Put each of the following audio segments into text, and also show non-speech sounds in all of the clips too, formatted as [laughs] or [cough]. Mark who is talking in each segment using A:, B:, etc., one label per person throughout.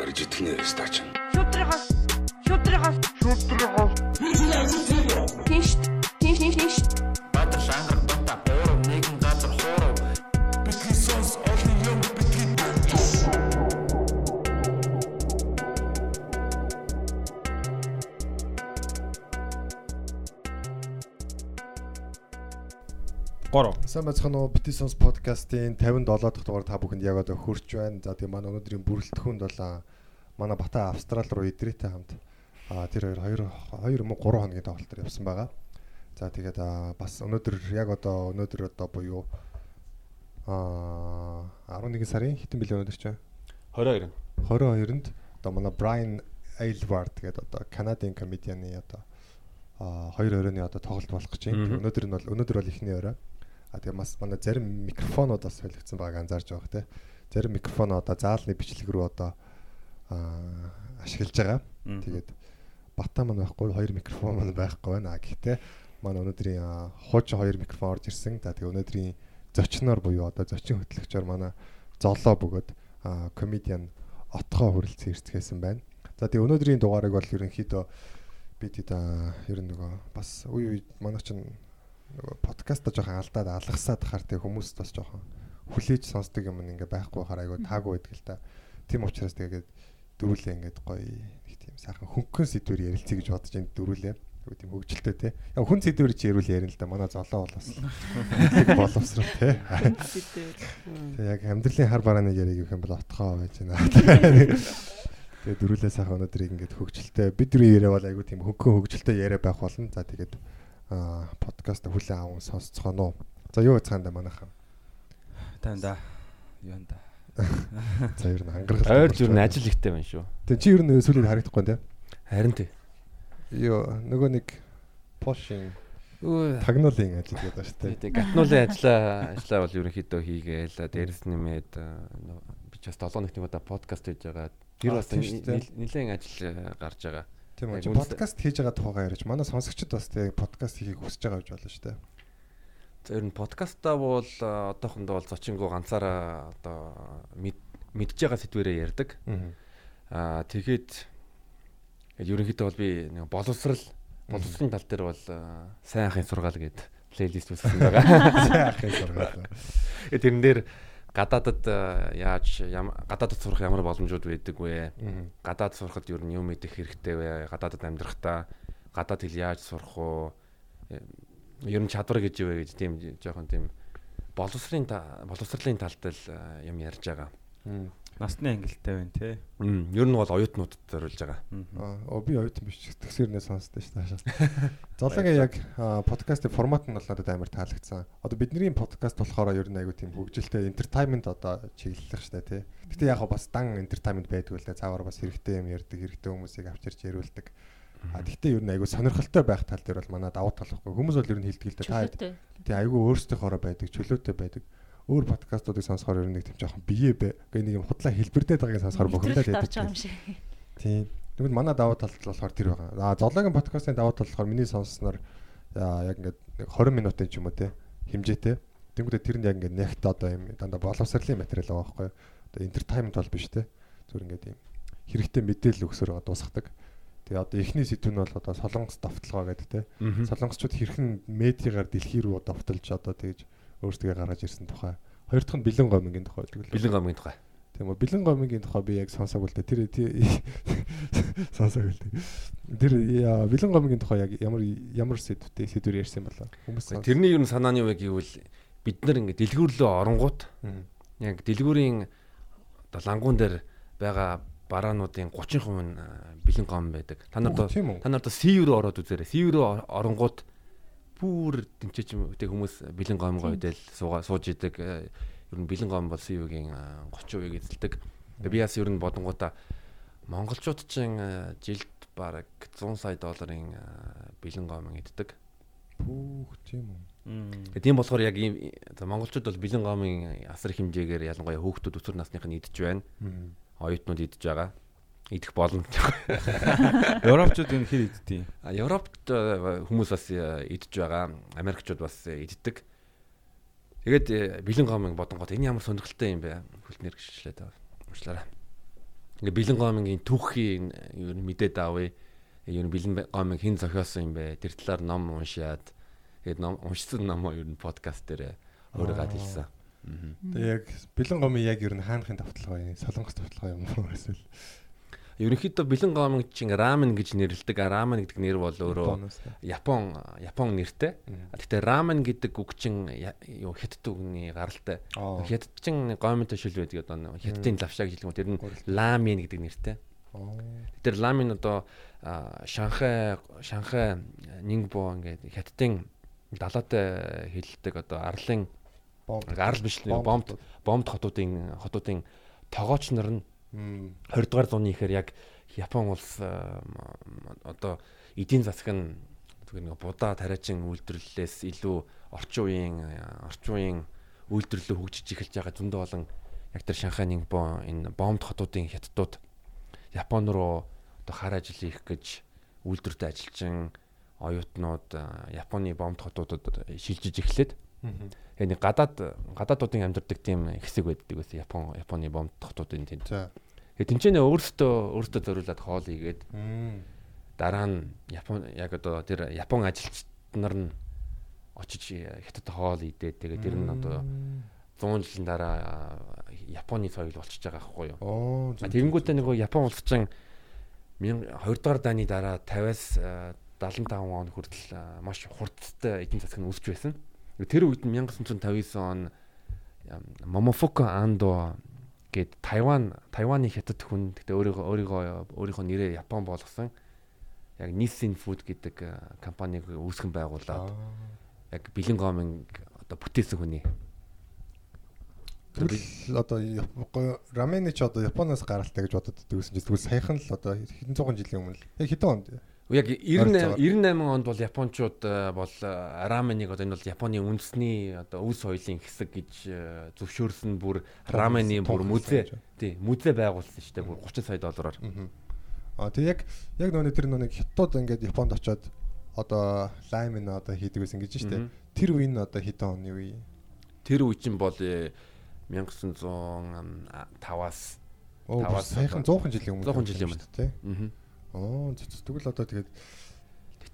A: Аржитгэнэ стач.
B: Шудрагаас шудрагаас шудрагаас тийш тийш тийш
C: Баатар шангар
D: Сайн бацхан уу Bitisons podcast-ийн 57 дахь дугаар та бүхэнд яг одоо хурж байна. За тэгээ манай өнөөдрийн бүрэлдэхүүнд бол манай Бата Австрал руу идрээтэй хамт а тэр хоёр хоёр мөн 3 хоногийн тоглолтоор явсан байгаа. За тэгээд бас өнөөдөр яг одоо өнөөдөр одоо буюу а 11 сарын хитэн билээ өнөөдөр чинь
E: 22.
D: 22-нд одоо манай Brian Aylward гэдэг одоо Канадын комедианы одоо а хоёр оройны одоо тоглолт болох гэж байна. Өнөөдөр нь бол өнөөдөр бол ихний орой. А тэгээ бас манай зарим микрофонууд бас солигдсон байгааг анзаарж байгаа те. Зарим микрофон одоо заалны бичлэг рүү одоо ашиглаж байгаа. Тэгээд бата маань байхгүй хоёр микрофон маань байхгүй байна. Гэхдээ манай өнөөдрийн хуучин хоёр микрофон орж ирсэн. За тэгээ өнөөдрийн зочноор буюу одоо зочин хөтлөгчөөр манай золоо бөгөөд комедиан отгоо хүрэлцэн ирцгээсэн байна. За тэгээ өнөөдрийн дугаарыг бол ерөнхийдөө бид та ер нь нөгөө бас үе үед манай чинь нөгөө подкаста жоохон алдаад алгасаад хахаар тэг хүмүүст бас жоохон хүлээж сонсдог юм ингээ байхгүй хахаар айгу таагүй байдаг л та. Тийм учраас тэгээд дөрүлээ ингээд гоё нэг тийм сайхан хөнгөн сэдвэр ярилцъя гэж бодож энэ дөрүлээ. Тэгвэл тийм хөгжилтэй те. Яг хүн сэдвэр чи ярил ярина л да. Манай золоо бол бас нэг боловсрал те. Тэг яг амьдралын хар барааны яриг юм бол отхоо байж байна. [laughs] Тэгээ дөрүлээ сайхан өнөөдрийг ингээд хөгжилтэй бид дөрөв яриа бол айгу тийм хөнгөн хөгжилтэй яриа байх болно. За тэгээд подкаст хүлээн аван сонсцгоно уу. За юу цаанда манайхаа.
E: Танда. Юу энэ да. [laughs]
D: За ер нь ангаргал.
E: Ойр зүр нь ажил ихтэй байна шүү.
D: Тэг чи ер нь сүүлийн харагдахгүй нэ.
E: Харин тий.
D: Юу нөгөө нэг пошин
E: Өө
D: тагнуулын ажил гэдэг шүү дээ.
E: тий гатнуулын ажлаа ажлаа бол ерөнхийдөө хийгээл дээрэс нэмээд би ч бас 7 нэгт нэг удаа подкаст хийж байгаа. Тэр бас нэлээд ажил гарч байгаа.
D: Тийм үү. Подкаст хийж байгаа тухайгаар ярьж манай сонсогчд бас тэг подкаст хийхийг хүсэж байгаа гэж болно шүү дээ.
E: За ер нь подкастаа бол э, одоохондоо бол зочингоо ганцаараа одоо мэд- мэдж байгаа сэдвэрээ ярьдаг. Аа тэгэхэд ерөнхийдөө бол би нэг боловсрал боловсролын тал дээр бол э, сайн ахын сургаал гэдэг плейлист үүсгэн байгаа. [laughs]
D: Сайн ахын сургаал.
E: Тэгээ тэрэн дээр гадаадад э, яаж гадаадад сурах ямар боломжууд байдаг вэ? Гадаад сурахад ер нь юу мэдэх хэрэгтэй вэ? Гадаадад амьдрахдаа гадаад хэл яаж сурах уу? Э, Ер нь чадвар гэж юу вэ гэж тийм жоохон тийм боловсролын та- боловсролын талд л э, юм ярьж байгаа.
F: Насны ангилтай байна те.
E: Мм, ер нь бол оюутнуудад зориулж байгаа.
D: Аа, би оюутан биш. Тэгсэрнээ сонсдоо шүү дээ. [laughs] Золгийн яг подкастын формат нь бол надад амар таалагдсан. Одоо бидний подкаст болохоор ер нь айгүй тийм хөгжилтэй entertainment одоо чиглэлэх штэ те. Гэтэ яг бас дан entertainment байдгүй л да. Цаагаар бас хэрэгтэй юм ярьдаг, хэрэгтэй хүмүүсийг авчирч яриулдаг. А тэгтээ ер нь айгүй сонирхолтой байх тал дээр бол манай давуу тал واخгүй. Хүмүүс бол ер нь хилдэгтэй та. Тий айгүй өөрсдийнхоороо байдаг, чөлөөтэй байдаг. Өөр подкастуудыг сонсохоор ер нь нэг тийм жоохон бие бэ. Гэ нэг юм худлаа хэлбэрдээд байгааг сонсохоор
B: орж
D: байдаг.
B: байгаа юм шиг.
D: Тийм. Тэгвэл манай давуу тал болохоор тэр байгаа. Аа зоологийн подкастын давуу тал болохоор миний сонссноор яг ингээд нэг 20 минутын ч юм уу те хэмжээтэй. Тэнгүүдээ тэр нь яг ингээд нягт одоо юм дандаа боловсролын материал байгаа байхгүй юу? Одоо entertainment бол биш те. Зүгээр ингээд юм хэрэгтэй мэдээлэл өгсөөр байгаа дуусгадаг. Тэгээ одоо эхний сэдв нь бол одоо солонгос давталгаа гэдэг те. Солонгосчууд хэрхэн медиагаар дэлхий рүү давталж одоо тэгж өөрсдөө гаргаж ирсэн тухай. Хоёр дахь нь бэлэн гомгийн тухай гэдэг л.
E: Бэлэн гомгийн тухай.
D: Тийм үү бэлэн гомгийн тухай би яг сонсоогүй л дээ. Тэр сонсоогүй л дээ. Тэр бэлэн гомгийн тухай яг ямар ямар сэдвтэй сэдвэр ярьсан болоо. Хүмүүс
E: Тэрний ер нь санаа нь юу вэ гэвэл бид нар ингээд дэлгүүрлөө оронгууд яг дэлгүүрийн одоо лангуун дээр байгаа бараануудын 30% нь бэлэн гом байдаг. Та нар та нар одоо сив рүү ороод үзээрэй. Сив рүү ор- оронгууд бүр тэмчээч юм те хүмүүс бэлэн гомгоо суугаа сууж идэг. Э, Ер нь бэлэн гом бол сивгийн 30% эзэлдэг. Би яс ер нь бодонгуудаа монголчууд чинь а, жилд бараг 100 сая долларын а, бэлэн гом иддэг.
D: Пүүх тийм үү.
E: Тийм болохоор яг ийм монголчууд бол бэлэн гомын асар их хэмжээгээр ялангуяа хүүхдүүд өсвөр насных нь идэж байна. Оюутнууд идэж байгаа. Идэх болно. [laughs]
F: Европчууд энэ хэр идтiin.
E: А Европт э, хүмүүс бас э, идэж байгаа. Америкчууд бас э, иддэг. Тэгээд бэлэн гомын бодонгот энэ ямар сонирхолтой юм бэ? Хүлтнэр гიშлээ таа. Уучлаарай. ингээ бэлэн гомгийн түүхийн юу н мэдээд авъя. Юу н бэлэн гомыг хэн зохиосон юм бэ? Тэр талаар ном уншаад тэгээд ном уншсан номоо юу н подкаст дээр өөрөө гад хэлсэн.
D: Тэгээ яг бэлэн гомын яг ер нь хаанахын тавталгаа юм, солонгос тавталгаа юм уу эсвэл
E: Ерөнхийдөө бэлэн чинь рамен гэж нэрлэдэг. Рамен гэдэг нэр бол өөрөө. Япон Япон нэртэй. Гэхдээ рамен гэдэг үг чинь юу хятад үгний гаралтай. Хятадчин гомтой шил байдаг одоо хятадын лавшаа гэж хэлдэг. Тэр нь ламен гэдэг нэртэй. Тэр ламен одоо Шанхай Шанхай Нингбо ингээд хятадын далаатай хэлдэг одоо арлын
D: Бомб.
E: арал биш бомб бомб хотуудын хотуудын тогооч нар нь. 20 дугаар зууны ихээр яг Япон улс м, одоо эдийн засаг нь зүгээр нэг будаа тариачин үйлдвэрлэлээс илүү орчин үеийн а, орчин үеийн үйлдвэрлэлөө хөгжиж эхэлж байгаа зөндөө болон яг тэр Шанхай Нингбо энэ бомб хотуудын хятадууд Япон руу одоо хар ажил хийх гэж үйлдвэртэй ажилчин оюутнууд а, Японы бомб хотуудад шилжиж эхлээд яг нэг гадаад гадаадуудын амьдардаг тийм хэсэг байдаг байсан Япон Японы бомб хотуудын тэнд. Тэгээ тэнцэнэ өөртөө өөртөө зориулаад хоол игээд дараа нь Япон яг одоо тэр Япон ажилчид нар нь очиж хятад хоол идээд тэгээ тэр нь одоо 100 жилийн дараа Японы соёл болчихж байгаа байхгүй юу. Тэгэнгүүтээ нөгөө Япон улс чинь 20 дугаар дайны дараа 50-аас а, 75 он хүртэл маш хурдтай эдийн засаг нь өсч байсан. Тэр үед нь 1959 он Momofoko Ando гээд Тайван Тайваны хятад хүн гэхдээ өөрийгөө өөрийгөө өөрийнхөө нэрээ Япон болгосон яг Nissin Food гэдэг а, компанийг үүсгэн байгуулад яг бэлэн гомын одоо бүтээсэн хүний.
D: Тэгвэл одоо Япон рамены ч одоо Японоос гаралтай гэж бодод дүүсэн чинь тэгвэл саяхан л одоо хэдэн зуун жилийн өмнө л. Яг хэдэн онд?
E: Яг 98
D: Ойролцоогоор.
E: 98 онд бол японочууд э, бол э, раменыг одоо энэ бол Японы үндэсний одоо өв соёлын хэсэг гэж э, зөвшөөрсөн бүр рамены бүр музей тий музей байгуулсан шүү дээ бүр 30 сая доллараар.
D: Аа тэг яг яг нөгөө тэр нөгөө хятад ингээд Японд очиод одоо лаймын одоо хийдэг байсан гэж штэ.
E: Мгм.
D: Тэр үе нь одоо хэдэн оны үе?
E: Тэр үе чинь бол э, 1905-аас
D: Оо бүр
E: Таваас
D: саяхан
E: одоо-
D: 100 жилийн өмнө.
E: 100 жилийн өмнө.
D: тий.
E: мгм.
D: Оо тэгвэл одоо тэгээд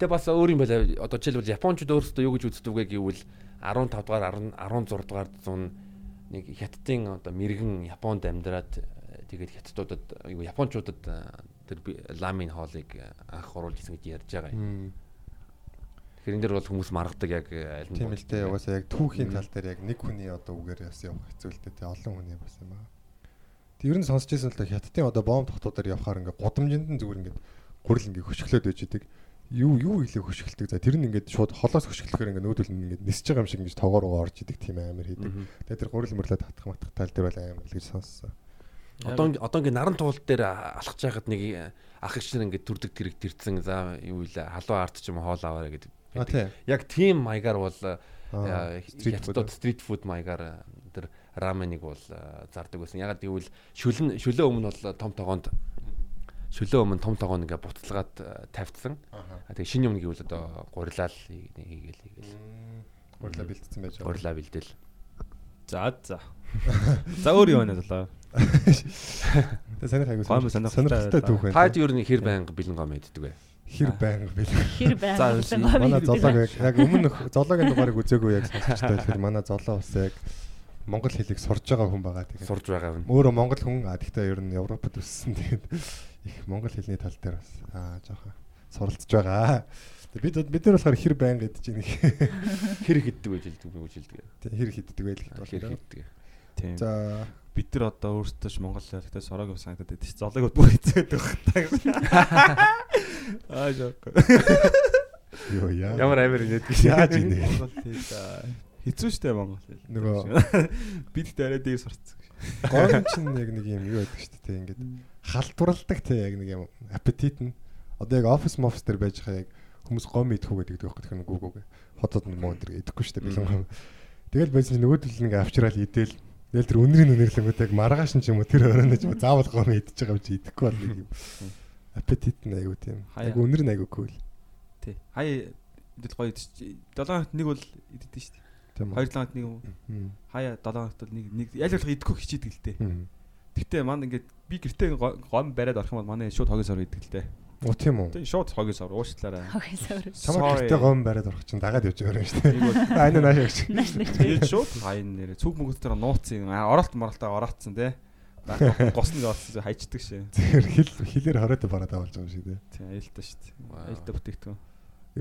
E: Гэтэ бас өөр юм байна. Одоо жишээлбэл японочууд өөрсдөө юу гэж үздэг вэ гэвэл 15 дугаар 10 16 дугаар зуун нэг хятадын одоо мэрэгэн Японд амьдраад э, тэгээд хятадуудад юу японочуудад э, тэр ламын хоолыг э, анх оруулж исэн гэж ярьж байгаа юм. Тэгэхээр энэ дэр бол хүмүүс маргадаг яг аль нь
D: тийм л дээ угаасаа яг түүхийн тал дээр яг нэг хүний одоо үгээр бас явах хэцүү л дээ олон хүний бас юм аа. Тэг ер нь сонсч байсан л да хятадын одоо бомб тогтуудаар явхаар ингээ гудамжинд нь зүгээр ингээ гурил ингээ хөшгөлөөд байж идэг. Юу юу илээ хөшгөлдөг. За тэр нь ингээ шууд холоос хөшгөлөхээр ингээ нүүдэл нь ингээ нисэж байгаа юм шиг ингээ тоогоор руу орж идэг тийм амар хийдэг.
E: Мгм.
D: Тэгээ тэр гурил мөрлөд татах матах тал дээр бол амар л гэж сонссон.
E: Одоо одоо ингээ наран туул дээр алхаж байхад нэг э, ах эгч нар ингээ төрдөг тэрэг тэрцэн за юу вэ халуун арт ч юм хоол аваарэ гэдэг. Яг тийм маягаар бол
D: стрит фуд.
E: стрит фуд маягаар э, тэр раменыг бол э, зардаг байсан. Ягаад гэвэл шүлэн шөлөө өмнө бол том тогоонд шөлөө өмнө том тогоон ингээ буцалгаад э. А тэгээ шинэ өмнө гэвэл одоо гурилал хийгээл хийгээл
D: Гурилаа бэлдсэн байж байгаа.
E: гурилаа бэлдээл.
F: За за. За өөр юу байна.
D: Тэгээ саний хайгуу
F: Гомбо сонирхолтой
D: түүх байна.
E: Таад ер нь хэр байнга бэлэн гом иддэг вэ?
D: хэр байнга бэл.
B: Хэр байна.
F: За,
B: бэлэн гомыг
D: Манай
B: бэлэн.
D: золог яг- яг өмнө зологийн дугаарыг үзээгүй яг сонсчтой тэгэхээр манай золоо бас яг монгол хэлийг сурж байгаа хүн байгаа. Тэгэхээр
E: Сурж байгаа юм.
D: өөрөө монгол хүн а тэгтээ ер нь Европод өссөн тэгээд их монгол хэлний тал дээр бас аа жоохон суралцж байгаа. Тэгээд бид бид нар болохоор хэр байнга идэж ийн [laughs]
E: Хэр хиддэг вэ жилдэг үү жилдэг.
D: хэр хиддэг байл
E: Хэр
D: гэдэг.
E: хиддэг.
F: Тийм.
D: За
F: бид нар одоо өөрсдөө ч Монгол хэлтэй сороог санагдаад байдаг. Золыг бүр хэцээд байгаа. Аа жоо.
D: юу яа.
E: Ямар амир нэдэг.
D: яаж ийнэ.
F: Монгол хэл аа, хэцүү штэ Монгол хэл.
D: Нөгөө- [laughs]
F: бид дээрээ дээр сурцсан.
D: гон чинь яг нэг юм юу байдаг шүү дээ ингээд халдварладаг те яг нэг юм аппетит нь одоо яг офис мофс дээр байж байгаа яг хүмүүс гом идэхүү гэдэг байхгүй тэгэхээр нүгүү гүү хотод муу дээр идэхгүй дээ бэлэн гом тэгэл байсан чинь нөгөөдөл ингээ авчраал идэл тэгэл тэр өнрийн өнөрлөнгөд яг маргааш нь ч юм уу тэр өрөөнд ч юм уу заавал гом идэж байгаа юм чи идэхгүй бол нэг юм аппетит нь аягүй тийм яг өнөр нь аягүй cool
F: Тий. Хаяа идэл гоё идэж. 7 хоногт нэг бол иддэг штэ.
D: Тийм
F: 2 7 хоногт нэг юм.
D: үү
F: Хаяа 7 хоногт бол нэг нэг яль болох идэхгүй хичээдэг л дээ. Гэтэ манд ингээд би гэртээ го- гом бариад орох юм бол манай шууд хогийн сар идэг л дээ.
D: Оо тийм үү.
F: Тийм шууд хогийн сар уушлаарай.
B: Окей, sorry.
D: Чамаа гэртээ гом бариад орох чинь дагаад явж байгаа юм шүү дээ. Аа энэ нааш гэж.
F: Тэгээд шууд хайн нэрэ цүг мөнгөс дээр нууцсан оролт моролтоо ороцсон те. Госныг олсон хайчдаг шээ.
D: Зэр хил хилээр хороод бараад авалж байгаа юм шиг дээ.
F: Тийм аюултай шүү дээ. Аюултай бүтээгдэхүүн.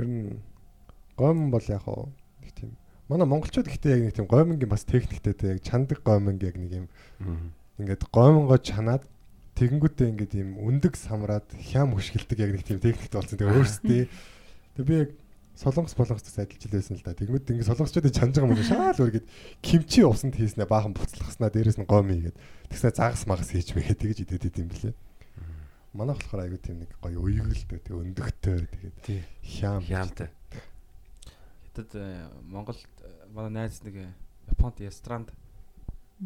D: Ер нь гом бол яг хоо нэг тийм манай монголчууд гэхдээ яг нэг тийм гомингийн бас техниктэй те яг чандаг гоминг яг нэг юм ингээд гомингоо чанаад тэгэнгүүтээ ингээд юм өндөг самраад хям хөшгөлдөг яг нэг тийм техниктэй болсон. Тэгээ өөрсдөө [laughs] тэг би яг солонгос болгоцоос ажиллаж байсан л да. Тэгмэд ингээд солонгосчуудыг чанж байгаа юм шаал үргээд кимчи усанд хийснэ баахан буцлахснаа дээрэс нь гом хийгээд тэгснэ загас магас хийж мэгээ тэгж идэт идэм блэ. Манайх болохоор айгуу тийм нэг гоё уйгөлтэй тэг өндөгтэй тэгээд хям
E: Хямтай.
F: Хятад э, Монголд манай найз нэг э, Японд ястранд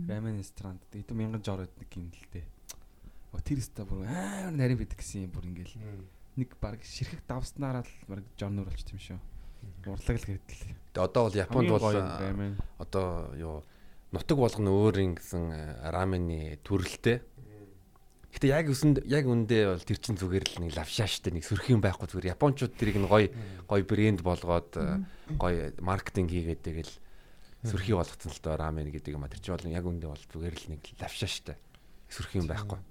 F: рамен ястранд хэдэн мянган л дээ. Оо тэр өстө бүр амар нарийн байдаг гэсэн юм бүр ингээл нэг баг ширхэг давснараа л баг жорнор болчих юм шүү. Урлаг л гэдэл.
E: Тэгээ одоо бол Японд бол
F: рамен.
E: одоо юу нутаг болгоно өөр ингэсэн а, рамены төрөлтэй. Гэтэ яг үсэнд яг үндэ бол тэр чин зүгээр л нэг лавшааштай нэг сөрх юм байхгүй зүгээр. Японочууд тэрийг нь гоё гоё брэнд болгоод а, гоё маркетинг хийгээд тэгэл сөрхий болгоцсон л доо рамен гэдэг юм а. Тэр чинь бол яг үндэ бол зүгээр л нэг лавшааштай сөрх юм байхгүй.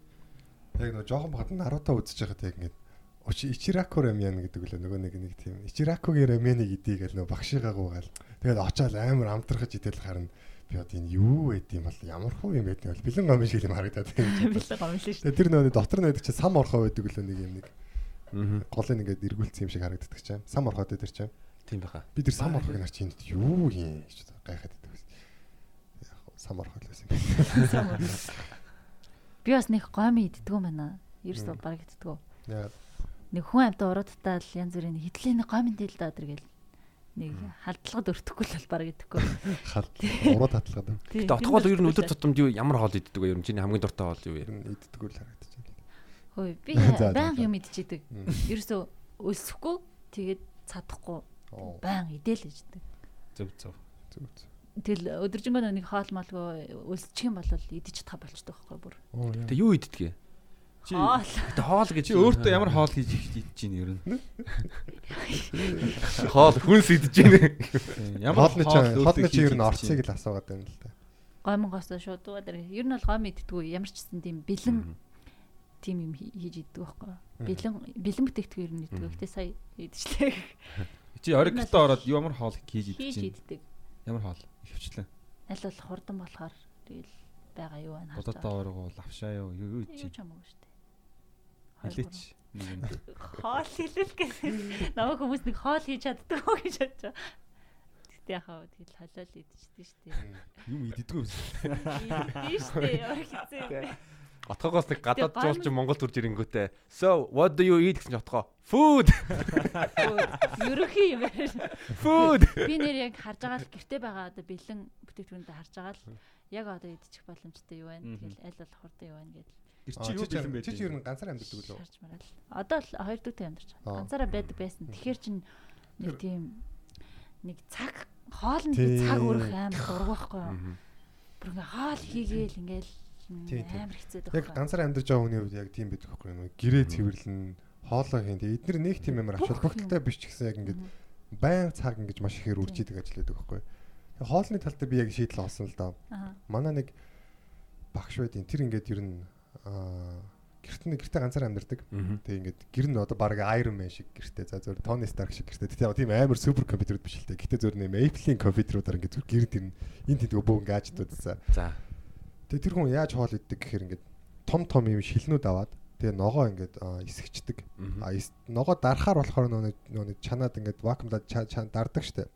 D: Яг нөгөө жоохон бахад Наруто үзэж байхад яг ингээд. Очи Ичирако рамен гэдэг үлээ нөгөө нэг нэг тийм Ичиракогийн раменыг идий гэл нөгөө багшигаа гуугаал. Тэгээд очоод амар амтрахж идэл харна. Би одоо энэ юу байд юм бол ямар хуу юм байд юм бол бэлэн гомш шиг юм харагдаад тийм.
B: Билэг гомлоо шүү.
D: Тэгээд тэр нөгөө дотор нь байдаг чи сам орхоо байдаг үлээ нэг юм нэг
E: Аа.
D: голын ингээд эргүүлсэн юм шиг харагддаг чинь. Сам орхоод дээр чинь.
E: Тийм баха.
D: Би тэр сам орхог нар чинь юу юм гэж гайхаад байдаг. Яг хуу сам орхоо л байсан юм.
B: Би бас нэг гомь иддгүү байна. Ерөөсөө баг.
D: Яа
B: Нэг хүн амтаа уруудтаа л янз бүрийн хитлээ нэг гомь идэл даа тэр гэл. Нэг халдлагад өртөхгүй л бол баг иддэггүй.
D: хал уруу татлагад
E: Гэтэ отгоо бол ер нь өдөр тутамд юу ямар хоол иддэг вэ? Ер нь чиний хамгийн дуртай хоол юу вэ?
D: иддэггүй л харагдаж байна.
B: Хөөе би баян юм идчихэдэг. Ерөөсөө өлсөхгүй тэгээд цадахгүй баян идэл иждэг.
F: Зөв зөв.
D: зүг зүг.
B: Тэгэл өдөржингөө нэг хоол молгоо өлсчих юм бол идэж чадах болчдөг байхгүй бүр.
E: Гэтэ юу иддэг вэ?
F: Чи
B: Хоол.
E: Хоол гэж
F: чи өөртөө ямар хоол хийж идэж чинь ер нь. [laughs]
E: хоол хүнс идэж байна.
F: Ямар
D: Хоолны чи хоолны чи ер нь
F: хийж
D: орцыг
F: чинь?
D: л асуугаад байна л да.
B: Гомонгоос шууд дуугаа дээр. Ер нь бол гом иддгүү ямар ч гэсэн тийм бэлэн тийм юм хий- хийж иддэг байхгүй. Бэлэн бэлэн бүтээгдэхүүн ер нь иддэг. Гэтэ сая идчихлээ. [laughs]
F: Чи ориг гэртээ ороод ямар хоол хийж идэж
B: Хийж
F: чинь?
B: иддэг.
F: Ямар хоол? Хөвчлээ.
B: Аль бол хурдан болохоор тэгэл байгаа юу байна харж
F: Будаа оргоо лавшаа юу юу
B: Юу
F: чи.
B: ч хамаагүй шүү дээ.
F: Хилээч. Нэг юм.
B: Хоол хэлэл гэсэн. Намайг хүмүүс нэг хоол хийж чаддаг уу гэж бодож байгаа. Гэтэ яхаа тэгэл халаал идчихдэг шүү дээ.
F: Юм иддэггүй юм.
B: Идэх шүү дээ. Ямар хэцүү.
E: Отгоогоос нэг гадаад жуулчин Монгол төрж ирэнгүүтээ so what do you eat гэсэн отгоо food
B: Ерөхий юм байна.
E: food
B: Би нэр яг харж байгаа л гэрте байгаа одоо бэлэн бүтээгдэхүүнтэй харж байгаа л яг одоо идчих боломжтой юу байна. Тэгэл аль бол хурдан юу байна гэдэл
F: Тэр
D: Аа,
F: чи юу бэлэн
D: чи чи ер
F: байдаг?
D: нь ганцаар амьддаг үлээ.
B: шаарч мараад. Одоо л хоёр дүүтэй амьдарч
D: Аа.
B: байгаа. Ганцаараа байдаг байсан. Тэгэхээр чин нэг тийм нэг цаг хоолнд цаг өрөх амар дург байхгүй юу? Бүр ингээ хоол хийгээл ингээл амар хэцүү
D: Яг ганцаар амьдарч байгаа хүний хувьд яг тийм байдаг байхгүй юу? Гэрээ цэвэрлэн хоолоо хийн. Эдгээр нэг тийм ямар ач холбогдолтой биш ч гэсэн яг ингээд байн цаг ингэж маш ихээр үржидэг ажилладаг байхгүй юу? Тэгээ хоолны тал дээр би яг шийдэл олсон л да.
B: Аа.
D: Манай нэг багш байдیں۔ Тэр ингээд ер нь гэрт нь гэртээ ганцаар амьдардаг. Тэгээ ингээд гэр нь одоо баг Iron Man шиг гэртээ за зөв Tony Stark шиг гэртээ. Тэгээ тийм амар супер компьютерүүд биш л дээ. Гэтэ зөв нэ Maple-ийн компьютеруудаар ингээд зүр гэр тэр энэ тэнд бөөн гаджетууд за.
E: За.
D: Тэгээ тэр хүн яаж хоол иддэг гэхээр ингээд том том юм шилнүүд аваад тэгээ ногоо ингээд эсгчдэг. А эс- ногоо дарахаар болохоор нэг чанаад ингээд вакуумдаад ча- ча- дардаг штэ.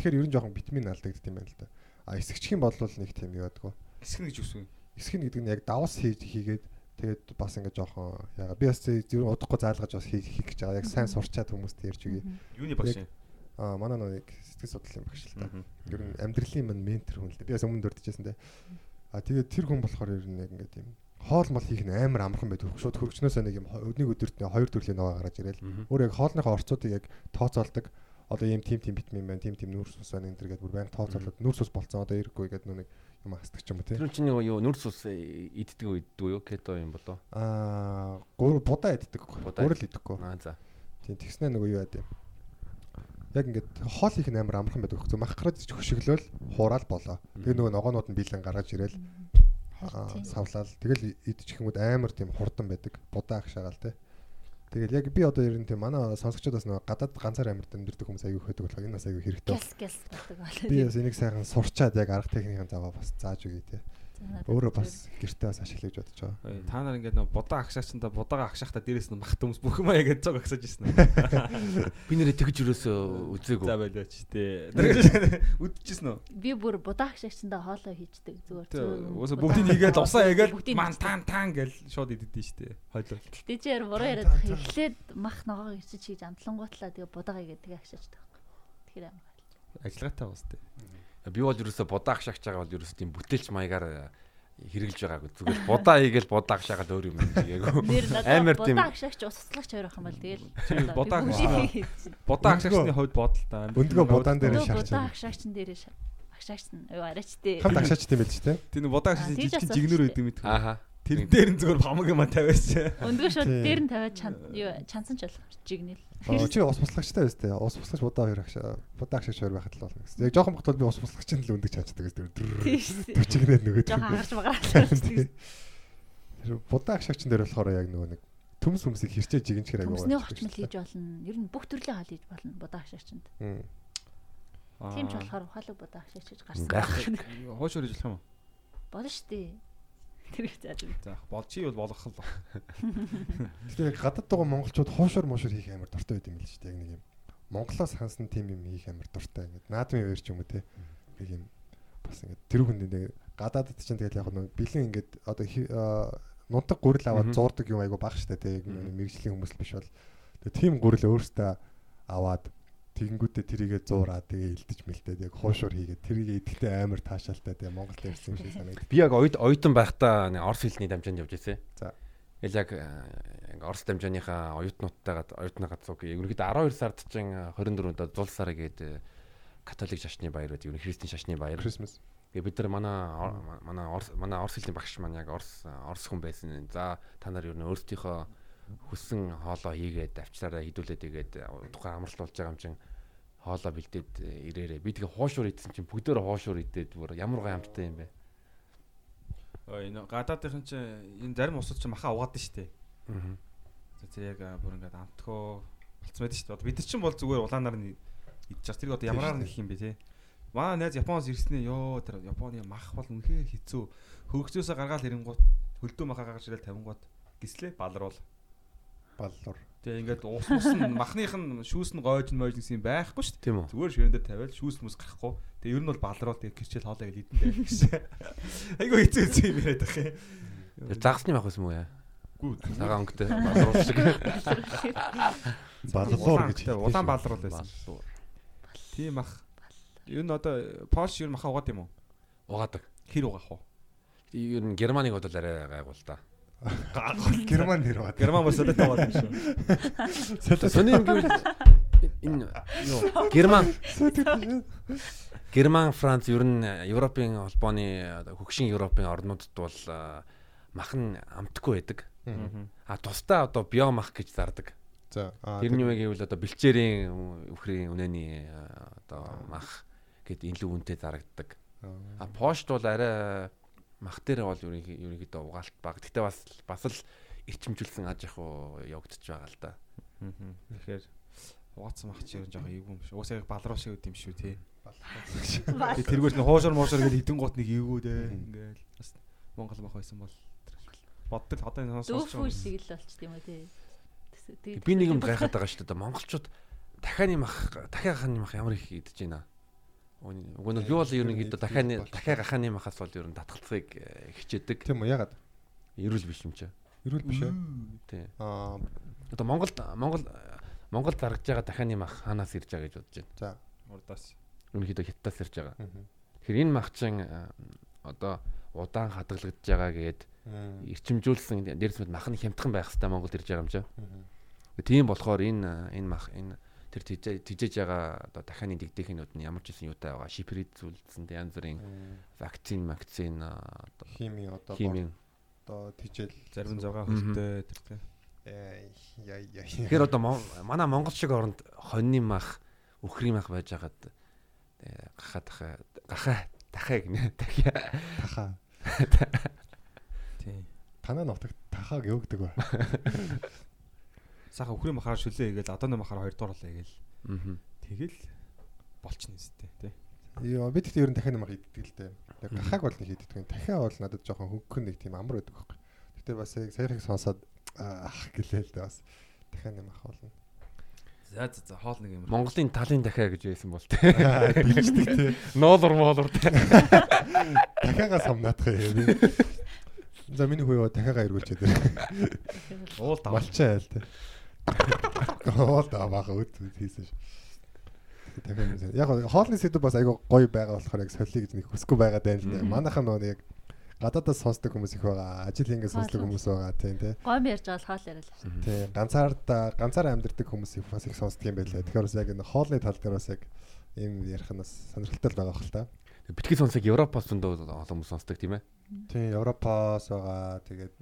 D: Тэгэхээр ер нь жоохон витамин алдагддаг юм байна л да. А эсгчих юм бол нэг тийм ядгүй.
F: Эсгэн гэж үсвэн.
D: Эсгэх гэдэг нь яг давс хийж хийгээд тэгээд бас ингээд жоохон яга би бас зөв удахгүй заалгаж бас хийх гэж байгаа. Яг сайн сурчаад хүмүүст ярьж үгүй.
F: Юуны багш юм?
D: Аа манай нэг сэтгэл судлалын багш л та. Ер нь амьдралын мань ментор хүн л дээ. Би бас өмнө дурдчихсан дээ. А тэгээд тэр хүн болохоор ер нь яг ингээд юм хоол мол хийх нь амар амархан байдаг. Шууд хөргчнөөсөө нэг юм өдний өдөрт нь хоёр төрлийн ногоо гараад ирээл. Өөр яг хоолныхоо орцуудыг яг тооцоолдог. Одоо ийм тим тим витамин байна, тим тим нүүрс ус байна энэ төр гэдээ бүр баян тооцоолоод нүүрс ус болцсон одоо ирэхгүй гэдэг нүг юм хасдаг ч юм уу тий.
E: Тэр чинь юу нүрс ус иддэг үү иддэг үү кето юм болоо.
D: Аа гур будаа иддэг. Гурал идэхгүй.
E: Аа за.
D: Тийм тэгснэ нөгөө юу яа гэв. Яг ингээд хоол их амар амархан байдаг. Зөв мах гараад ч хөшөглөөл хураал болоо. Тэгээ нөгөө ногоонууд нь биелэн гаргаж ирээл савлал. Тэгэл идчих юмуд амар тийм хурдан байдаг. Будаа ах шагаал тий. Тэгэл яг би одоо ер нь тийм манай сонсогчдоос нөгөө гадаад ганцаар амьд амьдэрдэг хүмүүс аягүй хөдөг болохоор энэ бас аягүй хэрэгтэй.
B: Гяс гяс болдог болоо.
D: Би бас энийг сайхан сурчаад яг арга техникийн заваа бас зааж өгье тий. Өөрөө бас гэртээ бас ашиглаж бодож байгаа.
F: Та нар ингээд нөө будаа агшаачнда будаага агшаахта дээрээс нь махт хүмүүс бүх юм аа гэж цог агсаж ирсэн. [laughs]
E: Би нэрээ тэгж юусоо үзээгүй.
F: За байлаач. Тэр [laughs] үдчихсэн үү?
B: Би бүр будаах шагчсандаа хоолоо хийждэг зүгээр. Зөөн
F: Уусаа
B: будаа-
F: бүгдийг нэгээд усаа
B: Бүгдийг
F: ман тан тан гэл шууд идэдэж штэ. Хойлоо.
B: Гэтэ чи яар буруу яриад. Эхлээд мах ногоо ирчиж хийж амтлангуутлаа тэгээ будаагаа игээд тэгээ агшаачдаг. Тэгэхээр гал.
F: Ажиллагаатай бас тээ.
E: Би бол юусоо будаах шагч байгаа бол юусоо тийм бүтээлч маягаар хэрэгжилж байгаагүй. Зүгээр будаа хийгээл будаа шагаад өөр юм хийгээгүй. [laughs] Амар тийм-
B: будаа агшаагч ус цэцлагч хоёр ах юм бол тэгэл.
F: Будаа Будаа агшаачны хувьд бодолтой.
D: Өндгөө будаан дээр шахаж.
B: Будаа агшаагчн дээрээ ша- агшаагч нь юу арайчтэй.
D: Хамт агшаачтай байл ч тий.
F: Тэр будаа
B: Аа, тийж
F: жижиг
B: штэ.
F: өгдөг мэт.
E: Ааха.
F: Тэр дээр нь зүгээр хамаг юм тавиач.
B: Өндгөө шууд дээр нь тавиад чансан ч болох жигнэл.
D: Аа чи ус буслагчтай байс тээ. Ус буслагч будаа хоёр агшаа. Будаа агшаач хоёр байхад л болно гэсэн. Яг жоохон бохтол би ус буслагчийн л өндөг чаачдаг гэсэн.
B: Шүү.
D: Төчигнээд нөгөө.
B: Жохон агарч магараад.
D: Тэр будаа агшаагчын дээр болохоор яг нөгөө нэг төмс хүмүүсийг хэрчээ жигэн чихэр аягаа.
B: Төмсний орчмол хийж болно. Ер нь бүх төрлийн хаал хийж болно будаа агшаагчнд.
D: байна.
B: Тийм ч болохоор ухаалаг будаа агшаагч гэж гарсан.
E: Гайхах.
F: Хоош өрөж болох юм уу?
B: Болно шүү дээ. Тэр их зааж байна.
F: За бол чи бол болгох л.
D: Гэтэ яг гадаад байгаа монголчууд хоошор мошор хийх амар дуртай байд юм л шүү дээ. Яг нэг юм. Монголоос хансан тим юм хийх амар дуртай. Ингээд наадмын өөр ч юм уу те. Нэг юм бас ингээд тэр хүнд нэг гадаадд чинь тэгэл яг нэг бэлэн ингээд одоо нутаг гурил аваад зуурдаг юм айгу баг штэ те. Яг мэрэгжлийн хүмүүс л биш бол. Тэгээ тим гурил өөртөө аваад тэгэнгүүтээ тэрийгэ зуураа тэгээ илдэж мэлдээд яг хоошор хийгээд тэрийгэ идэхтэй амар таашаалтай тэгээ Монголд ирсэн юм шиг санагдав.
E: Би яг оюут оюутан байхдаа орс хэлний дамжаанд явж ирсэн.
D: За.
E: Ил яг э, орс дамжааныхаа оюутнуудтайгаа оюутныхаа цуг ерөнхийдөө 12 сард чинь 24-нд зул сар гэдэг католик шашны баяр байдаг. Ер нь христийн шашны баяр.
D: Christmas.
E: Тэгээ бид нар манай манай орс манай орс хэлний багш маань яг орс орс хүн байсан. За та нар ер нь өөрсдийнхөө хүссэн хоолоо хийгээд авчраараа хідүүлээд игээд тухайн амарлуулж байгаа юм чин хоолоо бэлдээд э, ирээрээ. Би тэгээ хоошуур идсэн чинь бүгдөө хоошуур идээд бүр ямар гой амттай юм бэ.
F: Энэ гадаадынхан чи энэ зарим усууд чи маха угаадаг штэ.
E: Аа.
F: За тэр яг бүр ингээд амтгоо болцсон байдаг штэ. Одоо бид нар чинь бол зүгээр улаанаар нь байгаа. Тэр одоо ямараар гэх юм бэ те. Манай найз Японоос ирснээ ёо тэр Японы мах бол үнэхээр хэцүү. Хөргөцөөсөө гаргаал ирэнгууд хөлдөө маха гаргаж ирэл тавингууд гислээ балруул.
D: Баллуур.
F: Тэгээ ингээд уус ус нь махных нь шүүс нь гойж мойж гэсэн юм байхгүй штэ.
E: Тийм үү.
F: Зүгээр ширэн дээр тавиал шүүс мөс гарахгүй. Тэгээ ер нь бол балруул тэгээ гэрчэл хоолоо гэж идэндээ гэсэн. [laughs] Айгу хэцүү хэцүү юм яриад ах юм.
E: Загсны мах байсан мүү яа?
F: Гүү.
E: Цагаан өнгөтэй балруул шиг. [laughs]
D: Баллуур гэж.
F: Улаан балруул байсан.
E: Балруул.
F: Тийм ах. Ер нь одоо Porsche ер нь маха угаад юм уу?
E: Угаадаг.
F: Хэр угаах вэ?
E: Ер нь Германыг бол арай гайгуул та. [laughs]
D: Герман нэр бат.
F: Герман бас солиотой юм шүү.
E: Сони юм гэвэл энэ юу Герман Герман Франц ер нь Европын холбооны одоо хөгшин Европын орнуудад бол а, мах нь амтгүй байдаг. А тусдаа одоо биомах гэж зардаг.
D: За.
E: Тэр нь юу гэвэл одоо бэлчээрийн үхрийн үнэний одоо мах гэд илүү үнэтэй зарагддаг. А пошт бол арай мах дээр бол ерөнхий- ерөнхийдөө угаалт баг. Гэтэ бас бас л ирчимжүүлсэн аж ах уу явагдаж байгаа л да.
F: Тэгэхээр угаацсан мах чи ер нь жоохон эвгүй юм шүү. Уусаа яг балруу шиг үт юм шүү тий.
B: Бас
F: Тэгээ тэргүүрс нэг хуушар муушар гэж хідэн гут нэг эвгүй дээ. Ингээл бас Монгол мах байсан бол боддог одоо энэ
B: дүүфүү шиг л болчт юм уу тий.
E: Би нэг юм гайхаад байгаа шүү дээ. Монголчууд дахианы мах дахиа гахааны мах ямар их идэж байна. Уг нь би бол ерөнхийдөө дахианы дахиа гахааны махаас бол ер нь татгалцахыг э, хичээдэг.
D: Тийм үү ягаад?
E: Эрүүл биш юм чи.
D: Эрүүл биш ээ.
E: Тий.
D: Аа
E: Одоо Монголд Монгол Монголд зарагдж байгаа дахианы мах хаанаас ирж байгаа гэж бодож байна.
D: за.
F: урдаас.
E: Ерөнхийдөө хятадаас ирж байгаа. Тэгэхээр энэ мах чин э, одоо удаан хадгалагдж байгаа гээд ирчимжүүлсэн дээрс мэд мах нь хямдхан байх хэрэгтэй Монголд ирж байгаа юм чи. Тийм болохоор энэ энэ мах энэ тэр тижээ тижээж байгаа одоо дахианы дэгдэхнүүд нь ямар ч гэсэн юутай байгаа шиприд зүйлсэн янз бүрийн вакцин вакцин одоо
D: хими одоо
E: химийн
D: одоо тижэл
F: зарим зугаа хөлтэй тэр тэ.
D: Э, яа яа.
E: Тэгэхээр одоо манай Монгол шиг оронд хоньны мах, үхрийн мах байж хагаад гахаа дахаа гахаа дахаа гинэ дахиа.
D: таха.
F: Тий.
D: Танаа нутагт тахааг өгдөг ба.
F: Саха өхрийн махаар шүлээ хийгээл одооны махаар хоёр дууралаа хийгээл.
E: Аа.
F: Тэгэл болчихно үстэй тий.
D: Йоо бид ихтэй ер нь дахиад намайг иддэг л дээ. Яг гахааг бол нэг иддэг юм. Дахиад бол надад жоохон хөнгөн нэг тийм амар байдаг байхгүй. Гэтэ бас яг саяхан сонсоод ах гэлээ л дээ бас дахиад намайг болно.
F: За за за хоол нэг юм.
E: Монголын талын дахиа гэж байсан бол тээ. [laughs]
D: Бэлждэг тий. [laughs]
E: Ноолор моолор тээ.
D: Дахиагаа самнаадах юм. За миний хүү дахиагаа эргүүлчихэд байна.
F: Уул давал.
D: Малчаа айл тий. Хоол даваага үт хийсэн ш. Дахиад яг хоолны сэдв бас айгу гоё байгаа болохоор яг солиё гэж нэг хүсэхгүй байгаа даа л дээ. Манайхан нөө яг гадаадаас сонсдог хүмүүс их байгаа. Ажил хийгээ сонсдог хүмүүс байгаа тийм тий.
B: Гом ярьж байгаа хоол яриа л шүү.
D: Тий. Ганцаар да ганцаар амьдэрдэг хүмүүс их бас их сонсдог юм байлаа. Тэгэхээр бас яг энэ хоолны тал дээр бас яг ийм ярих нь бас сонирхолтой л байгаа хэл та.
E: Битгий сонсог Европоос зөндөө олон хүмүүс сонсдог тийм ээ.
D: Тий, Европоос байгаа. Тэгээд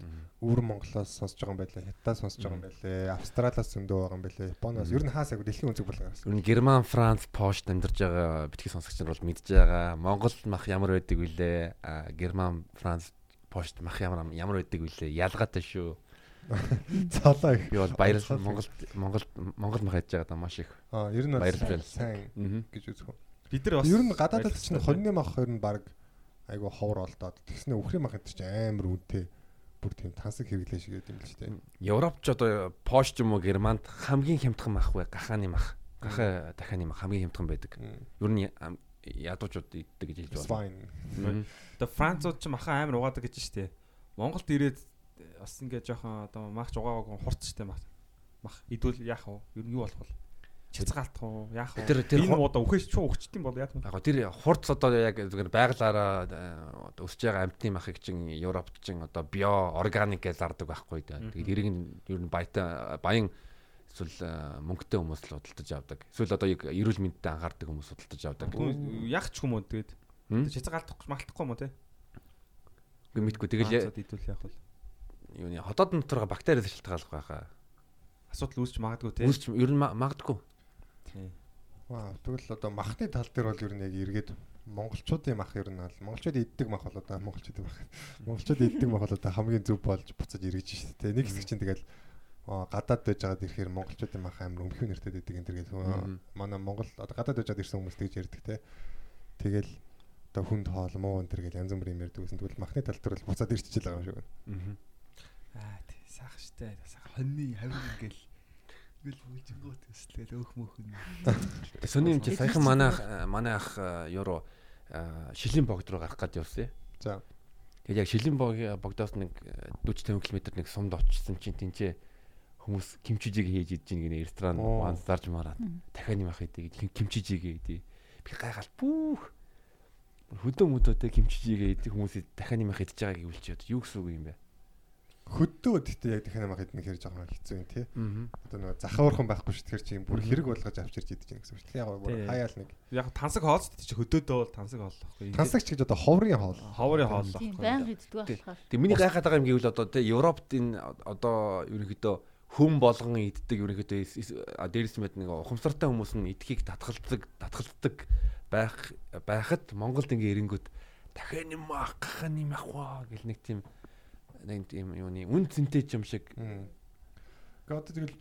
D: өвөр Монголоос сонсож байгаа юм байлаа. Хятадаас сонсож байгаа юм байлаа. Австралиас зөндөө байгаа юм байлаа. Японоос ер нь хаас яг дэлхийн өнцөг болгоос.
E: Ер нь Герман, Франц, Польшд амьдарч байгаа битгий сонсогч нар бол мэдж байгаа. Монгол мах ямар байдаг вүлээ? Герман, Франц, Польшд мах ямар ямар байдаг вүлээ? Ялгаатай шүү. [laughs]
D: Цаалаа их.
E: Би бол баярлал Монгол Монгол Монгол мах хийж байгаа даа маш их.
D: Аа, ер нь сайн гэж үзэх үү.
F: Бид нар бас
D: Ер нь гадаадд
F: баярлалаа.
D: чинь хоньны мах ер нь баг айгу ховор олдоод тэгснэ өхрийн мах энэ чинь амар үнэтэй бүр тийм тансаг хэрэглээ шиг гэдэг юм л ч тийм.
E: Европч одоо Польш ч юм уу Германд хамгийн хямдхан мах вэ? Гахааны мах. Гахаа дахианы мах хамгийн хямдхан байдаг. Ер нь ядуучууд иддэг гэж хэлж байна.
F: Одоо Францууд ч махан амар угаадаг гэж штэ. Монголд ирээд бас ингээ жоохон одоо махч угаагааг хурц штэ мах. Мах идвэл яах вэ? Ер нь юу болох вэ? Чицгаалтах уу? Яах вэ?
E: Тэр- тэр
F: энэ удаа үхэж чуу өгчт юм бол яах вэ?
E: Яг тэр хурц одоо яг зүгээр байгалаараа э, одоо өсөж байгаа амтны махыг чинь Европт чинь одоо био органик гэж зардаг байхгүй да. Тэгээд эрийг нь ер нь баятаа баян эсвэл э, мөнгөтэй хүмүүс л худалдаж авдаг. Эсвэл одоо яг эрүүл мэндэд анхаардаг хүмүүс худалдаж авдаг.
F: Яах ч уу тэгээд
E: Хм?
F: чицгаалтах малтахгүй юм уу те?
E: Үгүй мэдгүй. Тэгэл
F: идвэл яах вэ?
E: юуны хотод нутгаар бактериас шалтгаалах байхаа.
F: Асуудал үүсч магадгүй те.
E: Үүсч ер нь ма- магадгүй.
D: Вау, тэгвэл одоо махны тал дээр бол ер нь яг эргээд монголчуудын мах ер нь бол монголчууд иддэг мах бол одоо монголчуудын мах. Монголчууд иддэг мах бол одоо хамгийн зөв болж буцаж эргэж шүү дээ. Нэг хэсэг чинь тэгэл аа, гадаад байж байгаад ирэхээр монголчуудын мах амар өмхөө нэртэй байдаг энэ төргээд манай монгол одоо гадаад байж байгаад ирсэн хүмүүс тэгж ярьдаг те. Тэгэл одоо хүнд хоол муу энэ төргээл янз бүрийн ярьдаг гэсэн тэгвэл махны тал дээр бол буцаад ирчихэж байгаа юм шиг байна.
F: Аа тий саах штэ. Саах хоньны хавир ингээл ингээл үлжингөө төслгээл өөх мөхөн.
E: Сони юм чи саяхан манай ах- манай ах э, юуруу э, шилийн богд руу гарах гээд явсан.
D: За.
E: Тэгээд яг шилийн бог богдоос нэг э, 40 50 км нэг сумд очсон чинь тэнцээ хүмүүс кимчижиг хийж идэж гин ресторан
D: Оо.
E: ванс зарж мараад дахианы мах идэг кимчижиг идэв. Би гайхал бүөх хөдөө мөдөөтэй кимчижиг идэг хүмүүс дахианы мах идэж байгааг үлчээд юу гэсэн үг юм бэ?
D: Хөдөө гэхдээ яг дахин мах идэх хэрэг жоохон хэцүү юм.
E: Аа.
D: Одоо нөгөө захаурхан байхгүй шүү тэгэхээр чи юм бүр хэрэг болгож авчирч идэж байна гэсэн үг шүү. Яг
F: Тий.
D: бүр хаяал нэг
F: Яг тансаг хоол ч чи хөдөөдөө бол тансаг хоол байхгүй.
D: Тансагч гэж одоо ховрын хоол.
F: ховрын хоол
B: Тийм
F: байхгүй.
B: байнга иддэг болохоор.
E: Тэг миний гайхаад байгаа юм гэвэл одоо те Европт энэ одоо ерөнхийдөө хүм болгон иддэг ерөнхийдөө дээрс мэд нэг ухамсартай хүмүүс нь эдхийг татгалздаг татгалздаг байх байхад Монголд ингээ эренгүүд дахианы мах гаханы мах ваа гэл нэг тийм нэг тийм юуны үн цэнтэй юм шиг.
D: Гэхдээ тэгэл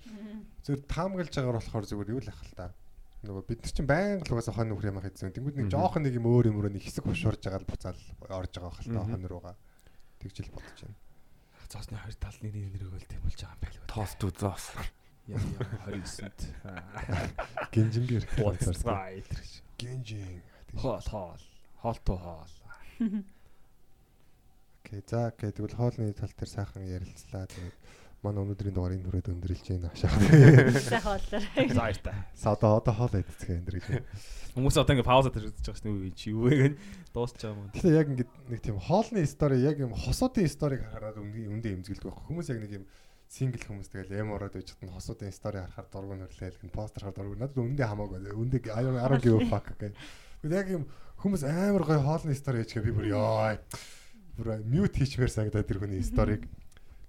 D: зөв таамаглаж байгаагаар болохоор зүгээр юу л ах л та. Нөгөө бид нар чинь байнга л угаасаа хонь нөхөр юм ах идсэн. Тэнгүүд нэг жоохон нэг юм өөр юм өөр нэг хэсэг хушуурж байгаа л буцаал орж байгаа хэл та хонь руугаа. Тэгж л бодож байна.
F: Цоосны хоёр талны нэрөөгөл тэмүүлж байгаа юм байлгүй.
E: тоос дүү зоос
F: Яа яа 29-нд.
D: Гинжингэр. Гинжин.
F: Хоол хоол. Хоолтуу хоол. [laughs]
D: Окей. За окей. Тэгвэл хоолны тал дээр сайхан ярилцлаа. Тэгээд манай өнөөдрийн дугаар энэ хүрээд өндөрлж байна ашаа.
B: Сайхан хооллоор.
F: За баяртай.
D: Са одоо одоо хоол идцгээ энэ гэж.
F: Хүмүүс одоо ингээ пауза дээр үзэж байгаа үгүй чи юу вэ гэн дуусч байгаа юм.
D: Тэгэхээр яг ингэ нэг тийм хоолны стори яг юм хосуудын сториг хараад үндэ эмзгэлдэг байхгүй. Хүмүүс яг нэг юм сингл хүмүүс тэгэл эм ороод байж хат нь хосуудын стори харахаар дургу нүрлээ гэн постэр харахаар дургу надад үндэ хамаагүй үндэ I don't give a fuck гэх. Гэхдээ яг юм хүмүүс амар гоё хоолны стори хийчихээ би бүр ёо. Бүр мьют хийчмээр санагдаад тэр хүний сториг.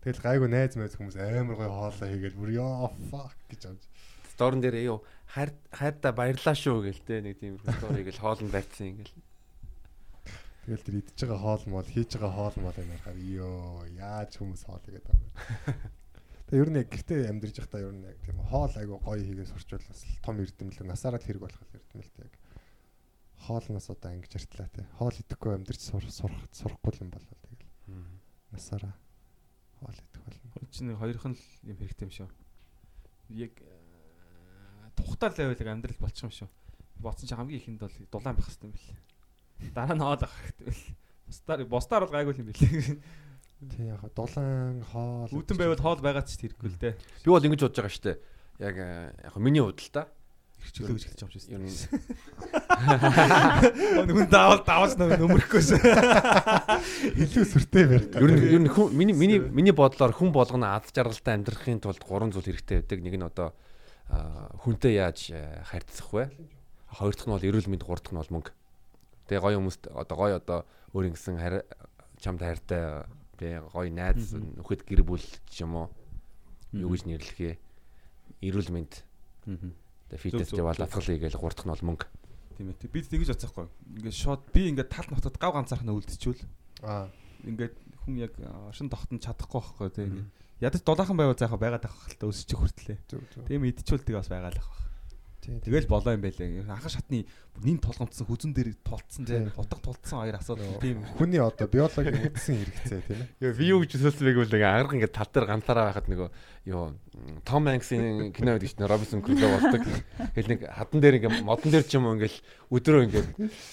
D: Тэгэл гайгүй найз найз хүмүүс амар гоё хоолоо хийгээл бүр ёо fuck гэж авч.
E: Сторон дээр юу хайр хайрта баярлаа шүү гээл те нэг тийм стори гэл хоолнд барьцсан ингээл.
D: Тэгэл тэр идж байгаа хоол мол хийж байгаа хоол мол юм ярахаар ёо яаж хүмүүс хоол игээд байгаа. [laughs] Тэгээ ер нь яг гэртээ амьдарч байхдаа ер нь яг тийм хоол айгу гоё хийгээ сурчвал бас том эрдэмэл насаараа л хэрэг болох эрдэмэлтэй яг хоолноос одоо ингэж артлаа тий. Хоол идэхгүй амьдарч сурах сурахгүй юм болол тэгэл. Насаараа хоол идэх болно.
F: Чинь хоёрхан л юм хэрэгтэй юм шүү. Яг э, тухтал левелэг амьдрал болчих юм шүү. Боцсон чи хамгийн ихэнд бол дулаан байх хэрэгтэй юм бэл. Дараа нь хоол авах хэрэгтэй бэл. Бусдаар бусдаар бол гайгүй юм бэл.
D: Тий яг дулаан хоол
F: Үүдэн байвал хоол байгаа ч хэрэггүй л дээ.
E: Би бол ингэж бодож байгаа штэ. Яг э, яг миний хувьд л та.
F: Ирчлөө гэж хэлж
E: нь
F: шиг. Хүн даавал даваас нөмөрөхгүйс.
D: илүү сүртэй барих.
E: ер нь ер нь хүн миний миний миний бодлоор хүн болгоно аз жаргалтай амьдрахын тулд гурван зүйл хэрэгтэй байдаг. Нэг нь одоо хүнтэй яаж э, харьцах вэ? Хоёр дахь нь бол эрүүл мэнд, гурав дахь нь бол мөнгө. Тэгээ гоё хүмүүст одоо гоё одоо өөр ингэсэн хари чамд хайртай тэгээ гоё найз нөхөд гэр бүл ч юм уу юу гэж нэрлэхээ эрүүл мэнд тэгээ фитнес яваал
F: зөв.
E: атгал хийгээл гурав дахь нь бол мөнгө.
F: Тийм ээ. Бид тэгэж бодсохгүй. Ингээд шууд би ингээд тал нутад гав ганцаарх нь үлдчихвэл
D: Аа.
F: ингээд хүн яг шин тогтон чадахгүй байхгүй тийм. Ядаж дулаахан байвал заахаа байгаад авах хэлтэй өсөж хүртлээ. Тийм идчихвэл тэгээ бас байгаад авах. Тэгэл болоо юм байлээ. Анхан шатны нин толгомцсон хүзэн дээр тулцсан
D: Тийм.
F: утга тулцсан хоёр асуудал тийм.
D: Хүний одоо биологи үдсэн хэрэгцээ тийм ээ.
E: Би юу гэж хэлсэн бэ гэвэл нэг ангараг ингээд тал дээр ганцаараа байхад нөгөө юу Том Хэнксийн кино гэдэг чинь Робинсон Крузо болдог. Тэгэл нэг хадан дээр ингээд модон дээр ч юм уу ингээд өдрөө ингээд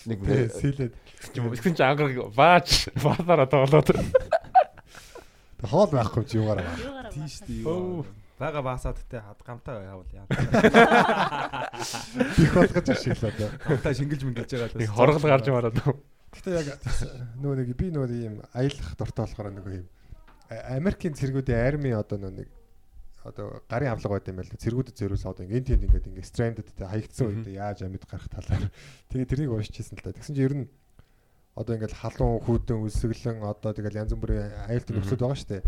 E: нэг
D: сэлээд.
E: ч юм уу ихсэн чи ангараг баач баатараа тоглоод
D: Тэг хоол байхгүй чи юугаар.
B: Юугаараа
F: Тийм шүү дээ. Бага баасаад тэ хад гамтаа явал яа.
D: Их болгож ашиглаад.
F: Гамтаа шингэлж мэнгэлж байгаа л.
E: нэг хоргол гарч мараад.
D: Гэтэ яг нөгөө нэг би нөгөө ийм аялах дуртай болохоор нөгөө ийм Америкийн цэргүүдийн арми одоо нөгөө нэг одоо гарын авлага байт юм байл цэргүүдэд зөрүүлсэн одоо ингээд тэнд ингээд ингээд stranded тэ хаягдсан үед яаж амьд гарах талаар тэгээ тэрийг уншижсэн л да. Тэгсэн чинь ер нь одоо ингээд халуун хүүтэн үлсэглэн одоо тэгэл янз бүрийн аюултай нөхцөл байгаа шүү дээ.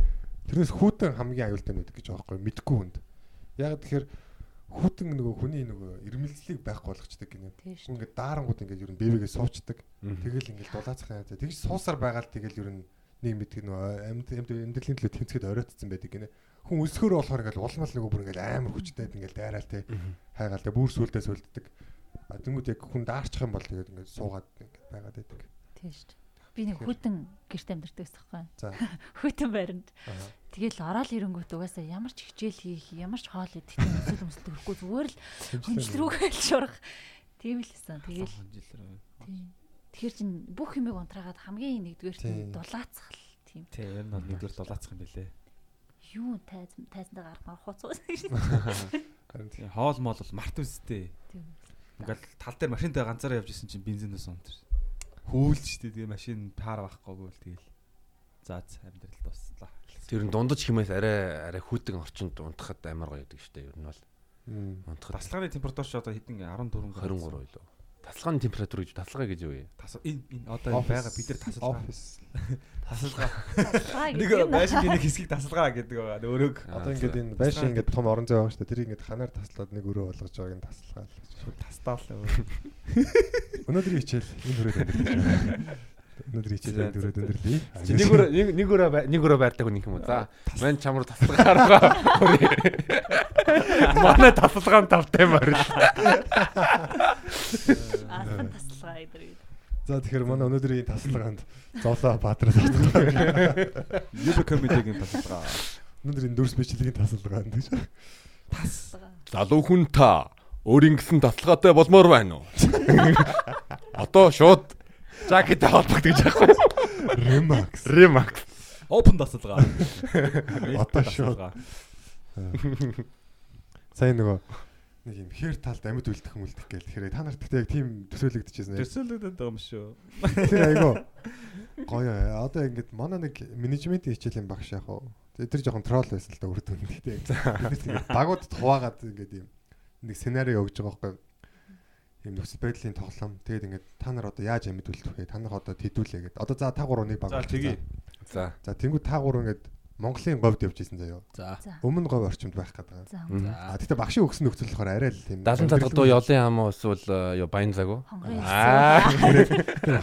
D: Тэрнээс хүүтэн хамгийн аюултай нүд гэж байгаа байхгүй мэдгүй хүнд. Яг тэгэхээр хүүтэн нөгөө хүний нөгөө ирмэлзлийг байхгүй болгочдөг гинэ. Ингээд daarангууд ингээд ер нь бэбигээ суучдаг. Тэгэл ингээл дулаацах юм. Тэгж суусаар байгаа л тэгэл ер нь нэг мэддэг нөө амьд амьд амьдралын төлөө тэмцгээд оройтцсан байдаг гинэ. Хүн өсгөр болохоор ингээл улмал нөгөө бүр ингээл амар хүчтэй ингээл дайраал те хайгаал те бүр сүулдээ сүлддэг. А тэнгууд яг хүн даарчих юм бол тэгээд ингээд суугаад ингээд байгаад байдаг.
B: Тийш. Би нэг хүтэн гэрт амьдардаг гэсэн
D: За. [laughs]
B: Хүтэн байранд. Тэгэл ороод ирэнгүүт угаасаа ямар ч хичээл хийх, ямар ч хоол идэх тийм өсөл өмсөл төрөхгүй зүгээр л хүнчлрүүгээл шурах. Тийм л хэсэн. Тэгэл тийм. Тэгэхээр чин бүх юмыг унтраагаад хамгийн нэгдүгээр
D: Тийм.
B: чинь дулаацах л тийм.
F: Тэ ер нь бол нэгдүгээр дулаацах юм бэлээ.
B: Юу тайз тайзандаа гарах марах хуцаа.
F: Тийм хоол моол бол март үстэй.
B: Тийм.
F: Ингээл тал дээр машинтай ганцаараа явж исэн чинь бензинээс унтар. Хөөлж штэ тэгээ машин паар байхгүй л тэгэл. За за амьдрал дуслаа.
E: Тэр нь дундаж хэмээс арай арай хүүтэн орчинд унтахад амар гоё гэдэг штэ ер нь бол унтахад
F: Тасалгааны температур ч одоо хэдэн 14 градус.
E: 23 илүү. Тасалгааны температур гэж тасалгаа гэж юу вэ?
F: Тас энэ энэ одоо байгаа бид нар [laughs] тасалгаа. Тасалгаа. [laughs]
B: Нэг
F: байшин [laughs] нэг хэсгийг тасалгаа гэдэг байгаа. Өөрөг.
D: Одоо ингээд энэ байшин ингээд том орон зай байгаа шүү дээ. Тэрийг ингээд ханаар таслаад нэг өрөө болгож байгааг нь таслаа.
F: Тастаал.
D: Өнөөдрийн хичээл энэ хүрээд өндөрлөж. Өнөөдрийн хичээл энэ хүрээд өндөрлөе.
E: Нэг өрөө нэг бай- нэг өрөө байрдаг хүн юм уу? За. Мань чамруу тасалгаа. Манай тасалгаан тавтай морил.
B: Аасан тасалгаа гэдэг.
D: За тэгэхээр манай өнөөдрийн тасалгаанд Золоо Баатар тасалгаа.
F: Юб комедигийн тасалгаа.
D: Өнөөдрийн дүрс бичлэгийн тасалгаанд гэж.
B: Тасалгаа.
E: Залуу хүн та өөрийн гэсэн тасалгаатай болмоор байна уу? [laughs] Одоо шууд жакет аваад гэж яахгүй.
D: Remax.
E: Remax.
F: Open тасалгаа. [laughs]
D: Одоо шууд. Сайн нөгөө нэг юм хэр талд амьд үлдэх мүлдэх гээл. Тэгэхээр та нарт гэхдээ яг тийм төсөөлөгдөжсэн.
F: Төсөөлөгдөд байгаа юм шүү.
D: Тэр айгу [laughs] гоё. Одоо ингээд манай нэг менежментийн хичээлийн багш яг хуу. Тэр жоохон тролл байсан л да үрд үнд. Тэгээд багуудад хуваагаад ингээд юм нэг сценарио өгж байгаа байхгүй юм нөхцөл байдлын тоглоом. Тэгээд ингээд та нар одоо яаж амьд үлдэх вэ? Та нар одоо тэдүүлээ гэдэг. Одоо за та гурав нэг баг.
F: За тэгье.
E: За.
D: За тэнгуү та гурав ингээд Монголын говьд явж исэн заяо.
F: За.
D: Өмнө говь орчимд байх гэдэг.
B: За.
D: А тэгтээ багшийн өгсөн нөхцөл болохоор арай л тийм.
E: 70 цадгад дуу ёлын ам уу эсвэл ёо баян цаг уу? Аа.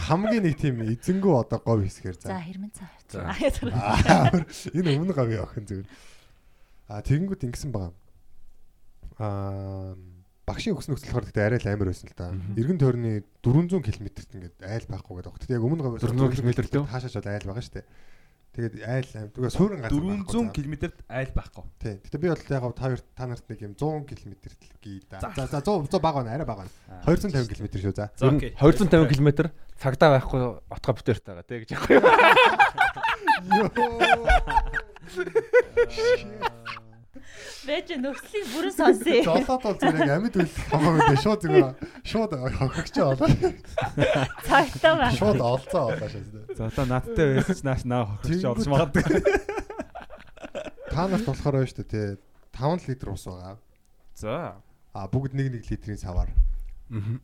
D: Хамгийн нэг тийм эзэнгүү одоо говь хэсгээр
B: За
D: за.
B: хэрмэн цаа.
E: За.
D: Аа, Энэ өмнө говь охин зүгээр. А тэгэнгүүт ингэсэн байгаа. Аа багшийн өгсөн нөхцөл болохоор тэгтээ арай л амар байсан л да. Эргэн тойрны 400 км-т ингээд айл байхгүй гэдэг. Тэгтээ яг өмнө говь
E: 400 км-т үү?
D: хаашаач бол айл байгаа шүү дээ. Тэгээд айл аим. Тэгээ суурин газар.
F: 400 км-д айл байхгүй.
D: Тий. Гэтэ би бол яг та хоёр та нарт нэг юм 100 км-т л гээ да. За за 100 100 бага байна, арай бага байна. 250 км шүү за.
F: За окей.
E: 250 км цагдаа байхгүй отго бүтээртэй байгаа тий гэж [laughs] яахгүй. [laughs]
B: Бэж нөхцөлийг бүрэн сонсъё.
D: Жолоод бол зүгээр амьд үлдэх хамаагүй дээ. Шууд зүгээр шууд хохирч олоо.
B: Цагтаа байна.
D: Шууд олцоо олоо шээс.
F: За одоо надтай байсан ч нааш наа
D: Тэнгүүд-
F: олж магадгүй.
D: Та нарт болохоор байна шүү дээ тий. 5 литр ус байгаа.
F: За.
D: А бүгд 1 1 литрийн савар.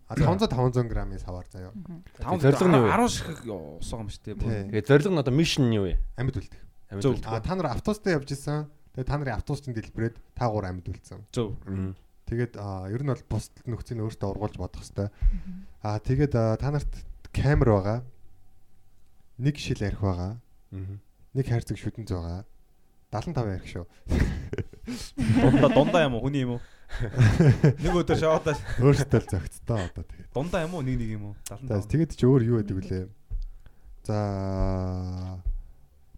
D: А 500 500 г-ийн савар заяа.
F: 5
E: зорилго нь юу вэ?
F: 10 шиг усаа юм шүү дээ.
E: Тэгээ зорилго нь одоо мишн нь юу вэ?
D: Амьд үлдэх.
E: Амьд үлдэх.
D: А та нар автобустай явж исэн. Тэгээ та нарын автобусчийн дэлбэрээд та гур амьд үлдсэн.
F: Зөв.
D: Тэгээд ер нь бол бусд нөхцөний өөртөө ургуулж бодох хэвээр. А тэгээд та нарт камер байгаа. Нэг шил арх байгаа. Нэг хайрцаг шүтэн зөө байгаа. 75 арх шүү.
F: Дундаа дундаа юм уу? Хүний юм уу? [laughs] Нэг өдөр шоудаа
D: Өөртөө л зөгцтэй одоо тэгээд.
F: дундаа юм уу? Нэг нэг юм уу?
D: За
F: 75.
D: тэгээд чи өөр юу гэдэг вүлээ? За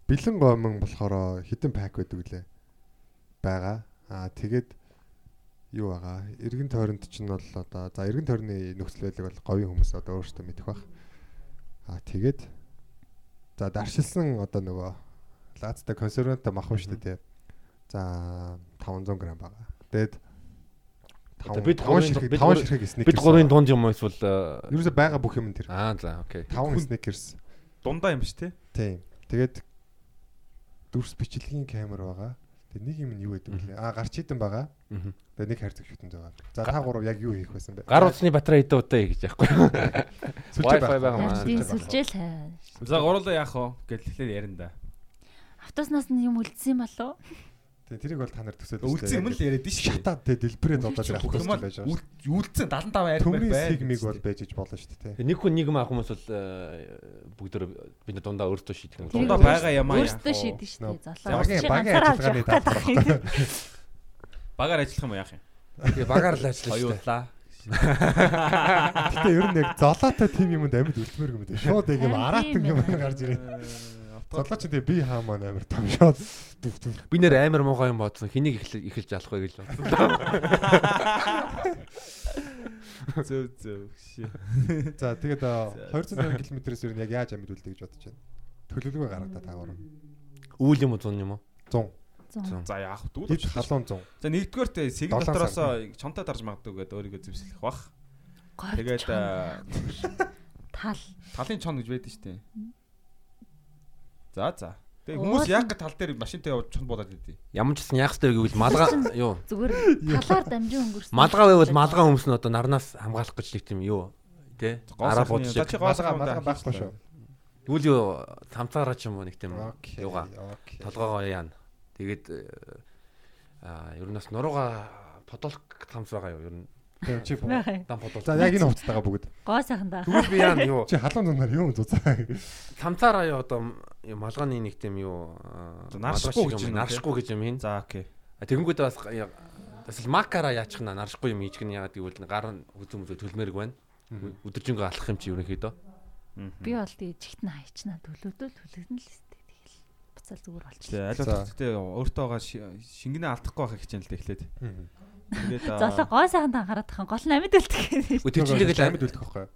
D: бэлэн гомон болохоор хідэн пак байдаг үлээ. Бага. Аа тэгээд юу байгаа? Иргэн тойронд чинь бол одоо за иргэн тойрны нөхцөл байдлыг бол говийн хүмүүс одоо өөрсдөө мэдэх бах. Аа тэгээд за даршилсан одоо нөгөө лаацтай консервант мах шүү дээ тий. За 500 г байгаа. Тэгээд
E: Одоо бид
D: 5
E: гурвын-
D: ширхэг
E: бид
D: 5
E: гурвын-
D: ширхэг снекерс.
E: Бид гурвын дунд юм уу эсвэл э,
D: Ерөөсө байгаа бүх юм тэр.
E: аа за окей.
D: 5 снекерс.
F: Дундаа юм шүү дээ.
D: Тийм. Тэгээд дүрс бичлэгийн камер байгаа. Тэгээд нэг юм нь юу гэдэг вэ? Аа гарч идэн байгаа.
E: Мгм.
D: Тэгээд нэг хайрцаг шүтэн байгаа. За та гурав яг юу хийх байсан бэ?
E: Гар утасны батарей хэдэн удаа гэж яахгүй. [laughs]
D: Сүлжээ
E: Wi-Fi байгаа маа.
B: Тийм сүлжээл хай.
F: За гурлаа яах вэ? Гэл тэгэхээр ярина да.
B: Автобуснаас нь юм үлдсэн юм болов?
D: Тийм тэрийг бол та нар төсөөлж
F: Үлдсэн юм л яриад шүү.
D: Шатаад тэгээд дэлбэрээ додоод
F: Бүх
D: автобус
F: юм
D: байж байгаа. шүү.
F: үлдсэн 75 арх
D: Төмрийн
F: байна.
D: сигмиг бол байж иж болно шүү дээ.
E: Нэг хүн нэг маа хүмүүс бол э, бүгд бид дундаа өөртөө шийдэх юм.
F: Дундаа байгаа юм аа
B: Өөртөө шийдэн шүү дээ. Золоо.
D: Багийн- ажиллагааны
B: явах
D: даалгавар.
F: Багаар ажиллах юм яах юм?
E: Тэгээ багаар л ажиллаж штэ.
F: Хоёулаа.
D: Гэтэ ер нь яг золоотой тим юмд амьд үлдмээр юм дээ. Шууд яг юм
B: тийм
D: юм гарч ирээ. Золоо ч тэгээ би хаамаа амар том шууд. Дүв дүв.
E: Би нэр амар муухай юм бодсон. Хэнийг эхлэж эхэлж алах вэ гэж бодсон.
F: Зөв зөв. Ши.
D: За тэгээд а, 250 км-с ер нь яг яаж амьд үлдээ гэж бодож байна. Төлөвлөгөө гаргадаа таагуур.
E: Үүл юм уу зун юм уу?
D: 100.
B: Зун.
F: За яах вэ? Дүүл.
D: халуун 100.
F: За нэгдүгээр те сэг дотроосоо чонтой дарж магадгүй гэдэг өөрийгөө зэвсэлэх бах. Тэгээд
B: тал.
F: талын чон гэж байдаг шүү дээ. За за. Тэгээ хүмүүс яг тал дээр машинтай явж чон бодоод идэв.
E: Ямар ч гэсэн яах вэ гэвэл малгай юу?
B: Зүгээр [laughs] талаар дамжин өнгөрсөн.
E: Малгай байвал малгай өмснө одоо нарнаас хамгаалах гэж нэг тийм юу тий? Араа бодож.
F: За чи гоосоо
D: Малгай байхгүй шүү.
E: Тэгвэл юу самцаараа ч юм уу нэг тийм юугаа толгоогоо яана. Тэгээд э, аа ер нь бас нурууга подолк самц байгаа юу ер нь
D: Тийм чи.
E: дан подолк.
D: За яг энэ хувцастайгаа бүгд.
B: Гоо сайхан да.
E: Тэгвэл би яана юу
D: Чи халуун зунаар юм зузаа.
E: самцаараа юу одоо юу малгааны нэг тийм юу аа,
F: За, наршихгүй гэж
E: юм,
F: юм
E: наршихгүй гэж юм хийн.
F: За окей.
E: Тэгэнгүүт бас я- эсвэл макара яачих нь наршихгүй юм ийчих нь яагаад гэвэл гар нь мүзээ төлмээрг байна. Өдөржингөө алах юм чи ерөнхийдөө.
B: Би бол тэгээ чигтэн хайчнаа төлөөдөө төлөгдөн л өстэй. Тэгэл буцаал зүгээр болчихлоо.
F: Тэгээ болох гэтээ өөртөө байгаа шингэнэ алдахгүй байх хичээн л дээ эхлээд. Тэгээд
B: Золоо гоо сайхан анхаарат тахын гол нь амьд үлдэх.
E: Үгүй тэр чинь тэгэл
D: амьд үлдэх байхгүй.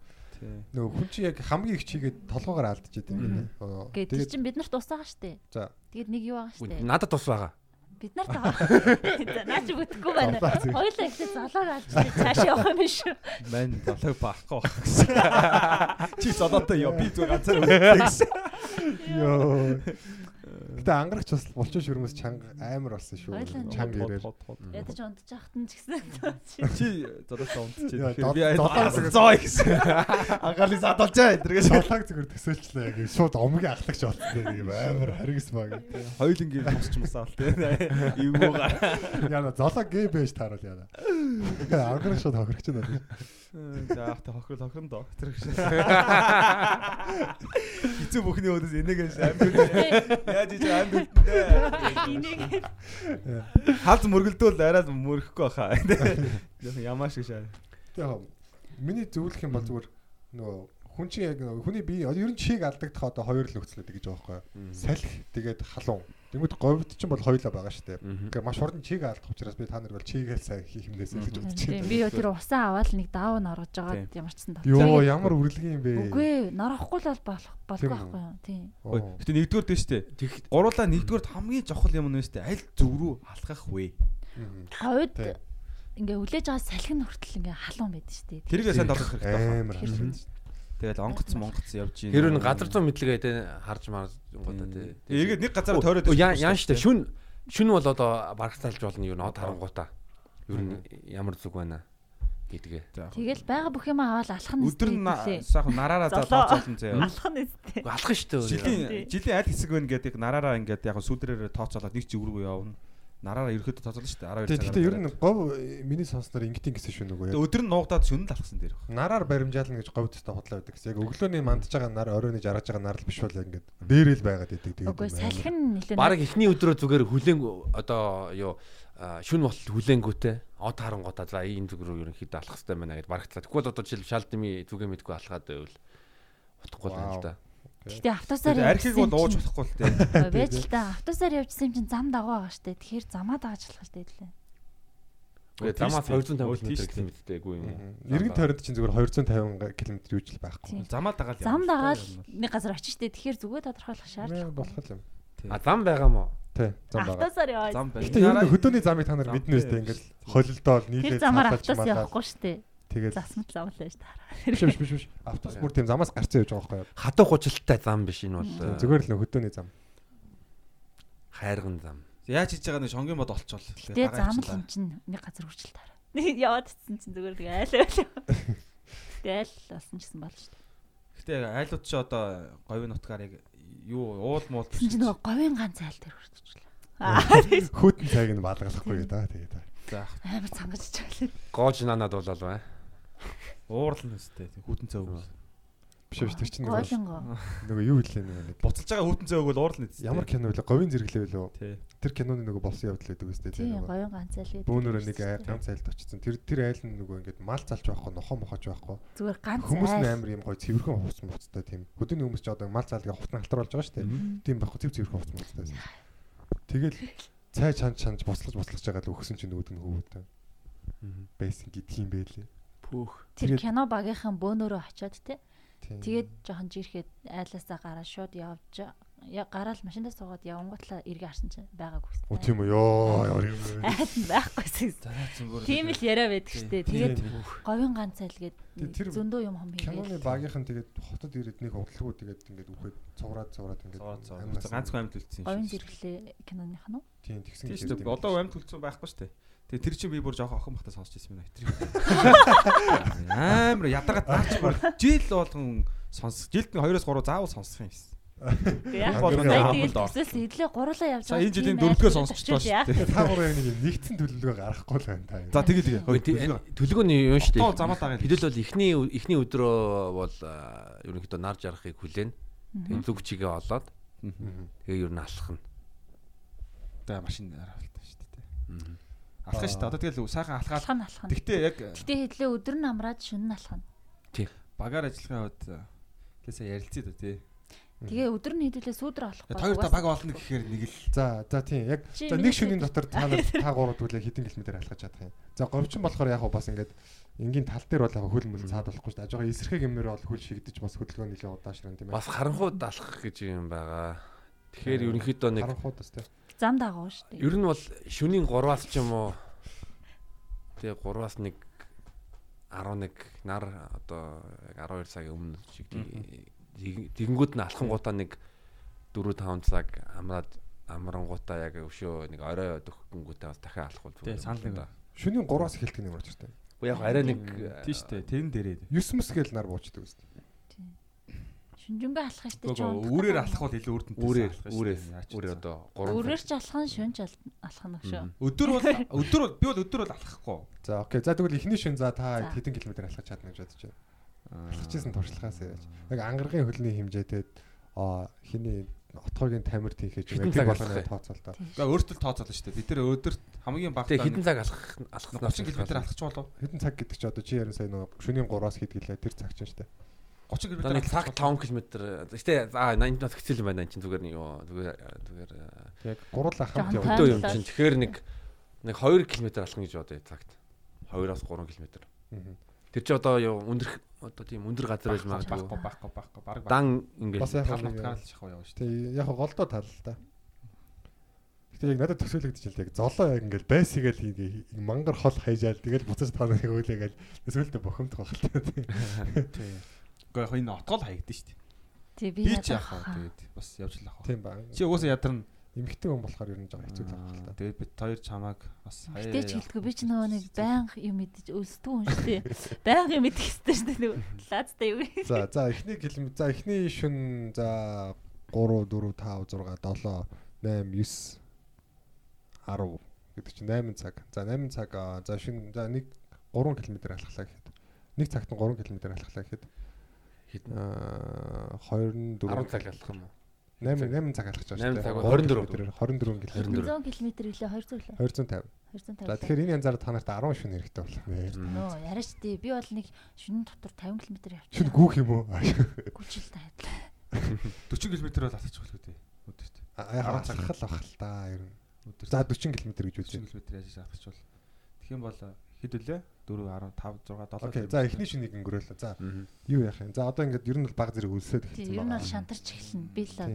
F: тий.
D: Нөгөө хүн чи яг хамгийн их чигээд толгоогоор алдчихад юм байна.
B: Гэ тэр чинь бид нарт ус байгаа штэ.
D: За.
B: Тэгээд нэг юу байгаа штэ.
E: надад тус байгаа.
B: Бид нарт байгаа. Наа чи бүтэхгүй байна.
D: Золоо.
B: Хоёлаа ихтэй золоор алж цааш явах юм биш үү?
F: Мань золог баахгүй байх гэсэн. Чи золоотой яа би зүгээр ганцаар үлдээ гэсэн. [laughs]
D: Йоо. Гэтэ ангарагч бас булчин шүрмэс чанга амар болсон шүү. Чанга ирээр.
B: Ядаж унтж яхад нь ч гэсэн.
F: Чи золоотой унтчих.
D: Яа,
F: Тэгэхээр би зоо гэсэн. Ангаалыг задалжаа энэ гэж.
D: Шалааг зүгээр төсөөлчлээ яг шууд омгийн ахлагч болсон тийм амар харигс баг.
F: Хоёулынгийн тусч масаал тий. Эвгүүгаар.
D: Яна золоо гээ бэж тааруул яна. Ангараг шууд хохирч байна.
F: За ахта хохирол хохирон доо. Тэр гэж. Эцэг бүхний өөдөөс энэгээ амир. Яаж иж амир үтдээ. [laughs]
B: Энийг
F: Халз мөргөлдөл арай л мөрөхгүй баха. Ямаа шиг шаа.
D: Тэг яг миний зөвлөх юм бол зүгээр нөгөө хүн чинь яг нөгөө хүний бие ер нь чийг алдагдах одоо хоёр л нөхцөлөд гэж байгаа байхгүй. Салхи тэгээд халуун. Тэгмэд говьд чинь бол хоёлаа байгаа шүү дээ. Тэгэхээр маш хурдан чийг алдах учраас би та нар бол чигээл сайн хийх юмнээс гэж бодож
B: Тийм
D: байна.
B: би тэр усаа аваад нэг даав нь оргож байгаа ямар ч сан
D: Йоо ямар үрлэг юм бэ?
B: Үгүй ээ, нарахгүй л бол болох
D: үү?
B: байхгүй юу? Тийм.
F: Гэтэ нэгдүгээр дээ штэ.
E: Тэг
F: Гуруулаа нэгдүгээр хамгийн жохол юм нь штэ. Аль зүг рүү алхах вэ?
B: Говьд ингээ хүлээж байгаа салхин хүртэл ингээ халуун байдаг шүү дээ.
F: Тэрийг сайн долох хэрэгтэй байна.
D: Амар
B: Тэр-
D: харж байна.
F: Тэгэл онгоц монгоц явж гин.
E: Тэр нь газар зүүн мэдлэгээ тэ харж марж гоо тэ.
F: Тэгээд нэг газараа тойроод
E: яа яан штэ шүн шүн бол одоо барагтаалж болно юу н од харангуутаа. Юу н ямар зүг байна гэдгээ.
B: Тэгэл байгаа бүх юм аваад алах нь
F: өдөр нь сайхан нараараа тооцоолсон заяа.
B: алах нь үстэй.
E: Алах штэ.
F: Жилийн жилийн аль хэсэг вэ гэдэг нараараа ингээд яг сүлдрээр тооцоолоод нэг чиг рүү явна. Нараараа ерөөхдөө тооцоолно шүү дээ. 12
D: Тэг
F: цагаар.
D: тэгтээ ер нь говь э, миний сонсноор ингэтийн гэсэн шүү нөгөө.
F: Өдөр нь нуугдаад шүн л алхсан дээр.
D: Нараар баримжаална гэж говьд өстө худлаа байдаг гэсэн. Яг өглөөний мандж байгаа нар оройны жаргаж байгаа нар л биш бол ингээд дээрэл байгаад идэг тэгээд.
B: Үгүй салхин нэлээд
E: Бараг эхний өдрөө зүгээр хүлэн одоо юу шүн бол хүлэнгүүтэй од харангуудаа за ийм зүг рүү ерөнхийдөө алах хэрэгтэй байна гэж барагтлаа. Тэгвэл одоо жишээл шалдми зүгэ мэдгүй алхаад байвал утахгүй л юм л да.
B: Гэтэ автобусаар
F: Архиг бол ууж болохгүй л дээ. [laughs]
B: Байж л та автобусаар явжсэн юм чинь зам дагуу байгаа штэ. Тэгэхээр замаа дагаж алах л дээ лээ.
E: Тэгээ замаас
F: тийш
E: 250
F: дээ. Өө,
E: км гэсэн мэдтэйгүй юм.
D: Иргэн тойронд чинь зүгээр 250 км юу ч байхгүй.
F: Замаа дагаал.
B: Зам дагаад нэг газар очиж штэ. Тэгэхээр зүгээр тодорхойлох
D: Нэ,
B: шаардлагагүй.
D: болох юм.
E: А зам байгаа мó.
D: Тий, зам байгаа.
B: Автобусаар яваад.
F: Зам байна.
D: Гэтэ ер нь хөдөөний замыг та нар мэднэ үстэй
F: байна
D: ингээд
F: шүү дээ.
D: холилдоол
B: Тэр
D: нийлээд
B: замаар
D: малаад
B: явахгүй штэ.
D: Тэгээд
B: Засмал зам л байж таараа.
D: биш биш биш. Автобус бүр тийм замаас гарцсан явж байгаа байхгүй юу?
E: Хатуу гужилттай зам биш энэ бол
D: Тийм, Зүгээр л нөх хөдөөний зам.
E: хайрган зам.
F: Яаж хийж байгаа нэг шонгийн бод олчвол.
B: Тэгээ зам л юм чинь нэг газар хүрчил таараа. Нэг [laughs] яваад ицсэн чинь зүгээр нэг айл айл. [laughs] Тэгээ айл болсон ч гэсэн болно штэ.
F: Гэтэ айлууд чи одоо говийн нутгаар яг юу уул муул
B: чинь нөгөө говийн ганц айл дээр хүрчихлээ. Аа [laughs]
D: Хүүтэн цайг нь баалгалахгүй да тэгээд.
F: за
B: амар цангаж чаглаа.
E: Гоож нанад болол бай.
F: Уурлна өстэй. Хүүтэн цай өгөл.
D: Биш биш тэр чинь нөгөө нөгөө юу хэлээ нэг.
F: Буцалж байгаа хүүтэн цай өгөл уурлна өстэй.
D: Ямар кино вэ? Говийн зэрэглээ
F: тий.
D: Тэр киноны нөгөө болсон явдал байдаг үстэй
B: Тийм
D: тийм.
B: говийн ганц айл гэдэг.
D: Бөөнөрөө нэг айл ганц айлд очсон. Тэр тэр айл нь нөгөө ингээд мал залж байхгүй, нохоо мохож байхгүй.
B: Зүгээр ганц
D: Хүмүүс
B: айл.
D: амар юм гоё цэвэрхэн хувцс муцтай тийм. Хөдөөний хүмүүс ч одоо мал залгаа хувцсан халтар болж байгаа шүү дээ. Тийм байхгүй цэв цэвэрхэн хувцс муцтай. Тэгэл цай чанд чанд буцлаж буцлаж байгаа л өгсөн чинь нөгөөд нь хөвөтэй. Бэйсэн гэдэг юм байлээ.
E: Пүүх.
B: Тэр кино багийнхан бөөнөрөө очиод те.
D: Тийм.
B: Тэгээд жоохон жирэхэд айлаасаа гараа шууд явж я гараал машиндаа суугаад явангуутлаа эргээ харсан чинь байгаагүй
D: Оо тийм үү ёо ямар юм бэ?
B: Айд байхгүйсэн. Тийм л яриа байдаг штэ. Тэгээд
D: Тийм.
B: говийн ганц айл гээд
D: Тэгээд тэр
B: зөндөө юм хом
D: Киноны
B: хийгээд.
D: багийнхан тэгээд хотод ирээд нэг удалгүй тэгээд ингээд үхээд цуграад цуграад ингээд
F: Ганцхан амьд үлдсэн
B: Говийн
F: шүү.
B: зэрэглээ киноных нь уу?
D: Тийм тэгсэн
F: Тийм шүү. дээ. Одоо амьд үлдсэн байхгүй шүү дээ. Тэгээ тэр чинь би бүр жоохон охин бахта сонсч ирсэн юм байна. Тэр [laughs] амар ядаргаад наач бүр жил болгон сонс. Жилд нь 2-оос 3 заавал сонсох юм шээ.
B: Яг
D: бол
B: төсөөс идлээ гурлаа явж
F: За энэ жилийн дөрөвдүгээр сонсогч байна шүү дээ.
D: Та гурав яг нэг нэгдсэн төлөвлөгөө гаргахгүй л байна та. юу?
F: За тэгээ тэгээ.
E: Төлөвлөгөөний юм шүү
F: Отоо
E: дээ.
F: замаа дагаад.
E: Хэдэл бол эхний эхний өдрөө бол ерөнхийдөө нар жарахыг хүлээн. Тэгээ зүг чигээ олоод тэгээ ер нь алхах нь.
F: Тэгээ машин харуултаа шүү дээ. Алхах шүү дээ. Одоо тэгэл сайхан алхаад.
B: алхан алхан.
F: Тэгтээ яг
B: Гэтэ хэдлээ өдөр нь амраад шөнө нь алхан.
F: багаар ажиллахын хувьд лээсээ ярилцъя да тий.
B: Тэгээ өдөр нь хэдүүлээ сүүдэр олох.
F: Тэгээд хоёр та баг олно гэхээр нэг л
D: За за тийм яг за нэг шөнийн дотор [laughs] та нар та гурав түлээ хэдэн километр алхаж чадах юм. За говчин болохоор яг бас ингээд энгийн тал дээр бол яг хөл мөл цаад болохгүй шүү дээ. Ажгаа эсрэг юмнэр бол хөл шигдэж бас хөдөлгөөн нэлээд удаашран тийм ээ.
E: Бас харанхууд алхах гэж юм байгаа. Тэгэхээр ерөнхийдөө нэг
D: харанхууд бас тийм.
B: Зам дагуу шүү дээ.
E: Ер нь бол шөнийн 3-аас ч юм уу тэгээ 3-аас 1 11 нар одоо яг 12 цагийн өмнө шиг тэгэнгүүт нь алхангуудаа нэг 4 5 цаг амраад амрангуудаа яг өшөө нэг орой дөхөнгүүтээ бас дахиад алхвал
F: Тий, санал нэг.
D: Шөнийн 3-аас эхэлдэг юм болж байна.
E: Яг арай нэг
F: Тийш үү. Тэрэн дээрээ.
D: 9 мэс гээл нар буучдаг үст.
B: Шүнжэнгээ алхах штэ ч
F: Гөө үүрээр алхах бол илүү үрдэнтэй.
E: үүрээр үүрээс үүрээ одоо 3
B: Өөрөөр ч алхах нь шүнж ал- алхах нь өгшөө.
F: Өдөр бол [laughs] өдөр бол би бол өдөр бол алхахгүй.
D: За окей. За тэгвэл эхний шин за та хэдэн километр алхаж чадна гэж бодож байна. Алхажсэн туршлагаас яаж. Яг ангаргийн хөлний хэмжээтэй а хиний отгойгийн тамир тийхэж
E: Хэдэн
D: тийм
E: алхах вэ?
D: тооцоол та.
F: Гэхдээ өөртөө тооцоолно шүү дээ. Бид нэр өдөрт хамгийн багтаа
E: хідэн цаг алхах алхаснаас
F: 30 км алхач болов.
D: Хэдэн цаг гэдэг чи одоо чи ярин сайн нөгөө шөнийн 3-аас хэд гэлээ тэр цаг чинь штэ.
F: 30 км
E: нэг цаг 5 км. Гэтэ аа 80 нас хэцүү юм байна энэ чинь зүгээр нэг юу зүгээр зүгээр
D: Яг гурал ахамт
E: өдөө юм чинь тэгэхээр нэг нэг 2 км алхах гэж бодъё цагт. 2-аас 3 км. Тэр чи одоо юу өндөр одоо тийм өндөр газар байж магадгүй.
F: байхгүй байхгүй баг баг.
E: Дан ингээд
F: тал л шахав яваа шүү дээ.
D: тий яг голдоо тал л та. Гэтэ яг надад төсөөлөгдөж л яг золоо яг ингээл байсгээл хийгээ мангар хол хайжаал тэгэл буцаж таа нарыг өөлэгээл төсөөлтөд бохомдох байх
F: Гэхдээ яг энэ отгол хаягдсан шүү дээ.
B: Тий би яах
F: вэ? Тэгээд бас явж л авах.
D: Тийм ба.
F: Чи угаасаа ядарна.
D: эмхтэн хүн болохоор ер нь жоо хэцүү л байх л та.
F: Тэгээд бид хоёр чамааг бас
B: Гэтэ ч хэлдэггүй би ч нөгөө нэг байнга юм мэдэж өлсдөг юм шүү дээ. [laughs] Байнга юм мэдэх хэрэгтэй шүү дээ. нөгөө Лаацтай юу.
D: За за эхний километр за эхний шүн за 3 4 5 6 7 8 9 10 гэдэг чинь 8 цаг. За 8 цаг за шүн за нэг 3 км алхахлаа гэхэд. Нэг цагт нь 3 км алхахлаа гэхэд
E: хэдэн
D: аа 24
E: 10 цаг алхах юм уу?
D: 8 8 цаг алхаж байгаа
E: 8 цаг,
D: 24 24 км.
B: 100 км гэлээ 200 лээ.
D: 250.
B: 250.
D: За тэгэхээр энэ янзаар та нарт 10 шүн хэрэгтэй болно.
B: Нөө яриа ч тий би бол нэг шөнийн дотор 50 км явчих.
D: Шүн гүүх юм уу?
B: гүчил таадлаа.
F: 40 км бол алхач болох үү? Өдөрт.
D: Аа
F: 10 цаг.
D: алхах л бах л та ер нь. За 40 км гэж үзье.
F: 40 км яаж алхач бол. Тэгэх юм бол хэд үлээ? 4 10 5 6 7
D: Окей. За эхний шүнийг өнгөрөөлөө. За юу яах юм? За одоо ингээд ер нь бол баг зэрэг
B: Тий
D: эхэлсэн
B: ер нь бол
D: байна.
B: шантарч эхэлнэ. Би л за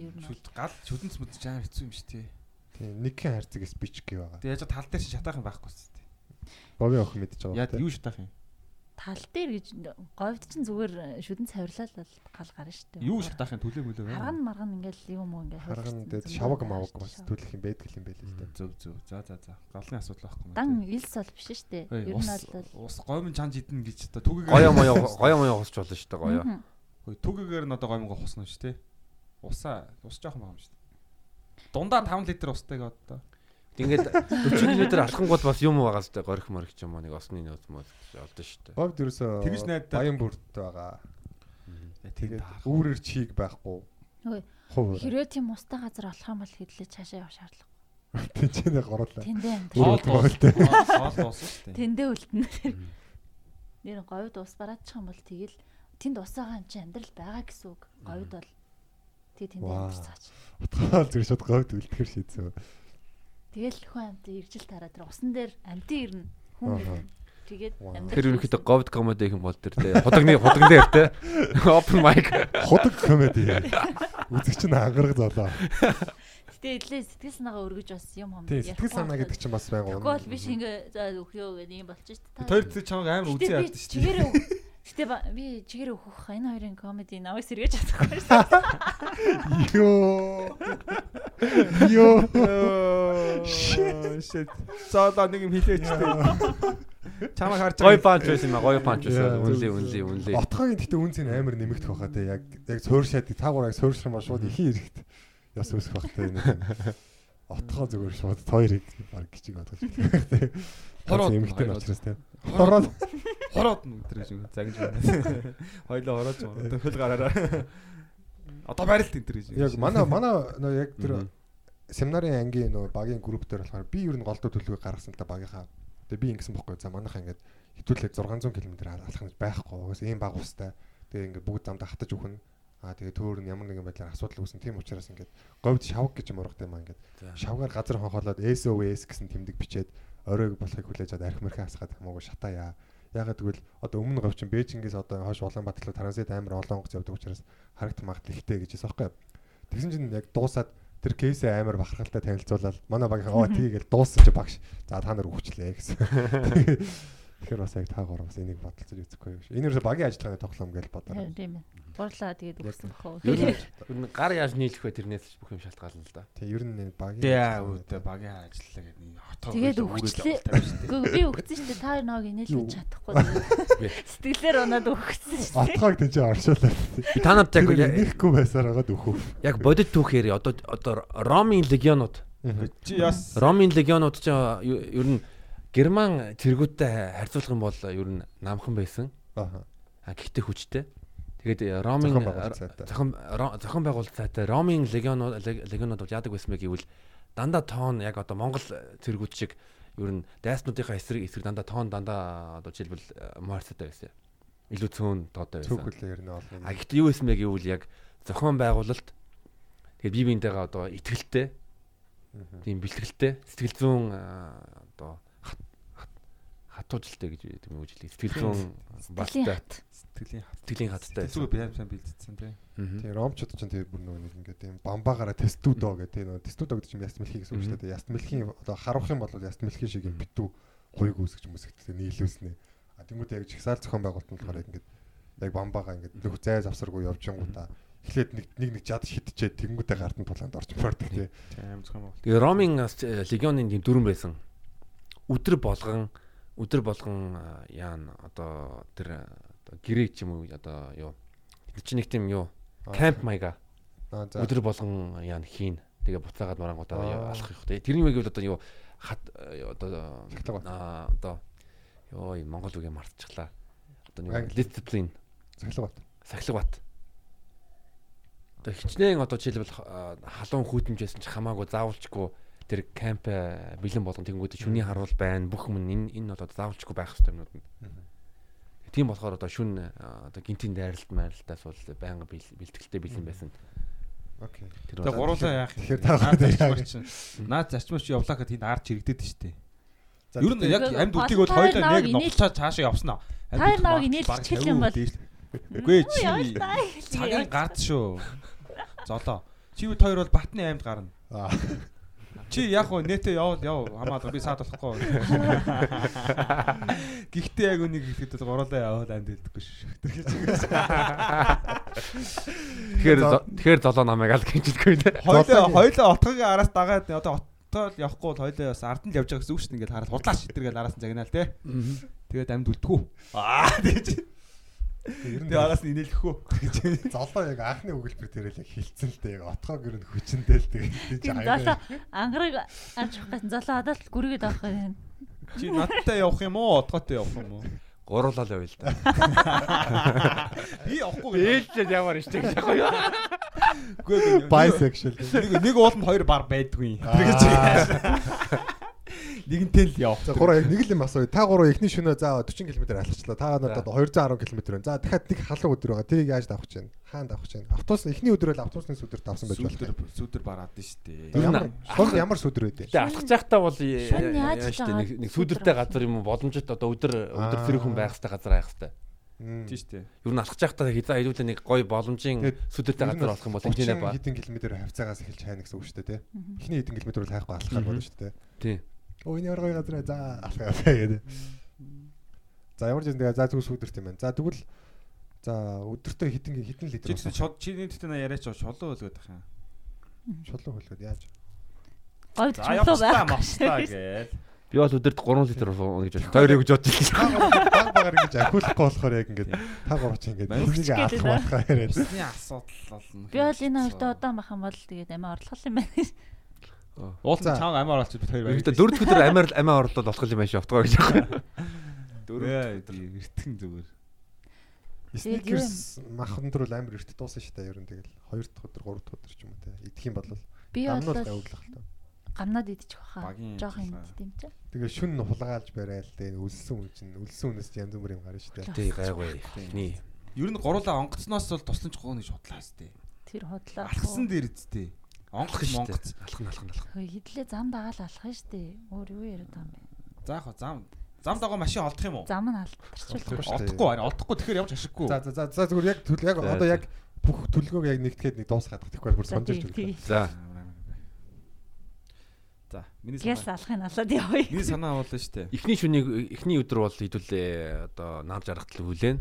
B: ер нь
F: шүд гал шүдэнц мэдэж амар хэцүү юм шүү тий.
D: Тийм нэгэн хайрцаг спич гээ байгаа.
F: Тэгээ яаж тал дээр шатаах юм байхгүй шүү дээ.
D: Бови охин мэдэж байгаа.
F: Яа юу шатаах юм?
B: Тал дээр гэж говьд чинь зүгээр шүдэн цавирлал бол гал гарна шүү дээ.
F: Юу шатаах юм төлөө мөлөө
B: Харган марган ингээл юм уу ингээл
D: Харган дээр шаваг маваг бас төлөх юм байдаг юм байл л да.
F: Зөв зөв. За за за. Галны асуудал байхгүй
B: Дан илс бол биш шүү дээ. Ер нь
F: ус
B: бол
F: ус гомн чанж идэн гэж одоо түгэгээр
E: Гоё моё гоё моё хусч болно шүү дээ гоё.
F: Түгэгээр нь одоо гомго хуснаа шүү дээ. Усаа ус байгаа юм шүү дээ. Дундаа 5 литр устай гээд одоо.
E: Ингээд 40 км алхангууд бас юм байгаа шүү дээ горих морих ч юм уу нэг осны нөөц мөс олдсон шүү дээ.
D: Бовд ерөөсөө
F: Тэгж найдаа.
D: баян бүрт байгаа.
F: Тэгээд
D: үүрээр чиг байхгүй.
B: Хэрвээ тийм устай газар болох юм бол хэдлээ цаашаа явах шаардлага.
D: Тэнцэнэ [laughs] горуулаа.
B: Тэндээ
D: Хоол
B: амьдрал.
D: боолтой.
F: хоол ус шүү дээ.
B: Тэндээ үлдэнэ. Нэр говьд ус бараачих юм бол тэгэл тэнд ус байгаа юм чи амьдрал байгаа гэсэн үг. Говьд бол тэгээ тэндээ
D: Вау.
B: амьд цаач.
D: Утгаал зүр шууд говьд үлдэхэр шийдсэн.
B: Тэгэл хүн амьд иржил тараа тэр усан дээр амьдын ирнэ. Хүн ирнэ. Тэгээд амьдрал.
E: Тэр ерөнхийдөө говд комеди гэх юм бол тэр те худагны худагн дээр те open mic
D: Худаг комеди. Үзэгч нь ангараг золоо.
B: Гэтэ идлээ сэтгэл санаагаа өргөж бас юм хом.
D: Тийм сэтгэл санаа гэдэг чинь бас байнга.
B: Гол биш ингээ за өөхөө гэдэг юм шүү дээ.
F: Тэр тэр чамайг амар
B: би
F: яддаг шүү дээ.
B: чигээрээ Гэтэ би чигээрээ өөхөх энэ хоёрын комеди намайг сэргээж чадахгүй шүү дээ.
D: Йоо. Йоо.
F: Shit. Цаалаа нэг юм хэлээч дээ. Чамайг харж
E: гой панч байсан юм а гой панч байсан үнли
D: зөв.
E: үнли
D: Отгоогийн гэтээ үнц нь амар нэмэгдэх байхаа те яг яг цөөршаад таагуураа цөөршрмаа шууд ихийн эрэхт яс үсэх бах те нэг отгоо зүгээр шууд хоёрыг баг гिचиг бодож те
F: Хороод,
D: эмэгтэй
F: хороод.
D: учраас те
F: Хороод.
D: хороод
F: нь шиг загинж байна. Хоёлоо хороод юм. Хөл гараараа. Одоо байралт энэ төр гэж.
D: яг манай манай нөө яг тэр семинарын ангийн нөө багийн групп дээр болохоор би ер нь голдуу төлөвийг гаргасан л та багийнхаа. Тэгээ би ингэсэн бохгүй. За манайхаа ингээд хитүүлээд 600 км алхах гэж байхгүй. Угаас ийм баг устай. Тэгээ ингээд бүгд замдаа хатаж өгнө аа тэгээ төөр нь ямар нэгэн байдлаар асуудал үүсэн тийм учраас ингээд говьд шавг гэж юм ургатай маа ингээд. Шавгаар газар хонхолоод SOS гэсэн тэмдэг бичээд оройг болохыг хүлээж аваад арх мэрхэн хасгаад хамаагүй шатаая. Ягаад гэвэл одоо өмнө говь чинь Бээжингээс одоо хойш Улаанбаатар руу транзит амар олон онгоц явдаг учраас харагт магадл ихтэй гэж хэлсэн байхгүй? Тэгсэн чинь яг дуусаад тэр кейсээ амар бахархалтай танилцуулаад манай багийн оо [laughs] тийгээл дууссан чи багш. За та нар өгчлээ гэсэн. [laughs] Тэгэхээр бас яг та гурав бас энийг бодолцож үзэхгүй юу. Энэ ерөөсө багийн ажиллагааны тоглоом гэж бодоо.
B: Харин тийм ээ. Гурлаа тэгээд өгсөн хөө.
E: Ер нь нь гар яаж нийлэх вэ тэрнээс бүх юм шалтгаална л да.
D: Тэг ер нь багийн
F: Тэгээ үүдээ багийн ажиллаа гэдэг нэг хотоо.
B: Тэгээд өгчлээ. Би өгсөн шүү дээ. Та ноог инээлж чадахгүй. Сэтгэлээр унаад өгсөн шүү дээ.
D: Отгоог тийч оршуулаа.
E: Би та нарт яг
D: нэхгүй байсаар байгаад өөхөө.
E: яг бодит түүхээр одоо одоо Ромын легионууд
F: Чи яс
E: Ромын легионууд ч ер нь герман цэргүүдтэй харьцуулах юм бол ер нь намхан байсан.
D: Аа.
E: Гэхдээ хүчтэй. Тэгээд Ромын
D: Зохион сайтай.
E: зохион Ро- зохион байгуулалт сайтай Ромын легионууд легионууд бол яадаг байсан бэ гэвэл дандаа тоон яг одоо Монгол цэргүүд шиг ер нь дайснуудынхаа эсрэг эсрэг дандаа тоон дандаа одоо жишээлбэл Марстай байсан. Илүү цөөн тоотой байсан.
D: Цөөхөл ер нь олон.
E: А гэхдээ юу байсан бэ гэвэл яг зохион байгуулалт тэгээд бие биентэйгээ одоо итгэлтэй тийм бэлтгэлтэй сэтгэл зүйн а, одоо хат- хат- хатуужилтай гэж гэдэг юм уу жилээ сэтгэл зүйн
B: хат.
F: сэтгэлийн хат.
E: сэтгэлийн хаттай
F: Зүгээр би сайн бэлдсэн тий.
D: Тэгээ ромчууд ч тэр бүр нөгөө нэг ингээд юм бамбаагаараа тестүүдөө гэдэг нөгөө тестүүдөө гэдэг чинь яст мэлхий гэсэн үг шүү дээ. Яст мэлхийн одоо харуулах юм бол яст мэлхийн шиг юм битүү хуйг үүсгэж mëсгдэг нийлүүлснэ. А тэмүүт яг жигсаал зохион байгуулалт нь болохоор яг ингээд яг бамбаагаа ингээд нөх зай завсаргүй явж ингуудаа эхлээд нэг нэг нэг жад шидчихэд тэнгүүтээ гарт нь тулаанд орж мордог тий.
F: Тийм зохион байгуулалт.
E: Тэгээ Ромын легионын тийм дүрэн байсан. Өдөр болгон өдөр болгон яана одоо тэр одоо гэрээ ч юм уу одоо юу тэр чинь нэг тийм юу камп маяга өдөр болгон яана хийн. Тэгээ буцаагаад марангуудаа
D: Аа.
E: алах их тий. Тэрний үеиг бол одоо юу хат э, одоо одоо ёо монгол үгээ мартчихлаа. Одоо нэг дисциплин
D: Цахилга бат.
E: сахилга бат. Одоо хичнээн одоо жишээлбэл халуун хүүтэмжсэн ч хамаагүй заавалчгүй тэр камп э, бэлэн болгон тэгэнгүүт шүний харуул байна бүх юм энэ энэ бол заавалчгүй байх хэрэгтэй юмнууд нь. Тийм болохоор одоо шүн а, одоо гинтийн дайралт майралтаас бол байнга бэл- бэлтгэлтэй бэлэн байсан.
D: Окей.
E: Тэр
F: Тэгээ
E: бол
F: гуруулаа яах юм.
D: Тэгэхээр та
F: Наад
D: гурлаа
F: чи явлаа гэхэд тэнд ард чирэгдээд штэ.
D: За,
F: Ер нь яг амьд үтгийг бол нэг
B: инээл-
F: ногцоо цаашаа явсан аа.
B: Таар наваг инээл чиглэл юм бол-
F: Үгүй чи цагийн гард шүү. Золоо. Чи бид хоёр бол Батны аймд гарна. Чи яг уу нэтэ явал яв хамаагүй би саад болохгүй. Гэхдээ яг үнийг хэлэхэд бол гуруулаа яваад амьд хэлдэггүй шүү.
E: Тэгэхээр зо- тэгэхээр золоо намайг аль гэж хэлэхгүй нэ.
F: Хоёлоо хоёлоо отгогийн араас дагаад одоо оттол явахгүй бол хоёлоо бас ард нь явж байгаа гэсэн үг шүү дээ. Ингээд хараад худлаа шидэргээл араас нь загнаал те. Тэгээд амьд үлдгүү. Аа тэгэж. Тэгээ араас нь инээлэхүү. [laughs]
D: золоо яг анхны өгүүлбэр дээр л яг хилцэн л дээ. Яг отгоог ер нь хүчэндээ л тэгээд тийч
B: Тийм золоо ангараг ажих гэсэн золоо хадаад л гүргээд авах юм.
F: Чи надтай явах юм уу? Отгоотой явах юм уу?
E: Гуруулаа л явъя л да.
F: Би явахгүй гэж.
E: Ээлжлээд яваар штэ гэж яахгүй юу?
F: Үгүй ээ.
D: bisexual.
F: Нэг нэг ууланд хоёр бар байдгүй. Тэгэж. Нэгэнтэй л яв.
D: За гурав яг нэг л юм асууя. Та гурав эхний шөнөө за 40 км алхачлаа. Та надад 210 км байна. За дахиад нэг халуун өдөр байгаа. Тэрийг яаж давах байна? Хаанд гэж байна? Автобус эхний өдөр л автобусны сүдэр давсан байж
F: Сүдэр
D: болох.
F: сүдэр бараад нь штэ.
E: Ер нь
D: Ямар сүдэр байдэ?
E: Тэгээ алхаж байхдаа бол
B: яаж
E: яа штэ
B: байгаа
E: нэг сүдэртэй газар юм уу боломжит одоо өдөр өдөр зэрэг хүн байх хэвээр газар байх хэвээр.
F: Тийм штэ.
E: Ер нь алхаж байхдаа хязаа илүүтэй нэг гоё боломжийн сүдэртэй газар болох юм бол энэ ба.
D: хэдэн километр хавцаагаас эхэлж хайна гэсэн үг шүү дээ, тий. Эхний хэдэн километр бол хайхгүй алхахаар болно шүү дээ.
E: Тий.
D: Өө энэ ямар гоё газар. За алхаа гэдэг. За ямар ч юм тэгээ за зүг сүдэрт юм байна. За тэгвэл за өдөртөө хэдэн хэдэн литр
F: Чи чод чиний дэхтэн яриач шолоо хөлгöd байх юм.
D: шулуу хөлгöd яаж?
B: Говьд
F: За
B: чулуу байх.
E: Би бол өдөрт 3 литр ууна гэж байна. Тойрог гэж бодож байна.
D: Баг багаар ингэж ахиулахгүй болохоор яг ингэж та гурав чи ингэж энийг
B: ч
D: алах болохоо яриад.
F: Усны асуудал болно.
B: Би бол энэ хоёртой удаан бах юм бол тэгээд амиа орлох юм байна.
F: Уулын чанга амиа оруулчих бид хоёр.
E: Гэхдээ дөрөв өдөр амиа амиа орлоод болох юм байшаа утгаа гэж байна.
F: Дөрөв өдөр эртхэн зүгээр.
D: Snickers махан дөрөл амар эрт дуусан шүү дээ ер нь тэгэл. 2 дахь өдөр 3 дахь өдөр ч юм уу те. Идэх юм бол
B: гамнууд
D: гавглах л та
B: гамнаад идчих واخа
F: жоох
B: юм тийм ч.
D: Тэгээ шүн хулгаалж барайл те өлсөн үн чинь өлсөн үнээс янз бүр юм гарна шүү дээ.
E: Тий гайгүй. Тий.
F: Ер нь гуруула онгоцноос бол тусланч гоог нь шудлаа хэвтэй
B: тэр худлаа
F: алхсан дээр эцтэй Онгоц монгоц.
E: Алхан алхан алхан.
B: Хидлээ зам дагаал алах нь штэ. Өөр юу яриад байгаа юм бэ?
F: За яг хоо зам зам дагаа машин олдох юм уу?
B: Зам нь.
D: Олдохгүй шүү дээ.
F: Олдохгүй харин олдохгүй тэгэхээр явж ашиггүй.
D: За за за зүгээр яг төл яг одоо яг бүх төлгөөг яг нэгтгэхэд нэг дуусгаад тэгэхгүй бүр сонжирч өглөө.
E: За.
F: За, миний санаа.
B: алахын алаад явъя.
F: Миний санаа бол шүү дээ.
E: Эхний шүнийг эхний өдөр бол хэдүүлээ одоо наад жаргалтал хүлээн.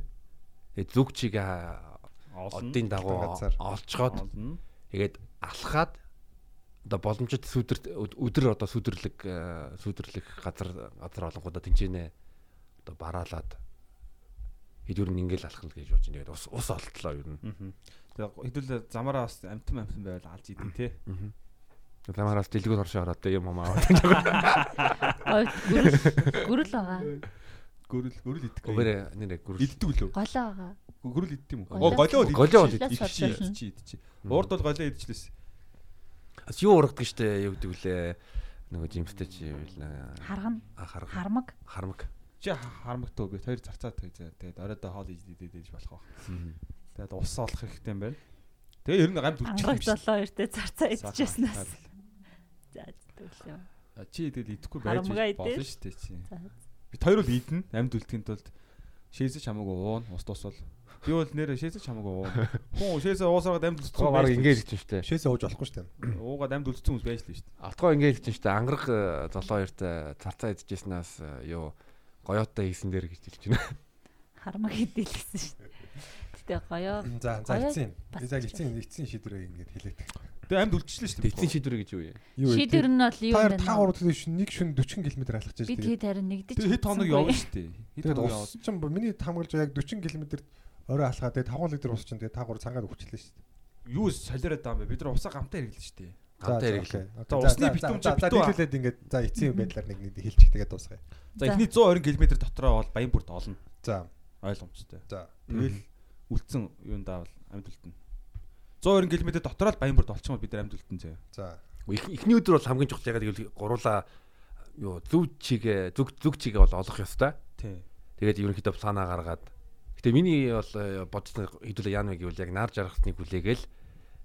E: Тэгээд зүг чиг
F: Олно.
E: одын дагуу олцгоод тэгээд алхаад одоо боломжит сүдэр өдөр одоо сүдэрлэг э, сүдэрлэх газар газар олонгуудаа тэнцэнэ одоо бараалаад хэдүүр нь ингээл алхна гэж бодож байна. Тэгээд ус ус олтлоо ер нь.
F: Мгм. Тэгээ хэдүүлээ замаараа бас амтан амтан байвал алж идэв те.
E: Тамаараас дэлгүүр оршоо ороод тэ юм аа. [laughs] [laughs]
B: Гүрэл байгаа.
F: Гөрөл гөрөл идэх.
E: Өгөөрэ нэрэ гүрэл.
F: иддэг лөө.
B: Голоо байгаа.
F: Гөрөл идэх юм уу?
B: Голио
F: бол идчих.
B: идчих.
F: Идчих идчих идчих. Уурд бол голио идчихлээс.
E: Бас юу ургадаг штэ юу гэдэг вүлээ. Нөгөө жимстэй чи байлаа.
B: Харгана.
E: Хармаг.
B: Хармаг.
E: Хармаг.
F: Чи харамгтөө гэж хоёр зарцаад тэгээ. Тэгээд оройдоо хоол идээд идэж болох байх. Тэгээд ус олох хэрэгтэй юм байна. Тэгээ ер нь гамд үлчих юм шиг.
B: золоо өртөө зарцаа идчихснээс. За зөвлөө.
F: Чи тэгэл идэхгүй байж болно шүү дээ чи.
B: За.
F: Бид хоёр бол идэнэ. Амьд үлдэхийн тулд шээсэж хамаагүй уун, ус тусвал. Би бол нэрэ шээсэж хамаагүй уун. Хүн шээсээ уусараад амьд үлдсэн
E: баг ингээд хэлж штэ.
D: Шээсээ ууж болохгүй дээ. [coughs]
F: Уугаад амьд үлдсэн хүмүүс байж л шүү дээ.
E: Алтгоо ингээд хэлж штэ. Ангараг э, золоо хоёртой царцаа идчихснаас э, юу гоёотой хийсэн дээр гэж хэлж байна. [laughs]
B: Хармаг хэдэлсэн дээ. Гэтэ гоёо.
D: За за эцсийн.
B: Бас
D: За эцсийн эцсийн шийдвэрээ ингээд хэлээд.
F: Тэгээ амьд үлдчихлээ шүү дээ.
E: Эцсийн шийдвэр гэж юу юм?
D: Юу вэ?
B: Шийдвэр нь бол юу
D: Та
B: юм
D: та
B: бэ?
D: гурав төлөв нэг шүн 40 км алхаж
B: Бид
D: байгаа.
B: хэд харин нэгдэж.
F: Тэгээ хэд хоног явна шүү дээ. Хэд
D: Тэгээд
F: хоног явна.
D: бо- миний хамгаалж яг 40 км орой алхаад тэгээд 5 литр ус чинь тэгээд та гурав цангаад өгчлээ шүү дээ.
F: Юу солиороод байгаа юм бэ? Бид нар усаа гамтаа хэрэглэн шүү дээ.
E: Гамтай хэрэглээ.
F: За, усны битүүм чи битүү-
D: дийлүүлээд ингээд за эцсийн [laughs] байдлаар нэг нэг хэлчих тэгээд дуусгая.
F: За эхний 120 км дотроо бол баян бүрт олно.
D: За
F: Ойлгомжтой.
D: за
F: Тэгэл үлдсэн юундаа бол амьд үлдэн. 120 км дотроо л баян бүрт олчих юм бол бид нар үлдэн зөө.
D: за
E: Эхний өдөр бол хамгийн чухал ягаад гэвэл гуруула юу зүг чигээ зүг зүг чигээ бол олох ёстой.
F: Тий.
E: Тэгээд ерөнхийдөө планаа гаргаад. Гэтэ миний бол э, бодсон хэдүүлээ яана вэ гэвэл яг нар жаргалтныг хүлээгээл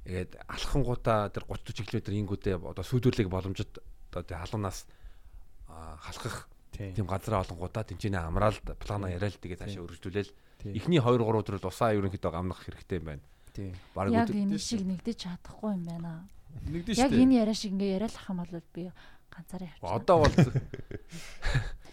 E: тэгээд алхангуудаа тэр 30 40 км ингүүдээ одоо сүйдвэрлэх боломжит одоо тэр халуунаас
F: Тий.
E: тийм газраа олонгуудаа тэнцэнэ амраалд плана яриад тэгээд цаашаа өргөжлүүлээл
F: Тий.
E: эхний 2 3 өдөр бол усаа ерөнхийдөө гамнах хэрэгтэй юм байна.
F: Тий.
E: Бараг
B: Яг энэ шиг нэгдэж чадахгүй юм байна.
F: Нэгдэн
B: Яг
F: шүү дээ.
B: энэ яриа шиг ингээ яриалах юм бол би ганцаараа явчихна.
E: одоо бол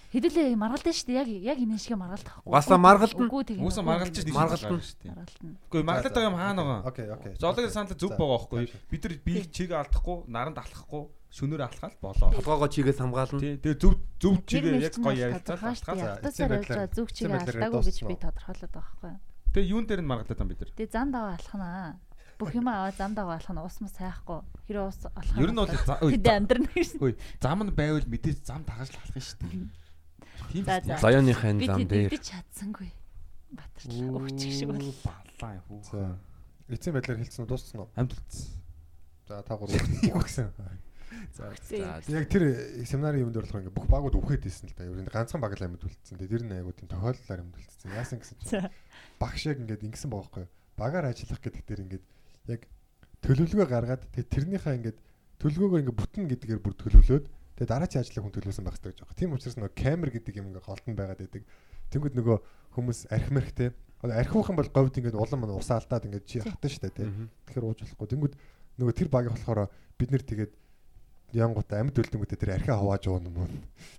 B: Хэдүүлээ маргалдаа шүү дээ. Яг яг энэ шиг маргалдах.
E: Угаасаа маргалдана.
B: Үгүй тэгээ.
F: Уусаа маргалж чинь
E: Маргалдана.
F: шүү дээ.
B: Маргалдана.
F: Үгүй маргалдаг юм хаана байгаа?
D: окей окей.
F: Зоологийн санал зөв
D: За,
F: байгаа байхгүй. Бид нар биеийг чиг алдахгүй, наранд алхахгүй, шөнөөр алхаад болоо.
E: толгоогоо чигээс хамгаална.
F: Тий. Тэгээ зөв зөв чигээ яг гоё ярилцаад
B: шүү дээ. байгаа зүг чигээ алдаагүй гэж би тодорхойлоод байгаа байхгүй.
F: Тэгээ юун дээр нь маргалдаад байгаа бид нар?
B: Тэгээ зам даваа алхнаа. Бүх юм аваа зам даваа алхна ус мус сайхгүй. Хэрэв ус алхах.
F: Ер нь бол
B: тэд амьдрна гэж.
F: Хөөе, зам нь байвал мэдээж зам тагаж л алах шүү дээ. Тийм
B: За,
F: биз
B: за.
F: дээ.
E: Заяоныхын
B: Би
E: зам дээр
B: нэгдэж чадсангүй. Батарчлаа өгчих шиг бол.
F: балаа юм хүү.
D: За эцсийн байдлаар хэлсэн дууссан уу?
F: Үлдсэн.
D: За та гурав үхсэн.
F: За.
B: За.
D: Яг тэр семинарын юмд болохоор ингээд бүх багууд үхээд ийсэн л да. Ер нь ганцхан баг л амьд үлдсэн. Тэгээд тэр айгуу тийм тохиолдлоор амьд үлдсэн. Яасан гэсэн чинь багш яг ингээд ингэсэн байгаа байхгүй юу? Багаар ажиллах гэдэг дээр ингээд яг төлөвлөгөө гаргаад тэгээд тэрнийхээ ингээд төлөвлөгөөгөө ингээд бүтэн гэдгээр бүр төлөвлөөд тэгээд дараачийн ажлыг хүн төлөвлөсөн байх хэрэгтэй гэж байгаа. Тийм учраас нөгөө камер гэдэг юм ингээд голтон байгаад байдаг. Тэнгүүд нөгөө хүмүүс архимэрхтэй одоо архиух юм бол говьд ингээд улам мань усаалтаад ингээд чи хатан штэ тий. Тэгэхээр ууж болохгүй. Тэнгүүд нөгөө тэр багийг болохоор бид нэр тэгээд янгууд амьд үлдэнгүүтээ тэр архиа хувааж ууна юм уу.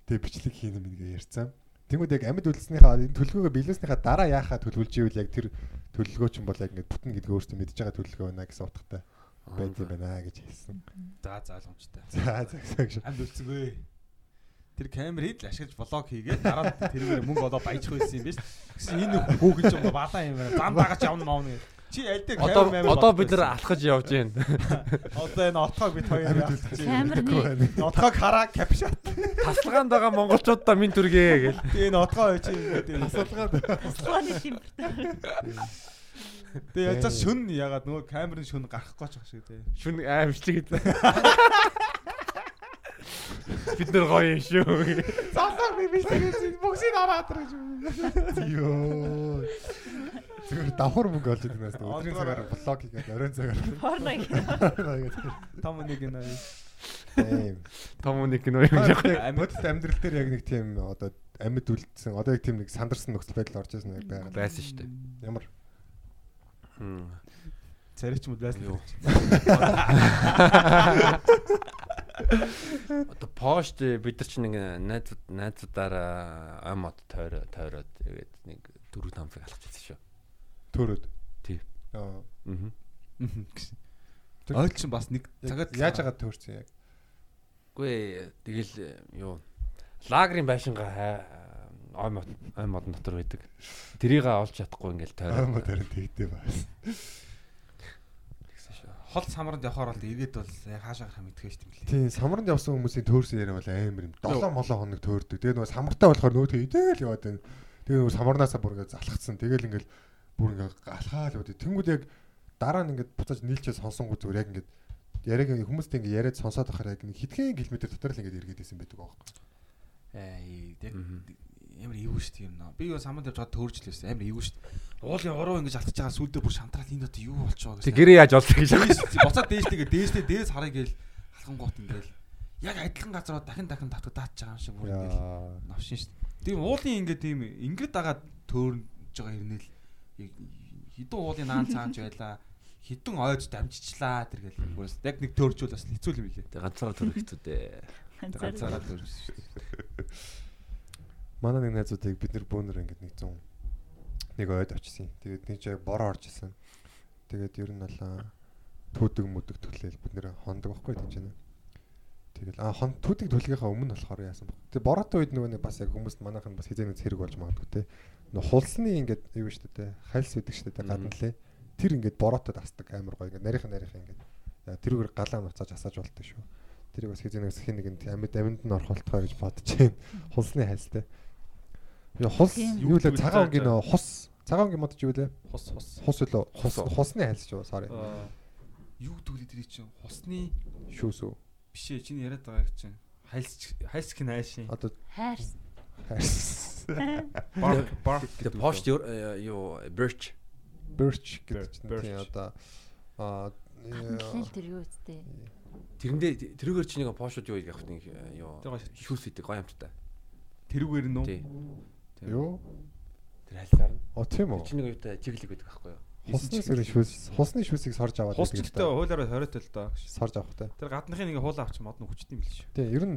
D: Тэгээ бичлэг хийн юм ингээ ярьсан. Тэнгүүд яг амьд үлдснийхаа энэ төлөвлөгөөгөө биелүүлснийхаа дараа яахаа төлөвлөж ивэл яг тэр төлөвлөгөө чинь бол яг ингээ бүтэн гэдгээ өөртөө мэдж байгаа төлөвлөгөө байна гэсэн утгатай байд юм байна гэж хэлсэн.
F: За за ойлгомжтой.
D: За за за.
F: Амьд үлдсэнгүй. Тэр камер хэд л ашиглаж блог хийгээд дараа нь тэргээр мөнгө олоо баяжих байсан юм биш. Гэсэн энэ хүүхэд юм балаа юм байна. Зам дагаж явна маа. Чи аль дээр
E: Одоо
F: камер
E: одоо бид нар алхаж явж байна. [laughs]
F: одоо энэ отхог бид хоёр
D: үлдсэн.
B: Камерны
F: Отхог хараа капшат.
E: Тасалгаанд байгаа монголчуудаа минь түргээ гэл.
F: Энэ отгоо очи ингээд
D: Асуулгаад
B: Слоны температур.
F: Тэгээ яцаа шүн ягаад нөгөө камерын шүн гарахгүй ч ах шиг тий.
E: Шүн аимшлиг гэдэг. [laughs] Бид нар гоё юм шүү.
F: Залах би биш тэгээд боксыг хараад гэж.
D: ёо. Зүгээр давхар мөнгө олж идэнээс өдрийн цагаар блог хийгээд оройн цагаар.
B: Порно гэх.
F: Том нэг нэ.
D: Тийм.
E: Том нэг кино юм яг.
D: Амьд амьдрал дээр яг нэг тийм одоо амьд үлдсэн одоо яг тийм нэг сандарсан нөхцөл байдал орж ирсэн яг байгаа.
E: Байсан шүү дээ.
D: Ямар
F: Царич мод байсан.
E: Одоо пост бид нар чинь нэг найзууд найзуудаараа ам од тойроо тойроод тэгээд нэг 4 5 цаг алхчихсан шүү.
D: Төрөөд.
E: Тий.
D: Аа.
E: Аа.
F: Ойл чинь бас нэг цагаад
D: Яаж агаад төөрсөн яг?
E: Үгүй тэгэл юу лагерын байшингаа ой мод ой модон дотор байдаг. Тэрийг олж чадахгүй ингээл тойроо.
D: Модерн тэгдэй бас.
E: Тэгсэн шүү.
F: Хол самранд явахаар бол эргээд бол яг хаашаа гарах мэдгүй шүү дээ.
D: Тийм самранд явсан хүмүүсийн төөрсөн яриа бол амар юм. 7 молоо хоног төөрдөг. Тэгээ нөгөө самартаа болохоор нөөтөө идээл яваад байна. Тэгээ нөгөө самарнаасаа бүр ингээд залхацсан. Тэгэл ингээд бүр ингээд галхаал яваад. Тэнгүүд яг дараа нь ингээд буцааж нийлчээ сонсонгуу зүгээр яг ингээд яриаг хүмүүстэй ингээд яриад сонсоод байхаар яг хэдхэн километр дотор л ингээд эргээд исэн байдаг аахгүй.
F: Ээ яг
E: Мгм.
F: амар шүү дээ юм наа. Би юу саманд явж байгаа төөрж л байсан. Амар шүү дээ. Уулын ороо ингэж алдчихж байгаа сүлдээ бүр шантрал энэ дот юу болчихоо
E: Тэг гэрээ яаж олох гэж
F: Буцаад дээштэйгээ дээштэй дээс харъя гээл халхангуут ингээл яг адилхан газараа дахин дахин татдаг дааж байгаа юм шиг бүр ингээл навшин шүү дээ. Тийм уулын ингээд тийм ингээд дагаад төөрж байгаа хэрнээл хідэн уулын наан цаанч байлаа. Хідэн ойж дамжчлаа тэр гээл бүрээс яг нэг төөржүүл бас хэцүү юм билээ.
E: Тэг ганцаараа төрөх хэвчүү дээ.
F: Ганцаараа төөрж шүү дээ.
D: Манай нэг найзуудыг бид нэр бөөнөр ингээд нэг 100 нэг ойд очсон. Тэгээд нэг яг бороо орж исэн. Тэгээд ер нь бол түүдэг мүдэг төглөөл бид нэр хондог байхгүй гэж байна. Тэгэл а хон түүдэг төлгийнхаа өмнө болохоор яасан бэ? Тэгээд бороотой үед нөгөө нэг бас яг хүмүүст манайхан бас хизээ нэг зэрэг болж магадгүй те. Нөгөө хулсны ингээд юу шүү дээ. Хальс үүдэг шүү дээ гадна лээ. Тэр ингээд бороотой дасдаг амар гоё ингээд нарийнхан нарийнхан ингээд тэрүүгээр галаа нуцааж асааж болтой шүү. Тэрийг бас хизээ нэг сэхин нэг амьд амьд нь орох болтгоо гэж бодож байна. Хулсны хальстай. Яа хулс юу
F: Юу
D: цагаан өнгийн хус цагаан мод ч юу лээ?
F: Хус хус.
D: Хус үлээ. Хус
E: Хус.
D: хусны хальс шүү. Sorry.
F: Юу дүүл дээр чинь хусны
D: Шүүсүү.
F: биш ээ чиний яриад байгаа чинь хайлс хайлс гин аашийн
D: Одоо
B: Хайрс.
D: хальс.
F: барк барк
E: Тэг пост юу юу birch
D: Birch гэдэг чинь
F: Birch.
D: тийм одоо аа
B: Хатналал тэр юу үстэй.
E: тэрэндээ тэрүүгээр чи нэг пошууд юу яах вэ юу
F: Тэгээ
E: шүүс идэг гоё амттай.
F: тэрүүгээр нь үү?
E: Тий.
D: юу?
E: Тэр хальсаар нь.
D: О тийм үү.
E: Чи нэг үедээ чиглэг байдаг байхгүй юу?
D: Хусны шүүс хусны шүүсийг сорж аваад байдаг
F: гэдэг хуулаараа хориотой л доо.
D: сорж авах те.
F: Тэр гадныхын нэг хуулаа авч мод нь хүчтэй юм л шүү.
D: Тийм ер нь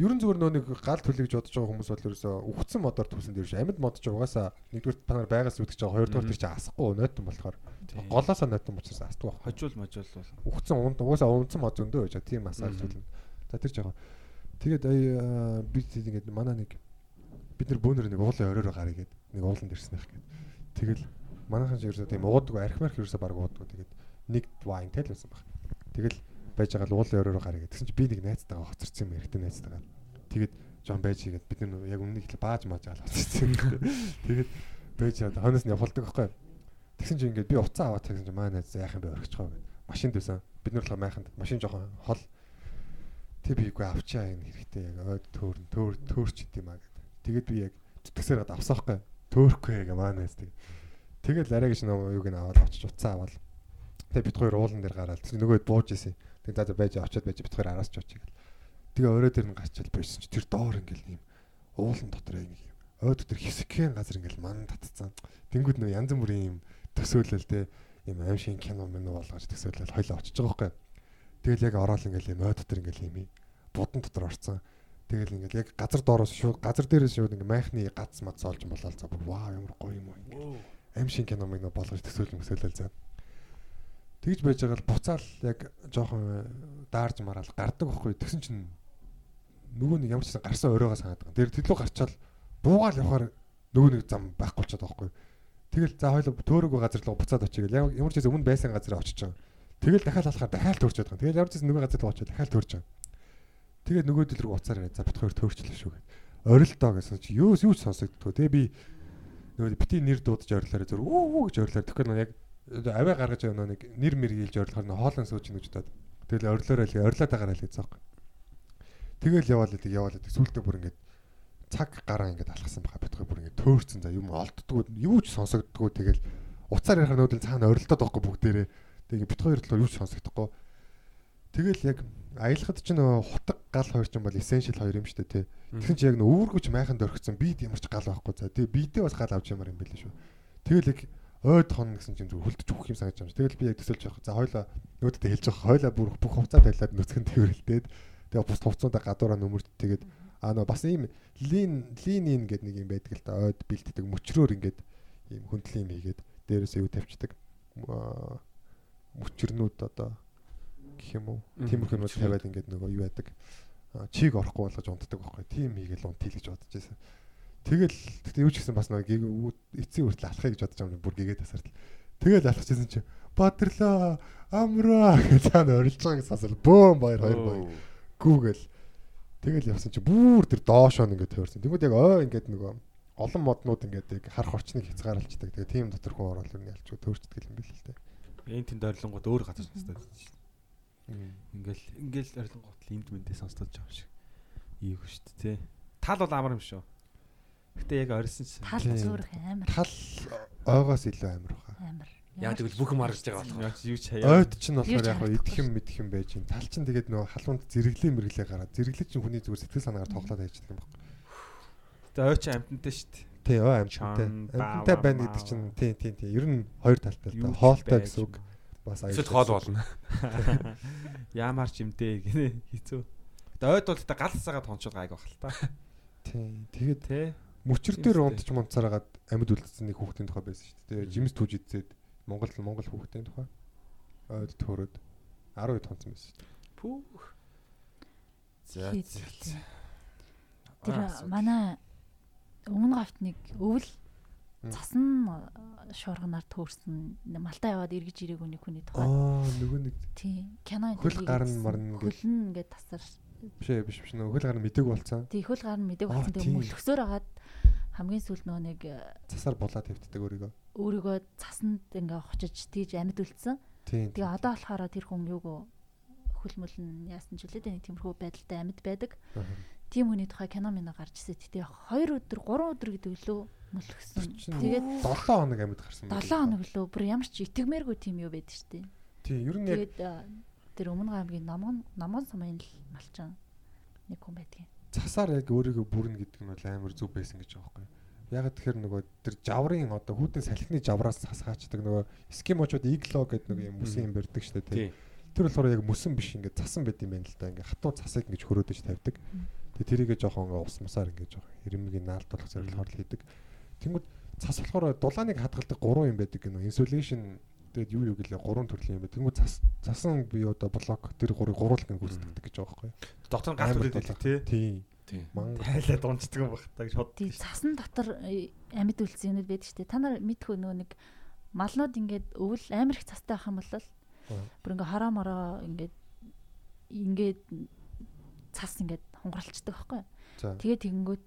D: ер нь зүгээр нөө нэг гал төлөйж бодож байгаа хүмүүс бол ерөөсөө үхсэн модоор дээр шүү. Амьд мод ч угаасаа нэгдүгээр та нар байгаас үүдэж байгаа хоёрдугаар тэр чинь асахгүй нойтон болохоор голоосоо нойтон учраас астдаг байх.
F: Хожуул можуул бол.
D: Үхсэн унд угаасаа унцсан мод зөндөө байж байгаа. Тийм масаж төлнө. За тэр жоо. Тэгээд би тэгээд манай нэг бид нар бөөнөр нэг уулын оройроо гарыг гээд нэг ууланд ирсэн их гээд. Тэгэл манайхан ч ерөөсөө тийм уудаг архимарх ерөөсөө баг уудаг. Тэгээд нэг вайн тэл байсан баг. Тэгэл байж байгаа л уулын оройроо гарыг гээд. Тэгсэн чи би нэг найзтайгаа хоцорсон юм эрэгтэй найзтайгаа. Тэгээд жоон байж игээд бид нар яг өмнө их бааж мааж аал хоцорсон. Тэгээд байж чад хонос нь явуулдаг байхгүй. Тэгсэн чи ингээд би уцаа аваад тэгсэн чи манай найз яах юм бэ орчихоо гэд. Машинд байсан. Бид нар болохоор майханд машин жоохон хол Тэг би үгүй авчаа энэ хэрэгтэй яг ойд төөрн төөр төөрч идэм аа гэд. Тэгээд би яг зүтгэсээр гад авсаахгүй. Төөрөхгүй яг маанаас тэг. Тэгээд арай гэж нөө юуг нь аваад очиж уцаа аваад. Тэгээд бид хоёр уулан дээр гараад тэр нөгөөд бууж исэн. Тэгээд за байж очиод байж бид хоёр араас ч очие гэл. Тэгээ орой дээр нь гарчил байсан чи тэр доор ингээл юм уулан дотор нэг юм. Ой дотор хэсэгхэн газар ингээл ман татцсан. Тэнгүүд нөө янз бүрийн юм төсөөлөл те юм аим шин кино мэн болгож төсөөлөл хойлоо очиж байгаа байхгүй. Тэгэл яг ороод ингээл юм ой дотор ингээл юм будан дотор орцсон. Тэгэл ингээл яг газар доороос шууд газар дээрээс шууд ингээ майхны гац мац олж болол за бүр вау ямар гоё юм уу. Аим шин кино мэн болгож төсөөлөл төсөөлөл за. Тэгж байж байгаа л буцаал яг жоохон даарж мараал гардаг байхгүй. Тэгсэн чинь нөгөө нэг ямар ч гэсэн гарсан оройгоо санаад байгаа. Тэр төлөө гарчаал буугаал явахаар нөгөө нэг зам байхгүй болчиход байгаа байхгүй. Тэгэл за хоёул төөрөгөө газар руу буцаад очие гэл ямар ч гэсэн өмнө байсан газараа очиж байгаа. Тэгэл дахиад алахаар дахиад төөрчөд байгаа. Тэгэл ямар ч гэсэн нөгөө газар руу очиж дахиад байгаа. Тэгээд нөгөө дэл рүү уцаар яриад за бит хоёр төөрчлөө шүү гэд. Орилдоо гэсэн чи юу юу ч сонсогддгоо. Тэгээ би нөгөө бити нэр дуудаж орилоор зөв үү гэж орилоор тэгэхээр яг аваа гаргаж яваа нэг нэр мэр гэлж орилохоор нөө хоолон сууж ин гэж бодоод тэгэл орилоор аль орилоод агаар аль гэсэн юм. Тэгэл яваал идэг яваал идэг сүултээ бүр ингээд цаг гараа ингээд алхсан баха. Битгой бүр ингээд төөрцөн за юм олддгоо юу ч сонсогддгоо. Тэгэл уцаар ярих нүүдэл цаана орилдоод байхгүй бүгдээрээ тэгээ бит хоёр талаар юу ч сонсогдохгүй тэгэл яг аялахад ч нөө хутаг гал хоёр ч юм бол essential хоёр юм шүү дээ тий Тэгсэн чи яг нөө үүргүч майханд орхисон бид ямар ч гал байхгүй за тэгээ бидээ бас гал авч ямаар юм бэлээ шүү тэгэл яг ойд хон гэсэн чинь зүг хөлдөж өгөх юм санаж байна. Тэгэл би яг төсөлж явах. За хойлоо нүүдтэй хэлж явах. Хойлоо бүр бүх хувцас байлаад нүцгэн тэрэлдээд Тэгээ бус хувцсуудаа гадуураа нөмөрд тэгээд аа нөө бас ийм лин линин гэдэг нэг юм байдаг л да ойд бэлддэг мөчрөөр ингээд ийм хөндлөн юм хийгээд дээрээс юу тавьчихдаг мөчрнүүд одоо гэх юм уу? Тиймэрхүү
E: мөчрнүүд.
D: тавиад ингээд нөгөө юу яадаг? Аа, чийг орохгүй болгож унтдаг байхгүй. Тийм хийгээл унтий гэж бодож байсан. Тэгэл тэгтээ юу ч гэсэн бас нөгөө эцсийн хүртэл алахыг гэж бодож байгаа юм. Бүр гэгээд тасардал тэгэл алхажсэн чи баатарлаа амраа! [laughs] гэж цаана орилж байгааг сасал бөөм баяр хоёр баяр. Гүүгээл тэгэл явсан чи бүр тэр доошоо ингээд тойрсон. Тэгмэд яг ой ингээд нөгөө олон моднууд ингээд яг харах орчныг хязгаарлалцдаг. Тэгээ тийм дотор хүн орол юу ялч төөрчдөг юм бэл л дээ.
F: Энд тэнд орилонгууд өөр газар сонсдод шүү. Ингээл ингээл орилонгууд л энд мэндээ сонсдод байгаа шиг. Ийх шүү дээ. Тал бол амар юм шүү. Гэтэ яг орилсон чинь
B: Тал зүрх амар
D: тал ойгоос илүү амар баха
B: амар.
E: Яа тэгвэл бүх юм харагдаж байгаа болох.
F: яг юу ч хаяа.
D: ойд чинь болохоор яг хаа
B: харагдахгүй
D: идэх юм мэдэх юм байж юм тал чинь тэгээд нөгөө халуунд зэрэглээ мэрэглээ гараад зэрэглээ чинь хүний зүгээр сэтгэл санаагаар тоглоод хайчдаг юм байна
F: Гэтэ ой чи амтантай шүү дээ.
D: тий ой амттай
F: баа,
D: байна гэдэг чинь тий тий тий ер нь хоёр талтай л
F: ч
D: хоолтой
F: байж
D: гэсэн үг бас
E: Эсвэл хоол болно. [laughs]
F: Яамар ч юмдээ гинэ хийцүү. Гэтэ ойд бол та гал цагаад тончод гайг байх л та.
D: тий тэгээд
F: Тэ.
D: мөчр дээр унтж мунцараагаад амьд үлдсэн нэг хүүхдийн тухай байсан шүү дээ жимс түүж идсээд Монгол Монгол хүүхдийн тухай ойд төрөөд 10 хэд тонцсон байсан шүү дээ
F: Пүүх. За. За.
B: Тэр манай өмнө говт нэг өвөл
D: Мм.
B: цасан э, шуурганаар төөрсөн малтаа яваад эргэж ирээгүй нэг хүний тухай.
D: аа нөгөө нэг
B: Тий. Кино
D: Хөл гарна марна гэж.
B: хөлн ингээд тасар.
D: биш ээ биш биш нөгөө хөл гарна мэдээг болцсон
B: Тий хөл
D: Аа,
B: болсон.
D: тийм.
B: Тэгээ мөлхсөөр агаад хамгийн сүүл нөгөө нэг э,
D: цасаар булаад тавьддаг өөрийгөө
B: өөрийгөө цасанд ингээ хочиж тийж амьд үлдсэн.
D: тийм
B: Тэгээ одоо болохоор тэр хүн юуг хөл мөлн яасан ч үлээ нэг тиймэрхүү байдалтай амьд байдаг.
D: Аа.
B: Тийм хүний тухай кино минь гарч ирсэн. Тэгээ 2 өдөр 3 өдөр гэдэг лөө мөлхсөн. Тэгээд
D: 7 хоног амьд гарсан
B: 7 хоног лөө бүр ямар ч итгэмээргүй тийм юу байдаг шүү дээ.
D: тий ер нь яг
B: Тэгээд тэр өмнө аймгийн намган намган сумын л малчсан нэг хүн байдгийн.
D: цасаар яг өөрийгөө бүрнэ гэдэг нь бол амар зүв байсан гэж байгаа байхгүй яг тэгэхээр нөгөө тэр жаврын одоо хүүтэн салхины жавраас цас хаачдаг нөгөө эскимочууд игло гэдэг нэг юм мөсөн юм барьдаг шүү дээ тий тэр болохоор яг мөсөн биш ингээд цасан байд юм байна л да ингээд хатуу цасыг ингээд хөрөөдөж тавьдаг тэгээ тэрийгэ жоохон ингээд ус мусаар ингээд жоохон хэрэмгийн наалдуулах зорилгоор л хийдэг тэнгүүд цас болохоор дулааныг хадгалдаг гурван юм байдаг гэнэ инсулation тэгээд юу юу гэлээ гурван төрлийн юм байдаг тэнгүүд цас цасан би одоо блок тэр гурыг гуруулах гэж гүйцэтгэдэг гэж байгаа байхгүй Амар
F: үлдээд
D: дулаан.
F: тий.
E: Тий.
D: тий мангар
F: Тайлаа дунцдаг юм байна гэж бод.
B: Тий цасан дотор э, амьд үлдсэн юмуд байдаг шүү дээ. Та нар мэдхүү нөө нэг малнууд ингээд өвөл амар их цастай байх юм бол бүр ингээ хараа мороо ингээд ингээд цас ингээд хунгаралцдаг байхгүй. Тэгээ тэгэнгүүт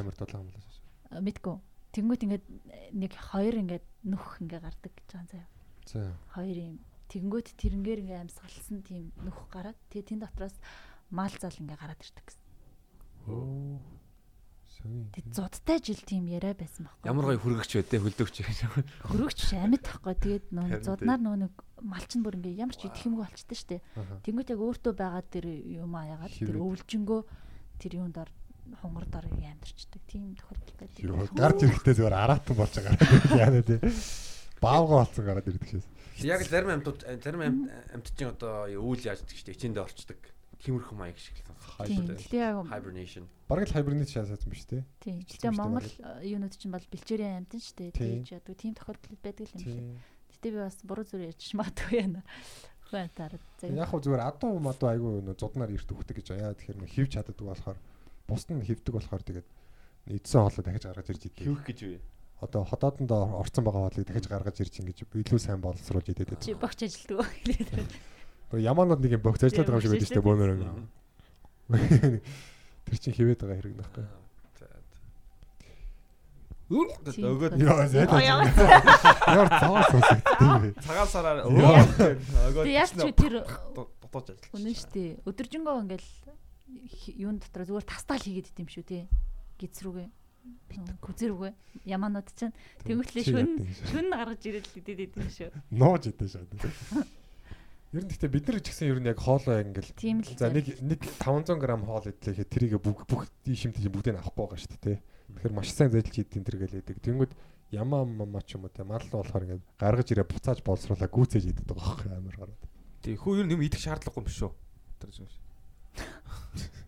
D: амар юм лээс
B: а, мэдгүй. Тэгэнгүүт ингээд э, нэг хоёр ингээд нөх ингээ гардаг гэж байгаа заяа.
D: за
B: Хоёр юм. Тэгэнгүүт тэрнгээр ингээ амьсгалсан тийм нөх гараад тэгээ тэн дотроос мал зал ингээ гараад ирдэг гэсэн.
D: оо
B: Тэг зудтай жил тийм яриа байсан байхгүй.
E: Ямар гоё хүргэгч байдэ хөлдөгч гэж.
B: хөрөгч амьд тахгүй. Тэгээд нөө зуднаар нөө нэг малчин бүр ингээ ямар ч идэх юмгүй болчтой штэ. Тэнгүүт яг өөртөө байгаа тэр юм аяагаад тэр өвлжөнгөө тэр юунд дор хонгор дор амьдэрчдэг. Тийм тохиолдол байдаг.
D: Гарч ирэхдээ зүгээр араатан болж байгаа яана тий. Баавга болсон гараад ирдэг шээс.
E: Яг зарим амьтууд зарим амьт амьтад чинь одоо үйл яаждаг дээ. Эчэндээ орчдөг. Тиймэрхүү маяг шиг л
B: яг
E: Hibernation.
D: Бараг л хайбернит шаасаасан биз тий.
B: тийм.
D: Хэвчээ
B: Гэтэ
D: шүү дээ,
B: Монгол э, юунууд чинь бол бэлчээрийн амьтан штэ.
D: Тийм.
B: Тэгж ядгүй тийм тохиолдол байдаг юм шиг.
D: Тий.
B: Гэтэ би бас буруу зүрх ярьж магадгүй тараад заяа.
D: Яг хөө зүгээр адуу мадуу айгүй нөө зуднаар ирт өгдөг гэж яа тэгэхээр нөө хөвч чаддаг болохоор бусд нь хөвдөг болохоор тэгээд эдсэн хоолой дахиж гаргаж ирж идэв.
E: Хөвөх гэж үү?
D: Одоо ходоодонд орцсон байгаа хоолыг дахиж гаргаж ирж ингэж илүү сайн боловсруулж идэв.
B: Чи багч.
D: Нөгөө [laughs] Ямаанууд нэг юм богц ажиллаад байгаа юм шиг байдаг шүү дээ бөөнөр. Тэр чинь хивээд байгаа хэрэг нөхгүй.
B: Тийм.
F: Өгөөд
D: Яа
B: яа.
D: Цаваа сонсогддог.
F: цагаан сараар өгөөд
B: яг ч тэр
F: дутууж ажиллаж.
B: үнэн штэ. Өдөржингөө ингээл юун дотор зүгээр тастаал хийгээд идэм шүү те. Гиз рүүгээ. Күзэр рүүгээ. Ямаанууд чинь Тэгвэл шүн шүн гаргаж ирэл идэд идэм шүү.
D: нууж идэв шээ. [laughs] Ер нь гэхдээ бид нар ч гэсэн ер нь яг хоолоо яг ингээл за нэг нэг 500 г хоол идлэхэд тэрийг бүх бүх шимт бүгдийг нь авахгүй байгаа шүү дээ. Тэгэхээр маш сайн зайлж идэх энэ төр гэлээдэг. Тэнгүүд ямаа мама ч юм уу те мал болохоор ингээд гаргаж ирээ буцааж боловсруулаа гүйцээж идэх байгаа байхгүй амар гараад.
F: Тий хүү ер нь юм идэх шаардлагагүй юм биш үү? Тэр зүйл. [laughs]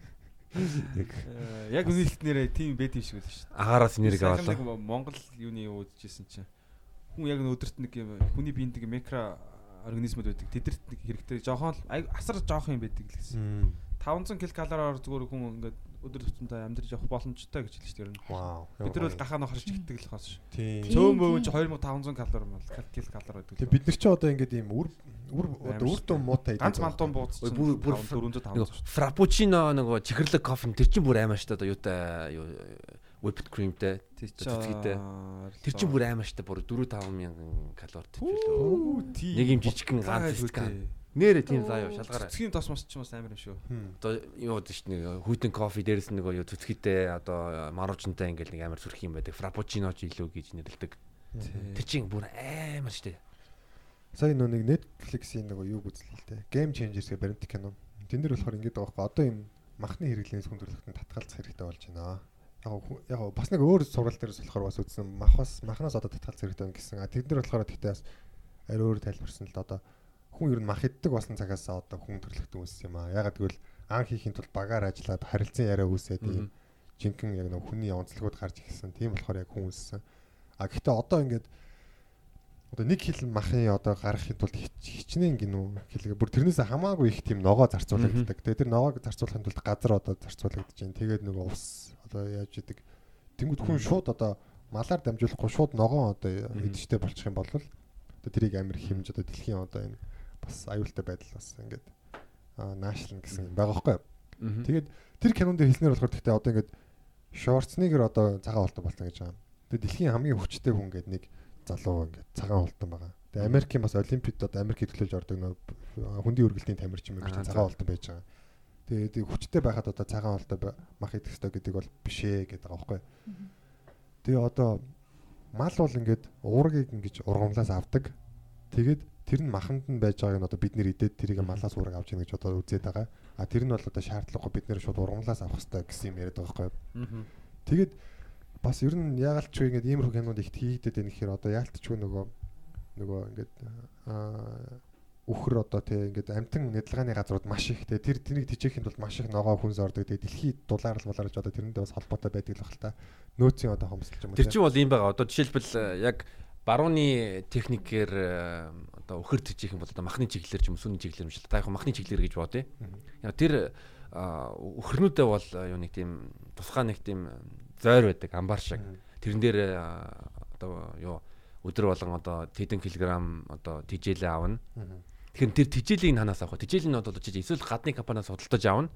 F: Э, Яг үнэлтнэрээ тийм байт юм шиг байлаа шүү.
E: Агаараас энерги
F: Сайхан
E: аваад.
F: Монгол юуны үзчихсэн чинь хүн яг нэг өдөрт нэг юм хүний биед нэг микро организмуд байдаг. Тэдэрт нэг хэрэгтэй жоохон асар жоохон юм байдаг л гэсэн. 500 ккал зүгээр хүн ингээд өдөр тутамдаа амьдраж явах боломжтой гэж хэлж шүү дээ.
D: Вау.
F: Бид нар бол гахаа нохорч игдэг л хаас шүү. Цөөн бөвөн чи 2500 калори мал ккал байдаг.
D: Тэгээ бид нар ч одоо ингээд ийм үр үр одоо үр дүн муутай
F: ганц мантун бууц
E: бүр
F: 400
E: Нөгөө
F: 500
E: фрапучино нөгөө чихэрлэг кофе тэр чинь бүр аймаа штэ одоо юутай юу whipped creamтэй цэцгийтэй. тэр чинь бүр аймаа штэ бүр 4 5 мянган калори төлөө. Нэг юм жижигхэн ганц стакан. Нэрэ тийм заа юу шалгаараа.
F: Цэцгийн тос мос ч юм уу амар юм шүү.
E: Одоо юу гэдэг чинь нэг хүйтэн кофе дээрээс нэг юу цэцгийтэй одоо маружнтай ингээл нэг амар зүрх юм байдаг. Фрапучино ч илүү гэж нэрлдэг. Тэр чинь бүр амар штэ.
D: Сая нөө нэг Netflix-ийн нөгөө юу үзлээ л дээ. Game Changers гэх баримт кино. Тэн дээр болохоор ингэж байгаа байхгүй. Одоо юм махны хэрэглээс хүн төрөлхтөнд татгалзах хэрэгтэй болж байна. Хүү- яг бас нэг өөр сургал дээрээс болохоор бас үзсэн махас махнаас одоо татгалзах хэрэгтэй гэсэн. А тэд нар болохоор тэгтээ бас арай өөр тайлбарсан л да одоо хүн ер нь мах иддэг болсон цагаас одоо хүн төрөлхтөн үүссэн юм а. Ягаад гэвэл ан хийхийн тулд багаар ажиллаад харилцан яриа үүсээд ийм жинхэнэ яг нэг хүний онцлогуд гарч ирсэн. Тийм болохоор яг хүн үүссэн. А гэхдээ одоо ингээд одоо нэг хил махын одоо гаргахын тулд хич- хичнээн гинүү хэлгээ бүр тэрнээс хамаагүй их тийм ногоо зарцуулагддаг. Тэгээ тэр ногоог зарцуулахын тулд газар одоо зарцуулагдаж байна. Тэгээд нөгөө ус одоо яаж идэг. Тэнгүүд хүн шууд одоо малаар дамжуулахгүй шууд ногоон одоо идэгчтэй болчих юм бол одоо тэрийг амир хэмж одоо дэлхийн одоо энэ бас аюултай байдал бас ингээд аа наашлна гэсэн юм байгаа байхгүй? Тэгээд тэр кинонд хэлснээр болохоор гэхдээ одоо ингээд шортснийгэр одоо цагаан холтон болсон гэж байгаа. Тэгээд дэлхийн хамгийн хүчтэй хүн гэдэг нэг залуу ингээд цагаан холтон байгаа. Тэгээд Америкийн бас олимпиад одоо Америкийг төлөөлж ордог нөө хүндийн өргөлтийн тамирчин мэрэгч
E: за.
D: цагаан холтон байж байгаа. Тэгээд хүчтэй байхад одоо цагаан холтой ба- мах идэх хэрэгтэй гэдэг бол биш ээ гэдэг байгаа байхгүй. Тэгээ одоо мал бол ингээд уургийг ингэж ургамлаас авдаг. Тэгээд тэр нь маханд нь байж байгааг нь одоо бид нэр идээд тэрийг малаас уураг авч яах гэж одоо үзээд байгаа. А тэр нь бол одоо шаардлагагүй бид нэр шууд ургамлаас авах хэрэгтэй гэсэн юм яриад байгаа байхгүй. Тэгээд бас ер нь яагалчгүй ингээд иймэрхүү кинонууд ихт хийгдэд байна гэхээр одоо яалтчгүй нөгөө нөгөө ингээд аа үхэр одоо тий ингээд амтан нэдлагааны газрууд маш их тий тэр тэрийг тижээхийн тулд маш их ногоо хүнс ордог тий дэлхийд дулаарл болоорч одоо тэрэндээ бас холбоотой байдаг л бах та нөөцийн одоо хомсолч юм
E: Тэр чинь бол юм байгаа. Одоо жишээлбэл э, яг барууны техникээр э, одоо өхөр тижих юм бол одоо махны чиглэлэр ч юм сүний чиглэлэр юм шиг. Та яг махны чиглэлэр гэж бодъё. Тэр өхөрнүүдээ бол э, юу нэг тийм тусгай нэг тийм зойр байдаг амбар шиг. Тэрэн дээр одоо юу өдөр болгон одоо тэдэн килограмм одоо тижээлээ авна. Тэгэхээр тэр тижээлийг ханаас авах вэ? Тижээл нь бол эсвэл гадны компаниас худалдаж авна.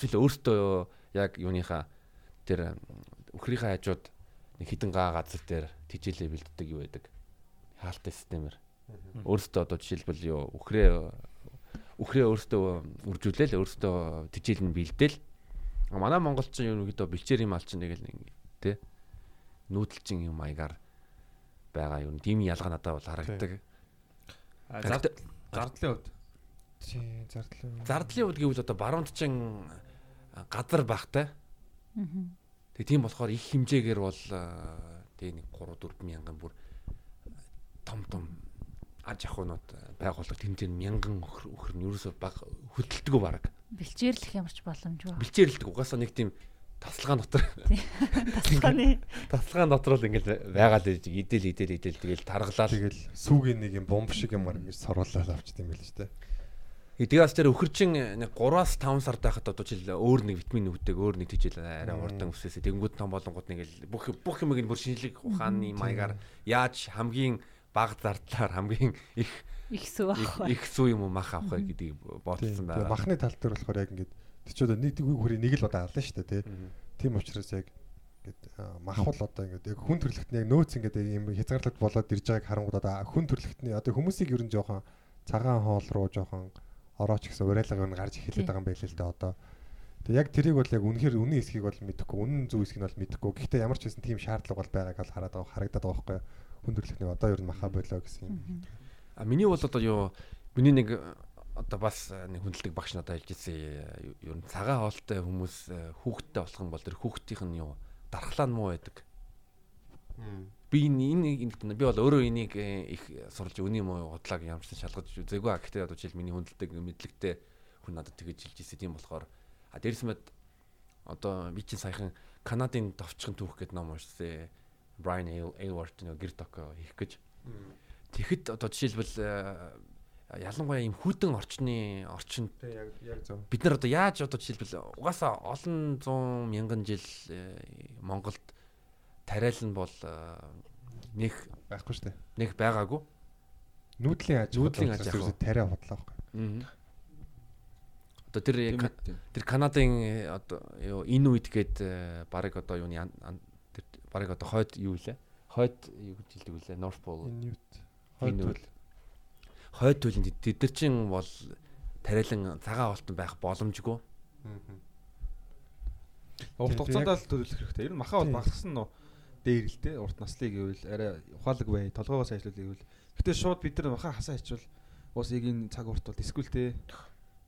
E: Эсвэл өөртөө яг юуныхаа тэр өхрийнхээ хажууд нэг хідэн гаа газар дээр тижээлээ бэлддэг юу байдаг. Хаалттай системээр. Өөртөө одоо жишээлбэл юу өхрээ өхрээ өөртөө үржүүлээл өөртөө тижээл нь бэлдээл. Манай монголчин юу нэгдөө бэлчээр юм алчин нэг л тэ нүүдэлчин юм маягаар байгаа юм. Тийм ялгаа надад бол харагддаг.
F: Зард зардлын хувьд
D: тий зардлаа
E: Зардлын хувьд гэвэл одоо баруунд чин газар багтай. Тэгээ тийм болохоор их хэмжээгээр бол тэгээ нэг 3 4 мянган бүр том том аж ахуйнууд байгууллага тэмцээн мянган өхөр өхөр нь ерөөсөө баг хөдөлтгөө баг.
B: Бэлчээрлэх ямарч боломжгүй.
E: Бэлчээрэлдэг угаасаа нэг тийм тасалгаа дотор. [laughs]
B: Тасалгааны.
E: Тасалгаан дотор л ингээл байгаа. Л идэл идэл идэл. Тэгэл таргалаад
D: тэгэл сүүгийн нэг юм бомб шиг юмар ингэж соруулаад авчт юм байл ч тий
E: Тэгээс тэр өхөрчин нэг 3-аас 5 сар байхад одоо жил өөр нэг витамин өвдөг өөр нэг тийжэл арай урдан өсөөсэй. Тэнгууд том болонгууд нэг л бүх бүх юмыг нь бүр шинжлэх ухааны маягаар яаж хамгийн бага зардлаар хамгийн их
B: их сүү
E: их-
B: ах.
E: их сүү юм уу мах авах гэдгийг бодсон
D: Тэгээ
E: байгаа.
D: махны тал дээр болохоор яг ингээд Тэг чи одоо нэг үг хүрээ нэг л удаа ална шүү дээ тий. Тийм учраас яг ингээд махвал одоо ингээд яг хүн төрлөختний яг нөөц ингээд юм хязгаарлалт болоод ирж байгааг харангууд одоо хүн төрлөختний одоо хүмүүсийг ер нь жоохон цагаан хоол руу жоохон орооч гэсэн урайлга юм гарч эхэлээд байгаа юм байл л да одоо. Тэг яг тэрийг бол яг үнэхээр үнийн хэсгийг бол мэдэхгүй, үнэн зөв хэсгийг нь бол мэдэхгүй. Гэхдээ ямар ч байсан тийм шаардлага бол байгааг бол хараад байгаа харагдаад байгаа байхгүй юу? Хүн төрлөختний одоо ер нь маха болоо гэсэн юм.
E: А миний бол одоо юу миний нэг одоо бас э, нэг хүндэлдэг багш надад хэлж ирсэн э, ер нь цагаан хоолтой хүмүүс э, хүүхдтэй болох юм бол тэр хүүхдийнх нь юу дархлаа нь муу байдаг. би энэ би бол өөрөө энийг их сурж өний муу худлааг ямарсан шалгаж үзээгүй а гэхдээ одоо жишээл миний хүндэлдэг мэдлэгтэй хүн надад тэгэж хэлж ирсэн тийм болохоор а дээрс мэд одоо би чинь саяхан Канадын товчхон түүх гэдэг ном уншсан. Brian Aylward нэг гэр доко хийх гэж. Тэгэхэд одоо жишээлбэл ялангуяа ийм хүдэн орчны орчинд
D: яг яг зөв.
E: бид нар одоо яаж одоо жишээлбэл угаасаа олон зуун мянган жил э, Монголд тариал нь бол э, нэг
D: Байхгүй шүү дээ.
E: нэг байгаагүй.
D: Нүүдлийн аж
E: Нүүдлийн аж
D: ахуй. тариа бодлоо байхгүй.
E: Одоо тэр яг Ка- тэр Канадын э, одоо юу Инуит гээд баг одоо юуны баг одоо хойд юу лээ? Хойд юу гэж хэлдэг вүлээ? North Pole.
D: Иньют.
E: Хойд төлөнд тэд нар чинь бол тариалан цагаан алтан байх боломжгүй.
F: Урт хугацаанд л төлөвлөх хэрэгтэй. Ер нь махаа бол
D: Тийм.
F: багассан нь дээр л дээ. Урт наслыг гэвэл арай ухаалаг бай, толгоогоос ажиллуулъя гэвэл. Гэтэ шууд бид нар махаа хасаа хичвэл уус эгийн цаг урт бол эсвэл те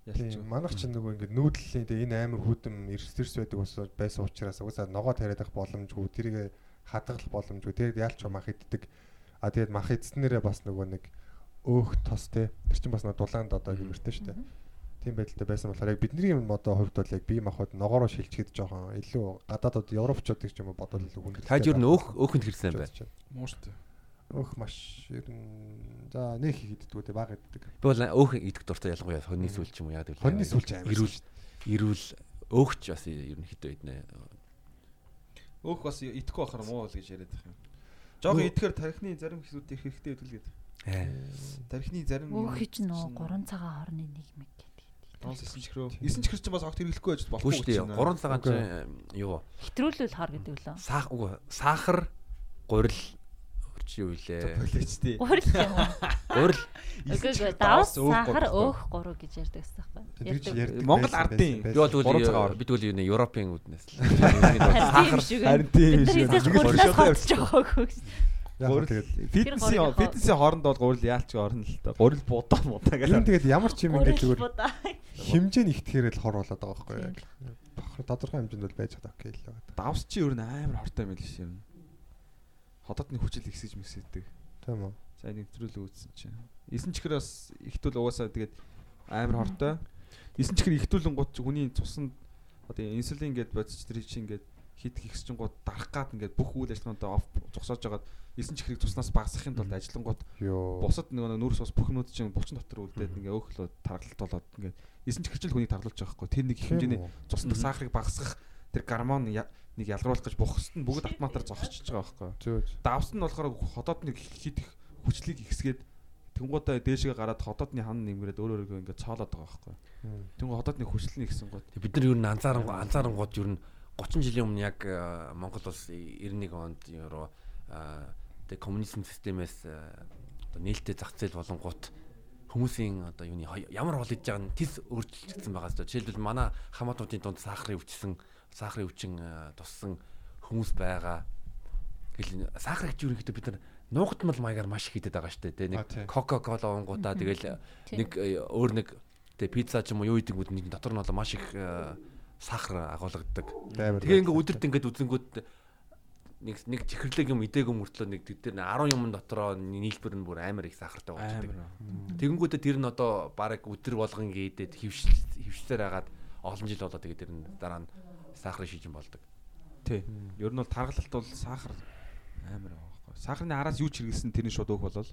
F: ялч.
D: Тийм манайх ч нөгөө ингээд нүүдлийн тэг энэ амар хүдэм эрс эрс байдаг бас байсан учраас угаасаа ногоо тариадах боломжгүй тэрийг хадгалах боломжгүй тэгээд яалч мах иддэг а тэгээд мах эдснээрээ бас нөгөө нэг өөх тос те тэр чинь бас дулаанд одоо гэмэртэй шүү дээ тийм байдалтай байсан болохоор яг бидний юм одоо хувьд бол яг бие махбод ногоороо шилжихэд жоохон илүү гадаадууд европчуудыг ч юм бодвол илүү хүндрэлтэй
E: Таад юу н
D: байх
E: өөх өөхөнд хэрсэн бай.
D: гэж бодож байна.
F: Муу штэ.
D: өөх маш ер нь за нэг хийддгүү те баг иддэг
E: Би бол өөх идэх дуртай ялангуяа хоньны сүүл ч юм уу яа гэвэл.
D: хоньны сүүлч амар
E: ирүүл ирүүл өөхч бас ерөнхийдөө иднэ.
F: Өөх бас итгэхгүй байхаар муу л гэж яриад байх юм. Жохон идэхээр тархины зарим хэсгүүд их хэрэгтэй гэдэг. Тархины зарим
B: Өөх чинь нөө 3 цагаан хорны нэг мэг гэдэг.
F: Донс 9 чихрөө. 9 чихэр чинь бас огт хэрэглэхгүй
E: Үгүй
F: болохгүй
E: шүү дээ. 3 цагаан чи юу?
B: Хэтрүүлвэл хор гэдэг лөө.
E: Саах үгүй сахар гурил чи юу илээ?
F: Поличтэй.
B: Гурил юм уу? [laughs]
E: Гурил
B: Үгүй давс сахар өөх гурав гэж ярьдаг гэсэн
D: чинь
B: байхгүй.
D: ярьдаг
F: Монгол ардын.
E: би бол бид бол юу нэ Европын үүднээс л. [laughs] Сахар
F: Харин тийм
B: шүү. Гурилаас хавчж байгаагүй.
D: Яг тэгээд
B: гурил
F: фитнесийн хооронд бол гурил яалч орно л та. Гурил будаа муудаа
D: энэ
F: гэх.
D: тэгээд ямар ч юм ингээд зүгээр хэмжээ нь ихтгэхээр л хор болоод байгаа байхгүй яг. Бахар тодорхой хэмжээнд бол байж байгаа окей л байгаа.
F: Давс чи ер нь амар хортой юм л ш юм. Ходоодны хүчил ихсэж мэсэдэг.
D: Тийм үү?
F: За нэвтрүүл үүссэн чинь. 9 чихэр бас ихтүүл угаасаа тэгээд амар хортой. 9 чихэр ихтүүлэн гут чи хүний цуснд одоо инсулин гээд бодис тэр чинь ингээд хит ихсчин гут дарах гад ингээд бүх үйл ажиллагаанд оф зогсоож байгаад 9 чихрийг цуснаас багасгахын тулд ажиллангууд
D: Йоо.
F: бусад нөгөө нүрс ус бүх юмуд чинь булчин дотор үлдээд ингээ өөхлөө таргалт болоод ингээ 9 чихэрчл хүнийг таргалж байгаа хгүй тэр нэг их хэмжээний цусны сахарыг багасгах тэр гормон я- нэг ялгаруулах гэж бухсад нь бүгд автоматар зогсчихж байгаа байхгүй. Давс нь болохоор ходоод нэг хит их хүчлийг ихсгээд тэнгуудаа дээшгээ гараад ходоодны хан нэмгэрээд өөр өөргөө ингээ цоолоод байгаа байхгүй. Тэнгууд ходоодны хүчил нь ихсэн гот.
E: бид нар юу н анзааран анзаарангууд юу н 30 жилийн өмнө яг э, Монгол улс 91 онд юу тэг коммунизм системээс э, одоо нээлттэй зах зээл болонгууд хүмүүсийн одоо юуны ямар бол хийж байгаа нь тис өөрчлөгдсөн байгаа хэвээр. Жишээлбэл манай хамаатуудын дунд сахарын өвчсөн, сахарын өвчин э, туссан хүмүүс байгаа. Гэл сахар гэж юу ихэд бид нар нуугдмал маягаар маш их хийдэд байгаа шүү дээ. Нэг кока-кола уунгуудаа тэгэл нэг э, өөр нэг тэг пицца ч юм уу юу идэг нэг дотор нь бол маш их э, сахар агуулгадаг. Тэгээ ингээ өдөрт ингээд үзэнгүүт нэг нэг чихэрлэг юм идээгөө мөртлөө нэг тэр дээр 10 юм дотроо нийлбэр нь бүр амар их сахартай болчихдог. Тэгэнгүүтээ тэр нь одоо баг өдөр болгон ингээд хөвшил хөвшлэр хагаад олон жил болоо тэгээ тэр нь дараа нь сахарын шижин болдог.
F: Тий. Ер нь бол таргалалт бол сахар амар байгаа байхгүй. Сахарны араас юу ч хэрэгсэн тэрний шууд өөх болол.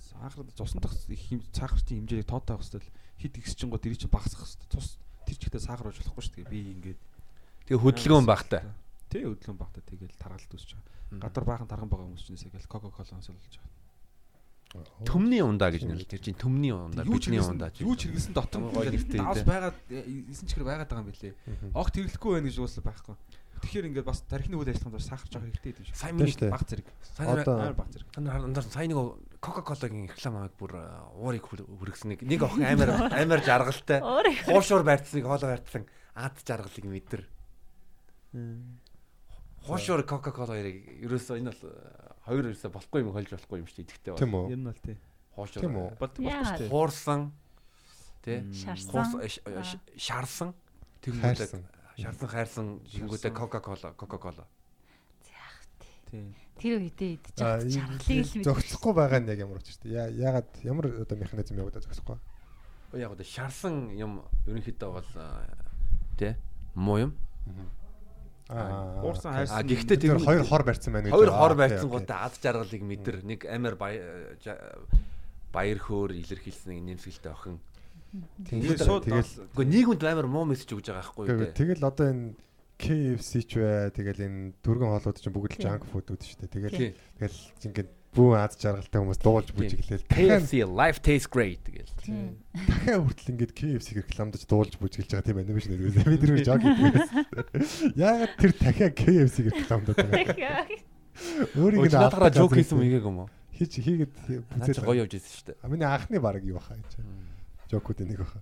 F: Сахар цусан дах их хэм сахарын хэмжээг тоо таах хэвэл хит ихсэж гоо тэр чинь багасах хэвэл цус тэр ч ихтэй сахар ууж болохгүй шүү дээ. Би ингээд
E: Тэгээ хөдөлгөөн багтай.
F: Тий хөдөлгөөн багтай тэгэл таргалт үүсэж байгаа. Гадар баахан тарган байгаа хүмүүс ч нэсээ кока колоноос болж байгаа.
E: Төмний ундаа гэж нэрлэдэг. Тэр чинь төмний ундаа, бидний ундаа ч.
F: юу ч хэрэгсэн дотор нь
E: Гоё нэртэй
F: давс байгаад 9 чихэр байгаад байгаа юм билээ. Огт хэрэглэхгүй байх гэж уусаа байхгүй. Тэгэхээр ингээд бас тархины үйл ажиллагаанд сахар жоох хэрэгтэй гэдэг юм шиг.
E: Сайн
D: дээ.
F: Баг зэрэг.
E: сайн
F: Амар баг зэрэг.
E: Андаар андаар сайн нэг Coca-Cola-гийн реклам аваад бүр э, уурыг хүр- хүргэсэн нэг охин амар амар жаргалтай. Хуушуур байрцсан, хоолой байрцсан ад жаргалыг мэдэр. Хуушуур Coca-Cola яриг ерөөсөө энэ бол э, хоёр ерөөсөө болохгүй юм холж болохгүй юм шүү дээ идэхтэй
D: Тийм
E: бол.
D: үү?
F: Ер нь бол тий.
E: Хуушуур.
D: Тийм үү?
F: Болдог болдог шүү дээ.
E: Хуурсан тий.
B: Шарсан.
E: Хуурсан э, шарсан
D: Хайрсан.
E: Шарсан хайрсан тэнгүүдээ Coca-Cola Coca-Cola.
F: Тий.
B: тэр үедээ байгаа чаргалыг л
D: зогсохгүй байгаа нь яг ямар дээ. Яа- Яагаад ямар одоо механизм явагдаа зогсохгүй?
E: Оо яг одоо шарсан юм ерөнхийдөө бол э, тий муу юм.
D: Аа.
F: Уурсан хайрсан.
E: А гэхдээ
D: Тэр хоёр хор барьсан байна гэж.
E: хоёр хор
D: окей.
E: гоо ад жаргалыг мэдэр нэг амар баяр хөөр илэрхийлсэн нэг нэмсгэлтэй охин.
F: Тэгээд
D: Тэгэл-
E: Гэхдээ нийгэмд амар муу мессеж өгж байгаа байхгүй юу
D: тэгэл одоо энэ KFC ч бай тэгэл энэ түргэн хоолууд чинь бүгд л junk food үүд шүү дээ. Тэгэл тэгэл ингээд бүү аз жаргалтай хүмүүс дуулж бүжиглээл. Дахиад
E: KFC life tastes great тэгэл.
B: Тийм.
D: дахиад хүртэл ингээд KFC рекламдаж дуулж бүжиглэж байгаа тийм анимашн үү. Би тэр жог хийдэг. Яагаад тэр дахиад KFC рекламдаад байгаа. [laughs] Өөрийг
E: Өө
D: нь
E: жоок
D: газар
E: хийсэн үеиг юм уу?
D: хийж хийгээд бүзэл
E: гоё явж ирсэн шүү дээ.
D: Миний анхны баг юу баха гэж. Жокууд нэг баха.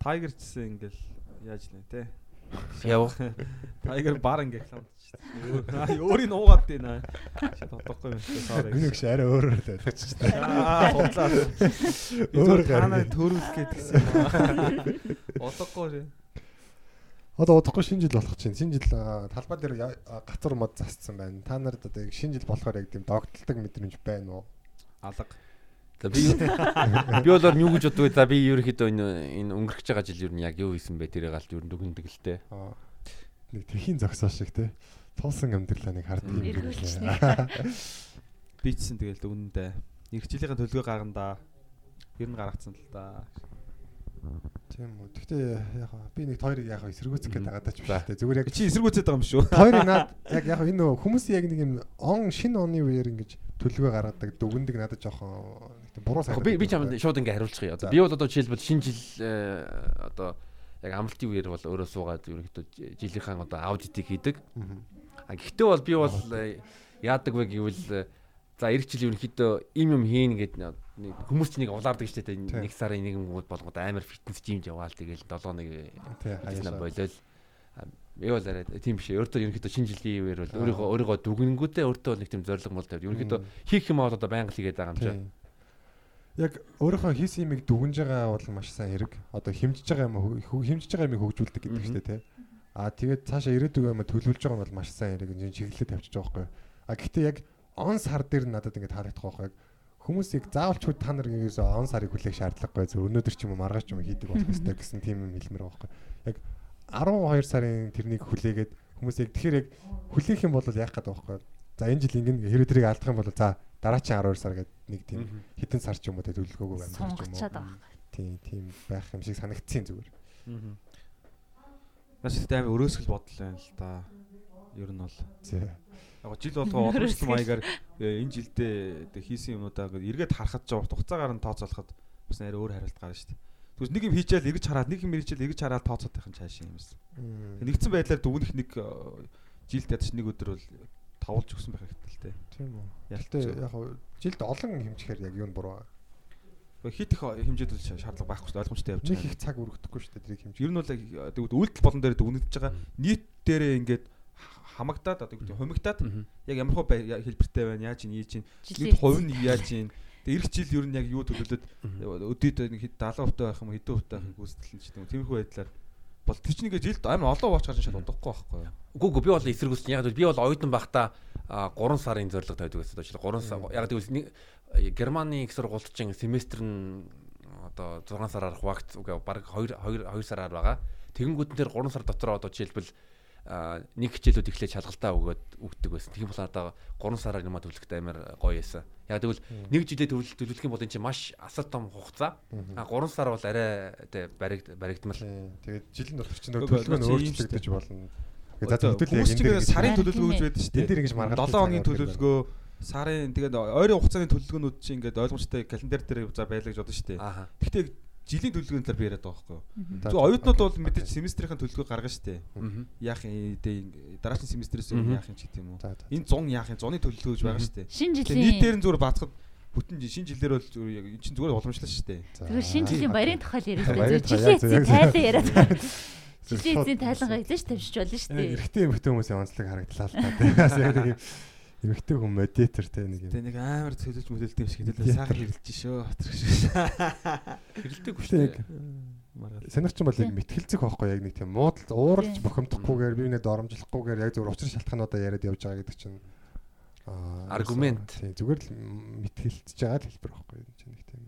F: Tiger чсэн ингээл яаж нэ те.
E: Яв.
F: Tiger бар ингээ дээ. Аа өөрийг нуугаад байна. Шат бодохгүй юм шүү. Sorry.
D: Миний гэж арай өөрөөр тавьчих ч та.
F: Аа худлаа.
D: Өөр гариг.
F: төрүүлэх гээд гисэн. Одохгүй шээ.
D: Одоо удахгүй шинэ жил болох чинь. Шинэ жил талбай дээр гацар мод засцсан байна. Та нарт одоо яг шинэ жил болохоор яг тийм догтлолтог мэдрэмж байна уу?
F: Алга.
E: За би би болоор юу гэж боддог вэ? За би ерөөхдөө энэ энэ өнгөрч байгаа жил ер нь яг юу хийсэн бэ? Тэрийг аль ер нь дүгндэг л те.
D: Аа. Нэг тэхийн зогсоо шиг те. Тулсан амьдралаа нэг хардаг юм
B: Эргүүлж
D: байна. [laughs]
F: Бичсэн тэгэл дүгнэндээ. Ирэх жилийн төлгөө гаргандаа. Ер нь гаргацсан л да.
D: Тийм үү. Гэхдээ яг би нэг хоёрыг яг эсэргүүцэх гээд байгаа даа ч биш те. Зүгээр яг
F: Чи эсэргүүцээд байгаа юм шүү. [laughs]
D: хоёрыг наад яг яг энэ хүмүүс яг нэг юм он шинэ оны үеэр ингэж төлөвөө гаргадаг дүгндэг надад жоохон буруу санагдав.
E: би би чамд шууд ингээ хариулчих юм.
D: За.
E: Би бол одоо жишээлбэл шинэ жил э, одоо яг амралтын үеэр бол өөрөө суугаад ерөнхийдөө жилийнхаа одоо аудитыг хийдэг. А гэхдээ бол би бол э, яадаг вэ гэвэл э, за эх жил ерөнхийдөө им юм хийн гэд нэг хүмүүс чинь нэг улаардаг штэ нэг сарын нэг мөнгөд болгоод амар фитнес жимд яваал тэгэл 7 нэг
D: хаяасаа.
E: болол би бол арай тийм биш өөртөө ерөнхийдөө шинэ жилийн үеэр бол өөрийгөө өөрийгөө дүгнэнгүүтээ өөртөө нэг тийм зориг мол тавьд ерөнхийдөө хийх юм бол одоо байнга л хийгээд байгаа юм чинь.
D: Яг өөрийнхөө хийсэн юмыг дүгнж байгаа бол маш сайн хэрэг. Одоо хэмжиж байгаа юм хэмжиж байгаа юмыг хөгжүүлдэг гэдэг чинь тий. А тэгээд цаашаа ирээдүг юм төлөвлөж байгаа нь бол маш сайн хэрэг. Энэ чиглэлээ тавьчих жоохгүй. А гэхдээ яг он сар дээр надад ингэ таалагдах байхгүй. Хүмүүсийг заавалчгүй та нар ингэээс он сарыг хүлээх шаардлагагүй зөв өнөөдөр ч юм уу маргааш ч юм хийдэг болох хэрэгтэй гэсэн тийм юм хэлмээр байхгүй. Яг 12 сарын тэрнийг хүлээгээд хүмүүс яг тэгэхээр яг хүлээх юм бол яах гээд байхгүй. За энэ жил ингэн хэрэв тэрийг алдах юм бол за дараачийн 12 сар гэдэг нэг тийм хитэн сар ч юм уу тэ төлөвлөгөөгүй амьдрах ч юм уу. Тийм тийм байх юм шиг санагдцیں зүгээр.
F: Маш их амар өрөөсгөл бодол байна л да. Ер нь бол яг жил болгоо уламжлалт маягаар э, энэ жилдээ хийсэн юмудаа ингээд эргээд харахад ч хугацаагаар нь тооцоолоход бас нэр өөр хариулт гарна шүү дээ. Тэгвэл нэг юм хийчихэл эргэж хараад нэг юм хийчихэл эргэж хараад тооцоод байх нь цааш юм юмсан. Нэгдсэн байдлаар дүгнэх нэг э, жилд ядч нэг өдөр бол тавуулж өгсөн байх хэрэгтэй л дээ.
D: Тийм үү.
F: Ч-
D: яг хав жилд олон хэмжихээр яг юу н буруу.
F: Хит их хэмжээд л шаардлага байхгүй шүү дээ. ойлгомжтой явж
D: Нэг
F: байгаа.
D: их цаг өргөдөхгүй шүү дээ тэрийг хэмжих.
F: Ер нь бол яг үйлдэл болон дээр дүгнэгдэж байгаа нийт дээрээ ингээд хамагдаад одоо гэдэг хумигдаад яг ямар хөө хэлбэртэй байна яаж ин
B: Жилийн
F: нийт хувь нь яаж ин тэг эх жил ер нь яг юу төлөвлөд өдөөд нэг хэд 70% байх юм хэдэн хувьтай байхыг гүйцэтгэл ч гэдэг юм тиймэрхүү байдлаар бол тэр чинь ингээд жилд амар олон ууч гарч шал удахгүй байхгүй юу
E: Үгүй үгүй би бол эсэргүүцсэн. Яг би бол оюутан байхдаа 3 сарын зорилго тавьдаг байсан. Жишээ 3 сар яг нэг Германы их сургуульчин семестр нь одоо 6 сараар хуваагдсан. Үгүй баг 2 2 2 сараар байгаа. Тэгэнгүүтэн дээр 3 сар дотор одоо жишээлбэл нэг хичээлүүд эхлээд шалгалтаа өгөөд өгдөг байсан. Тийм болохоор одоо 3 сараар юм төлөхтэй амар гоё байсан. Яг тэгвэл нэг жилээ төлөх төлөх юм бол энэ чинь маш асар том хугацаа. А 3 сар бол арай тэ баригд баригдмал.
D: Тэгээд жилийн дотор ч төлөвлөгөө нь өөрчлөгдөж болно. За
F: хүмүүс чинь ингээд сарын төлөвлөгөө гэж байдаг шүү
D: энэ
F: дээ
D: дээр ингэж маргааш
F: 7 хоногийн төлөвлөгөө сарын тэгээд ойрын хугацааны төлөвлөгөөнүүд чинь ингээд ойлгомжтой календар дээр за байлаа гэж бодсон шүү дээ. Гэхдээ жилийн төлөвлөгөөний талаар би яриад байгаа байхгүй юу? Зөв оюутнууд бол мэдээж семестрийн төлөвлөгөө гаргана шүү дээ яах юм дээ дараагийн семестрээс өмнө яах юм ч гэдэг юм уу энэ 100 яах юм? 100-ны төлөвлөгөө гэж байгаа шүү дээ
B: Шинэ
F: Тэгээ нийт дээр
B: жилийн
F: нь зүгээр бацхад бүтэн шинэ жилээр бол зүгээр яг эн чинь зүгээр уламжлал шүү дээ.
B: Тэгвэл шинэ жилийн баярын тухай л яриад
D: тухай
B: Жилийн тайлан яриад байна.
D: Зөв,
B: Жилийн тайлангаа эзэж тавьчих болно шүү дээ.
D: эрэгтэй эмэгтэй хүмүүсийн онцлог харагдлаа л та. Тэгээс яг нэг юм эмэгтэй хүн модитер те нэг юм.
F: Тэгээ нэг амар төлөвлөж мөдөлт юм шиг хэдүүлээ сайхан хэрэлж тэр шиг
E: Хэрэлдэг
D: Гэхдээ яг
F: маргаал
D: Сонирч бол яг
B: Тийм.
D: мэтгэлцэх байхгүй яг нэг тийм муудал ууралж
B: Тийм.
D: бохимдохгүйгээр биенээ доромжлохгүйгээр яг зөв учир шалтгаануудаа яриад явж байгаа гэдэг чинь аа
E: Аргумент.
D: тийм зүгээр л мэтгэлцэж байгаа л хэлбэр байхгүй юм чинь нэг тийм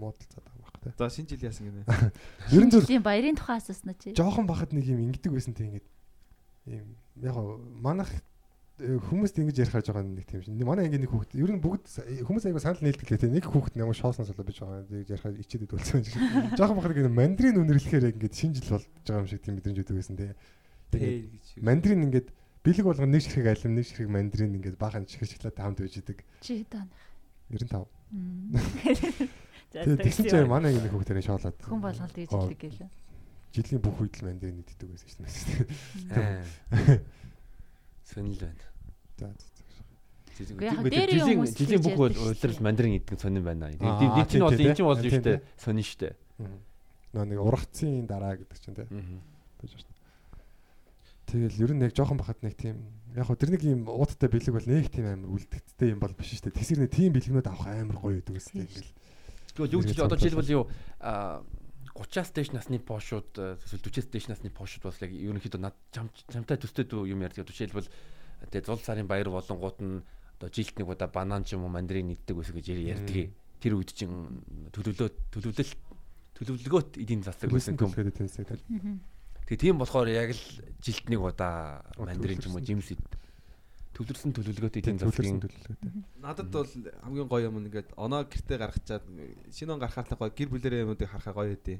D: муудалцаад байгаа байхгүй. те.
F: За шинэ жил яасан гинэ. [laughs]
D: Ер нь зөв
B: баярын тухай асууснаа чи.
D: жоохон бахад нэг юм ингэдэг байсан те ингээд ийм яг манах хүмүүст ингэж ярих гэж байгаа нэг тийм шин. Манай ангийн нэг хүүхэд ер нь бүгд э, хүмүүс аяга санал нийлдэг лээ те. Нэг хүүхэд намайг шоосноос болоо биж байгаа. Тэгж ярих ичээдэд болсон юм шиг. [laughs] Жоохон бахад ингэ мандрин үнэрлэхээр ингэж шинэ жил болж байгаа юм шиг тийм мэдрэмж өгдөг байсан те.
F: Тэ гэж.
D: Мандрин ингээд бэлэг болгоно нэг ширхэг алим нэг ширхэг мандрин ингээд баахан чихэр шоколадтай хамт байж идэг.
B: Чи хэд он.
D: 95.
B: Мм. [laughs] За
D: Тэгээ тэгсэн чинь манай ангийн нэг хүүхдэрээ шоолоод.
B: хүн болгоод тэгж
D: Аа,
B: хэлдэг гэлээ.
D: жилийн бүх үед л мандрин иддэг байсан шүү дээ. [laughs]
E: Сонил байна.
D: За.
E: Жилийн- жилийн бүх улирал
B: дээ.
E: мандрин идэх сонин байна. Энд чинь бол
D: тийм,
E: чинь бол дээ.
D: тийм.
E: Сонин дээ.
D: Нөө нэг ургацын дараа гэдэг чинь те.
E: Аа.
D: байж дээ. Тэгэл ер нь яг жоохон бахад нэг тийм яг хөө тэр нэг юм ууттай бэлэг бол нэг тийм амар үлдэгдтэй юм бол биш шүү дээ. Тэсэр нэг тийм бэлгнүүд авах амар гоё гэдэг үстэй ингээл.
E: Тэгвэл юу гэж одоо жишээлбэл юу аа 30-аас дээш насны пошууд эсвэл 40-аас дээш насны пошууд бас яг ерөнхийдөө над чам чамтай төстэй юм ярьдаг. Жишээлбэл тэгээ зул сарын баяр болонгууд нь одоо жилд нэг удаа банан ч юм уу мандарин иддэг үс гэж ярьдаг. Тэр үед чинь төлөвлөө төлөвлөл төлөвлөгөөт эдийн засаг байсан юм. Тэгээ тийм болохоор яг л жилд нэг удаа мандарин ч юм уу жимс ид төвлөрсөн төлөвлөгөөт эдийн засгийн
D: төлөвлөгөөтэй.
F: Надад бол хамгийн гоё юм ингээд оноо гэртээ гаргачаад шинэ он гарахаар л гоё гэр бүлэрээ юмуудыг харахаа гоё үдээ.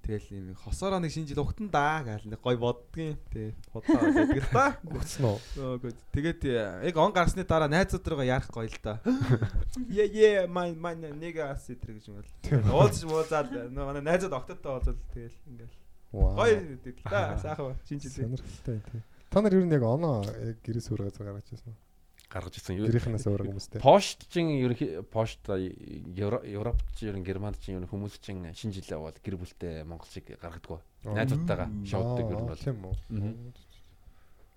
F: Тэгэл юм хосороо нэг шинэ жил ухтан даа гэл нэг гоё боддгийн. Тэ худлаа байдаг л да.
D: Өгцөн үү?
F: Өөгүй. Тэгээд яг он гарсны дараа найзуудтайгаа ярих гоё л да. Е е май май нэга ас итэр гэж юм бол. Уулзч муулзаад нөө манай найзууд октодтой уулзвал тэгэл ингээл гоё гэдэг л да. Сайхан шинэ жилийн.
D: Сонирхолтой тий. Та нар ер нь яг оноо яг гэрээс өөр газар гаргаж байсан уу?
E: гаргаж ирсэн.
D: Гэрийнхнээс өөр хүмүүстэй.
E: Пошт чин ерөнхий пошт Европ ч ерөн Германд ч ерөн хүмүүс чин шинэ жилээ бол гэр бүлтэй монголчиг гаргадаг.
D: Аа.
E: Найзуудтайгаа шоуддаг ер нь бол.
D: Тийм үү.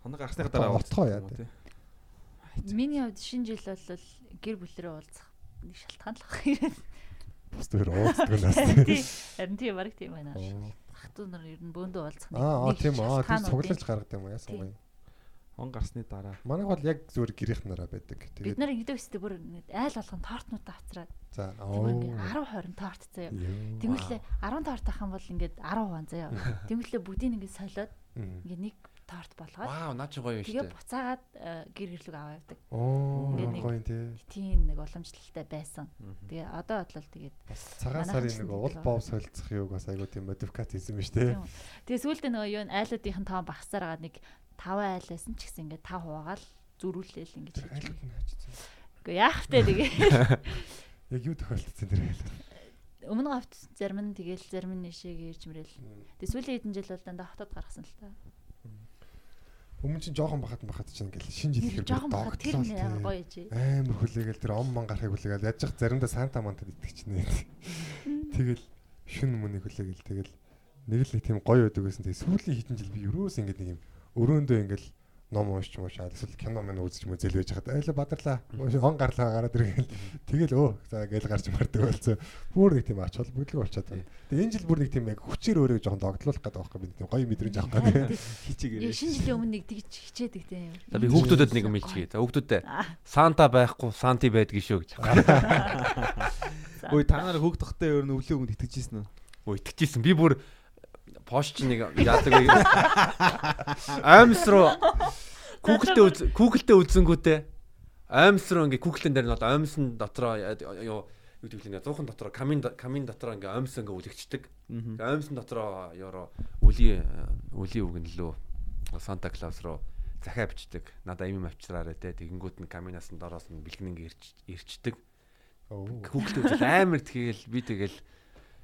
F: Хоног гарсныхаа дараа
D: отгоо яа
F: юм.
B: Миний хувьд шинэ жил бол гэр бүлэрээ уулзах нэг шалтгаан л баг.
D: Бус тэр уулздаг нас.
B: Харин тий баг тийм байна. Хатуу нар ер нь бөөндөө уулзах
D: Аа, аа, тийм. Аа, тийм цуглуулж гаргадаг юм уу? Яасан гоё.
F: Он гарсны дараа.
D: Манайх бол яг зүгээр гэрийнх нараа байдаг.
B: Бид
D: Тэгээд
B: нар ингэдэг өстэй бүр нэг айл болгон тортнуудаа авцраад
D: за
B: тэгвэл ингээ 10 20 торт заяа. Тэгвэл 10 торт авах юм бол ингээд 10 хуан заяа. [laughs] Тэгвэл бүгдийг ингээ солиод
D: Мм.
B: ингээ нэг торт болгоод
E: Вау, наа чи гоё юм шүү
B: тэгээ
E: дээ.
B: буцаагаад э, гэр гэрлүг аваа явдаг.
D: Оо, гоё юм тий.
B: Тийм нэг уламжлалтай байсан. Тэгээ одоо бодлол тэгээд
D: Бас цагаан сарын нэг уул бов солилцох юуг бас айгуу тийм модификат хийсэн биз
B: үү. Тэгээ сүүлдээ нөгөө юу н айлуудынх нь тоон багасаар байгаа нэг 5 айл байсан ч гэсэн ингээ 5 хуваагаал зөрүүлээл ингэж хийж
D: айлууд
B: байгаа.
D: нь хаачсан.
B: Гэхдээ яах вэ тэгээ [laughs]
D: Яг юу тохиолдсон тэр айлууд.
B: өмнө говт зарим нь тэгэл зарим нь нэшээ гэрж мөрөл. Тэгээ сүүлийн хэдэн жил бол дандаа хотод гаргасан л та.
D: Өмнө чинь жоохон бахад бахад чинь ингээл шинэ жил ихээр
B: Жохон бахад тэр
D: тий.
B: гоё ижи.
D: Амар хүлээгээл тэр ом ман гарахыг хүлээгээл яаж ч заримдаа санта мантад итгэжнэ. Тэгэл шүн мөнийг хүлээгээл тэгэл нэг л нэг тийм гоё байдаг гэсэн. Тэгээ сүүлийн хэдэн жил би юроос ингээд нэг юм өрөөндөө ингээл ном уншиж муушаад эсвэл кино мань үзэж мөзөл байж хаад айлаа бадарлаа. Он гарлаа гараад ирэгээл тэгэл өө за гээл гарч мардаг болцоо. Бүр нэг тийм ач холбогдлого болчиход байна. Тэгээ энэ жил бүр нэг тийм яг хүчээр өөрөө жоохон догтлуулах гэдэг байхгүй би тийм гоё мэдрэмж авах гэдэг.
F: Хичээгээр.
B: Яг шинэ жилийн өмнө нэг тэгж хичээдэг тийм.
E: За би хүүхдүүдэд нэг юм хэлчихье. За хүүхдүүдээ Санта байхгүй, Санти байдаг шүү гэж. [laughs]
F: Ой та нар хүүхд тохтой өөр нь өвлөө өгөнд итгэжсэн үү?
E: Өө итгэжсэн. Би бүр пош чи нэг яадаг? Аймс руу Google-тэй үз Google-тэй үзэнгүүтээ аймс руу ингээ Google-ын дээр нь одоо аймсын дотроо юу юу гэдэг вэ? Зуухан дотроо камин камин дотроо ингээ аймс ингээ үлэгчдэг. Тэгээ аймсын дотроо ёро үлийн үлийн үг нь лөө Санта Клаус руу захиа бичдэг. Надаа юм авчраарэ те. Тэгэнгүүт нь каминаас нь дороос нь бэлгэн ингээ ирч ирчдэг. Үзэл амар тэгэл би тэгэл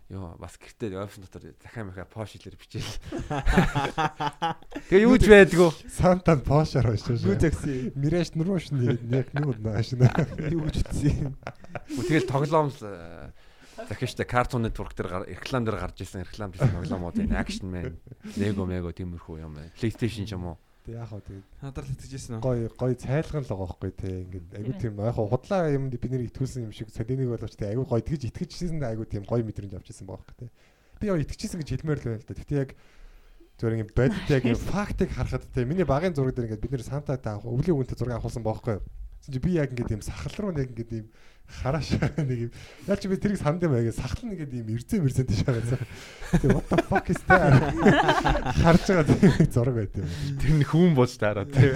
E: Йоо бас гэртээ офис дотор захаа махаа пош хэлэр бичээл. [laughs] Тэгээ юу ч байдгүй.
D: Сантан пошоор очиж.
F: Юу такси?
D: Мираж нурууш нэг нүүд наашна. [laughs]
F: Юу гэж утсан?
E: Тэгэл тоглоом э, захиштай Cartoon Network дээр реклам дээр гарч ирсэн реклам гэсэн тоглоомууд энэ action man, Lego Mego тиймэрхүү юм. PlayStation ч юм уу.
D: Тэг яах вэ тэгээд
F: Надар л итгэжсэн үү?
D: гой гой цайлган л байгаа байхгүй те ингээд айгу тийм яг худлаа юм бид нэр итгүүлсэн юм шиг солинийг боловч те айгу гой тэгж итгэжсэн айгу тийм гой мэдрэмж авчихсан байгаа байхгүй те. Би яа итгэжсэн гэж хэлмээр л байна л да тэгтээ яг зөвөр ингээд бодит яг [laughs] фактыг харахад те миний багын зураг дээр ингээд бид нэр санта та өвлийн үнэтэй зураг авахулсан байхгүй Чи би яг ингээд юм сахал руу нэг ингээд юм харааш [laughs] нэг юм. Яг чи би тэрийг санд юм сахал нь ингээд юм эрзээ мэрзээ тийш байгаа. Тэгээ what the fuck is that? [laughs] Харж байгаа тийм зураг байт юм.
E: Тэр нь хүн болж таараа тий.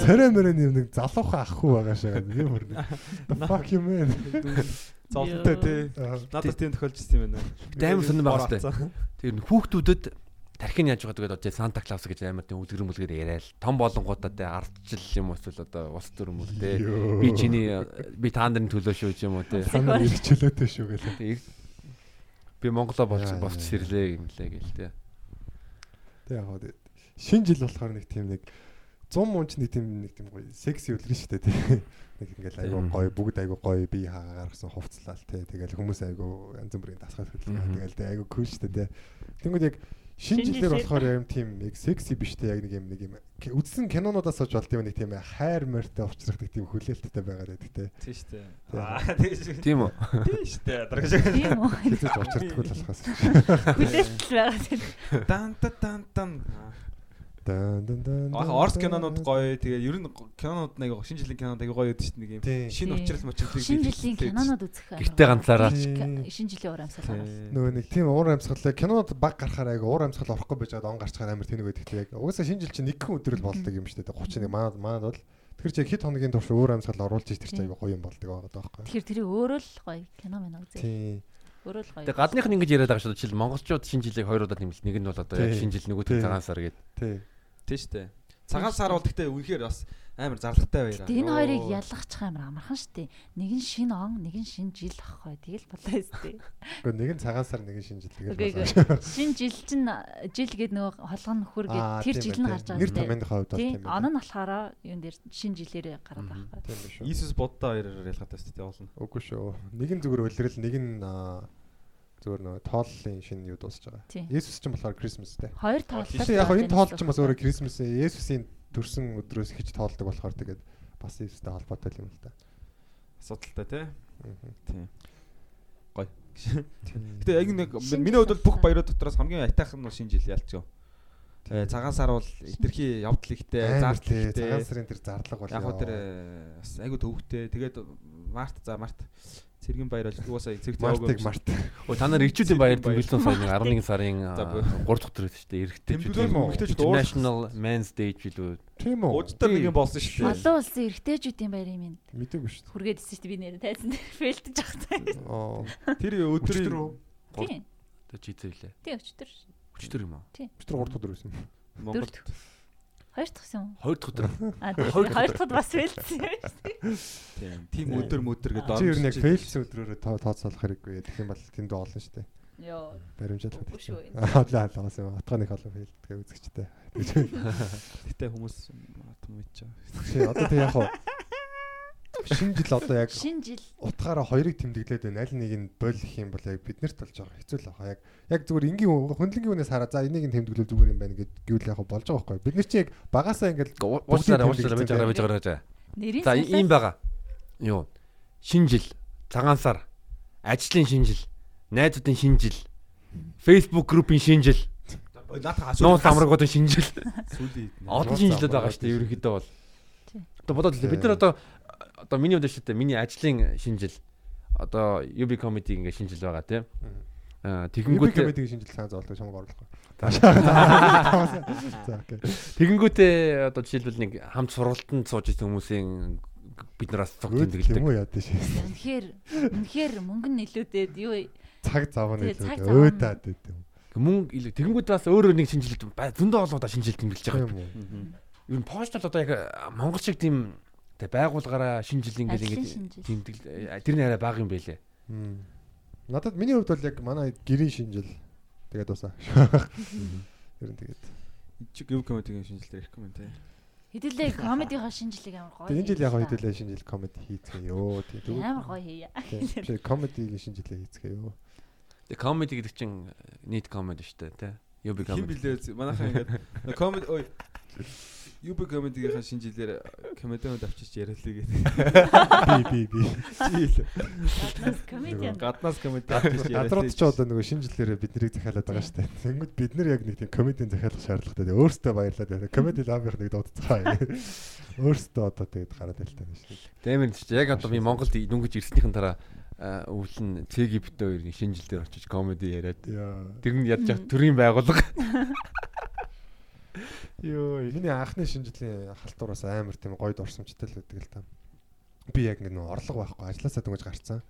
D: Царай мөрөн юм нэг залуухан ах хүү байгаа шагаа юм хөрнө. The fuck you man. [laughs]
F: Золтой тий. Надад тийм тохиолж ирсэн юм байна.
E: Амар сонирн байгаа сте. Тэр хүүхдүүдэд тархин яаж байгаа гэдэг одоо Санта Клаус гэж амар тийм үлгэр мүлгэр яриад том болонгуудаа те ардчил юм эсвэл одоо ус дүрм үү те би чиний би та нарын төлөө шүү юм уу те
D: Санаа ирчлөөтэй шүү гэлээ.
E: би Монголоо болж босч сэрлээ юм лээ гэл те
D: Тэг яг хаа шинэ жил болохоор нэг тийм нэг 100 мунч нэг тийм нэг тийм гоё секси үлгэр шүү дээ тий. [laughs] Нэг ингээл айгу гоё бүгд айгу гоё би хаа гаргасан хувцлал тий. Тэгэл хүмүүс айгу янз бүрийн дасгал хөдлөө. Тэгэл тий айгу кул шүү дээ тий. Тэнгүүд яг шинэ жилээр болохоор яг тийм яг секси биштэй яг нэг юм нэг юм үдсэн кинонуудаас олж болт юм нэг тийм хайр морьтой уучрахдаг тийм хүлээлттэй байгаа гэдэг тий.
F: Тийм шүү дээ.
D: Тийм.
F: Аа тийм шүү.
E: тийм үү
F: Тийм шүү дээ. Дараагийн шиг.
B: Тийм үү.
D: Ч уучрахгүй л болохоос.
B: Хүлээлтэл байгаа тийм.
F: Дан дан дан Аа Орс кинонууд гоё. Тэгээ ер нь кинонууд нэг шинэ жилийн кинонууд аяг гоё байдаг шүү дээ нэг
D: Тийм.
F: юм. Шинэ
B: Тийм.
F: уучрал мочрал.
B: Шинэ жилийн кинонууд үзэх.
E: гэртээ ганцаараа
D: Тийм.
B: Шинэ жилийн уур амьсгал.
D: Нөгөө нэг тийм уур амьсгал кинонод баг гарахаар айгу уур амьсгал орохгүй байж байгаа он гарчгаар амар тэнэг байдаг. Яг угаасаа шинэ жил чинь нэг хэн өдрөл болдог юм шүү дээ. 31 манад манад бол тэр чинь хэд хоногийн турш уур амьсгал оруулж ич тэр чинь айгу гоё юм болдог байгаа даахгүй.
B: Тэгэхээр тэрийг өөрөө л гоё кино мэн үзээ.
D: Тийм.
B: Өөрөө л гоё.
E: Тэгээ гадных нь ингэж яриад байгаа шүү дээ. Жишээл монголчууд шинэ жилийг хоёр удаа нэмэлт. Нэг нь бол одоо яг шинэ жил нөгөөт
D: Тий.
E: нь цагаан сар гэдэг.
D: Тий.
F: Тийм шүү дээ. Цагаан сар бол гэхдээ үнэхээр бас амар зарлагтай байраа.
B: Энэ хоёрыг ялгахчих амар амархан штэ. Нэг нь шин он, нэг нь шин жил ахгүй. Тэгэл болоо штэ.
D: Гэхдээ нэг нь цагаан сар нэг нь шинэ жил
B: ээ. Шин жил чинь жил гээд нөгөө холгон нөхөр гээд тэр жил нь гарч байгаа
D: Нэр томьёоны хувьд бол
B: Тийм. Он нь болохоор юун дээр шин жилээр гараад байгаа байхгүй.
F: Иесус Будда хоёроор ялгаатай шүү дээ уулна.
D: Үгүй шүү. Нэг нь зүгээр үлрэл нэг нь зүгээр нөгөө тооллын шинэ юу дуусж байгаа.
B: Тийм.
D: Есүс чинь болохоор Крисмастэй.
B: Хоёр тооллоо.
D: Тэгэхээр яг энэ тоол чинь бас өөрөө Крисмас Есүсийн төрсөн өдрөөс хич тоолдог болохоор тэгээд бас Есүстэй холбоотой юм л да.
F: Асуудалтай тий.
D: Мгм.
F: Тийм. Гоё. Гэтэ яг нэг миний хувьд бол бүх баярууд дотроос хамгийн айтайхан нь шинэ жил ялч юу. Э цагаан сар бол итерхий явдал ихтэй, зардал ихтэй.
D: Цагаан сарын тэр зарлага бол
F: Яг тэр бас айгу төвөгтэй. Тэгээд март за март цэргийн баяр бол угаасаа цэгт
D: Мартыг март.
E: Өө та нар ирчүүдийн баяр
F: Баяр.
E: тэмдэглэн сарын 11 сарын
F: За,
E: 3 дахь өдөр шүү дээ. Эрэгтэй
F: уур-
E: National Men's Day жилүү.
D: Тийм үү?
F: Уужтар нэг юм болсон шүү дээ.
B: Олон улсын эрэгтэйчүүдийн баярын минь
D: Мэдээгүй шүү
B: хүргээд ирсэн шүү дээ би нэр тайзан дээр фэлтэж авах
D: дээ. Oo.
F: Тэр өдрийн
B: Тийм.
E: Одоо жийцээ үлээ.
B: Тийм өчтөр.
E: Өчтөр юм уу?
D: Өчтөр 3 дахь өдөр байсан.
F: Монгол
B: Дөрөвт. Хоёр дахь юм.
E: Хоёр дахь өдөр.
B: Хоёр дахь бас фэлтсэн юм шүү дээ.
F: тийм тим өдөр мөдөр гэдэг
D: Чи ер нь яг фейлсэн өдрөөрөө тоо тооцоолох хэрэггүй. Тэгэх юм бол тэнд олон шүү дээ.
B: Йоо.
D: Баримжаалах.
B: Үгүй шүү.
D: Хаалаа хаалаас юм. Атганых олон фейлдгээ үзэгчтэй.
F: Гэтэ хүмүүс матм мэдчихэ.
D: Чи одоо тэг яг хуу шинэ жил одоо яг
B: Шинэ жил
D: утгаараа хоёрыг тэмдэглээд байна. Аль нэг нь боль гэх юм бол яг биднэрт болж байгаа хэцүү л байгаа. Яг яг зүгээр энгийн хөндлөнгийн үнээс хараа за энийг нь тэмдэглэл зүгээр юм байна гэд гэвэл яг болж байгаа байхгүй. Бид нар чи яг багасаа ингээл
E: Уучлаарай, уучлаарай, байж байгаа, байж байгаа,
B: нэрийн
E: За ийм байгаа. Юу? Шинэ жил, цагаан сар, ажлын шинэ жил, найзуудын шинэ жил, Facebook группийн шинэ жил,
F: Наатах
E: нуус амрагуудын шинэ жил.
F: сүүлийн
E: Олон шинэ жилүүд байгаа шүү дээ ерөнхийдөө бол. Одоо бодоод л бид нар одоо одоо миний хувьд шүү дээ миний ажлын шинэ жил одоо UB comedy ингээ шинэ жил байгаа тийм.
D: Тэгэнгүүт
E: тэгэнгүүт
D: комедигийн шинэ жил цаан зоолдог шамаг оруулах. [laughs] За окей.
E: тэгэнгүүтээ одоо жишээлбэл нэг хамт сургалтанд сууж ирсэн хүмүүсийн бид нараас цог
D: Өөд
E: тэмдэглэдэг.
D: юм уу яд шээ.
B: Үнэхээр үнэхээр мөнгө нь илүүдээд юу
D: Цаг зав нь
B: Тэгээ, цаг
D: илүү
B: зав нь-
D: өөдөөд байт юм.
E: Мөнгө илүү тэгэнгүүт бас өөрөө нэг шинэ жил зөндөө олоодаа шинэ жил тэмдэглэж байгаа. Ер нь пост бол одоо яг Монгол шиг тийм тэг байгуулгаараа шинэ жил ингээд
B: Ажлын
E: ингээд
B: шинэ жил.
E: тэмдэглэл тэр нь арай бага юм байлээ.
D: Надад миний хувьд бол яг манай гэрийн шинэ жил тэгээд дуусаа. Ер нь тэгээд.
F: чи гів комедигийн шинжилгээ ирэх юм те.
B: хэдүүлээ комедийнхаа шинэ жилиг амар гоё.
D: Энэ жил яг хэдүүлээ шинэ жил комеди хийцгээе ёо. Тэгээд
B: Амар гоё хийя.
D: тийм комедигийн шинэ жилээ хийцгээе ёо.
E: Тэгээ comedy гэдэг чинь нийт comedy шүү дээ тий. UB
F: Хин
E: comedy.
F: блээ манайхаа ингээд [laughs] комеди ой UB comedy-ийн шинэ жилээр комедиуд авчиж яриалаа
D: Би би би.
F: гэдэг.
B: Гаднаас комедиан.
F: Гаднаас комеди авчиж
D: Гадрууд ч одоо нөгөө шинэ жилээр бид нарыг захиалаад байгаа шүү дээ. Тэнгүүд бид нар яг нэг тийм комедийн захиалах шаардлагатай. Тэгээ өөртөө баярлаад байна. Комеди лабийнх нэг дуудцгаа. Өөртөө одоо тэгээд гараад байлтаа байна шүү дээ.
E: Тэмэр чи яг одоо би Монголд дүнгэж ирснийхэн дараа а, өвлөн цэги битээ хоёрын шинэ жил дээр очиж комеди яриад тэр нь ядж төрийн байгууллага. [laughs]
D: Йоо, миний анхны шинэ жилийн халтураас амар тийм гоё дурсамжтай л байдаг л та. Би яг ингэ нөө орлого байхгүй ажилласаа дөнгөж гарцсан.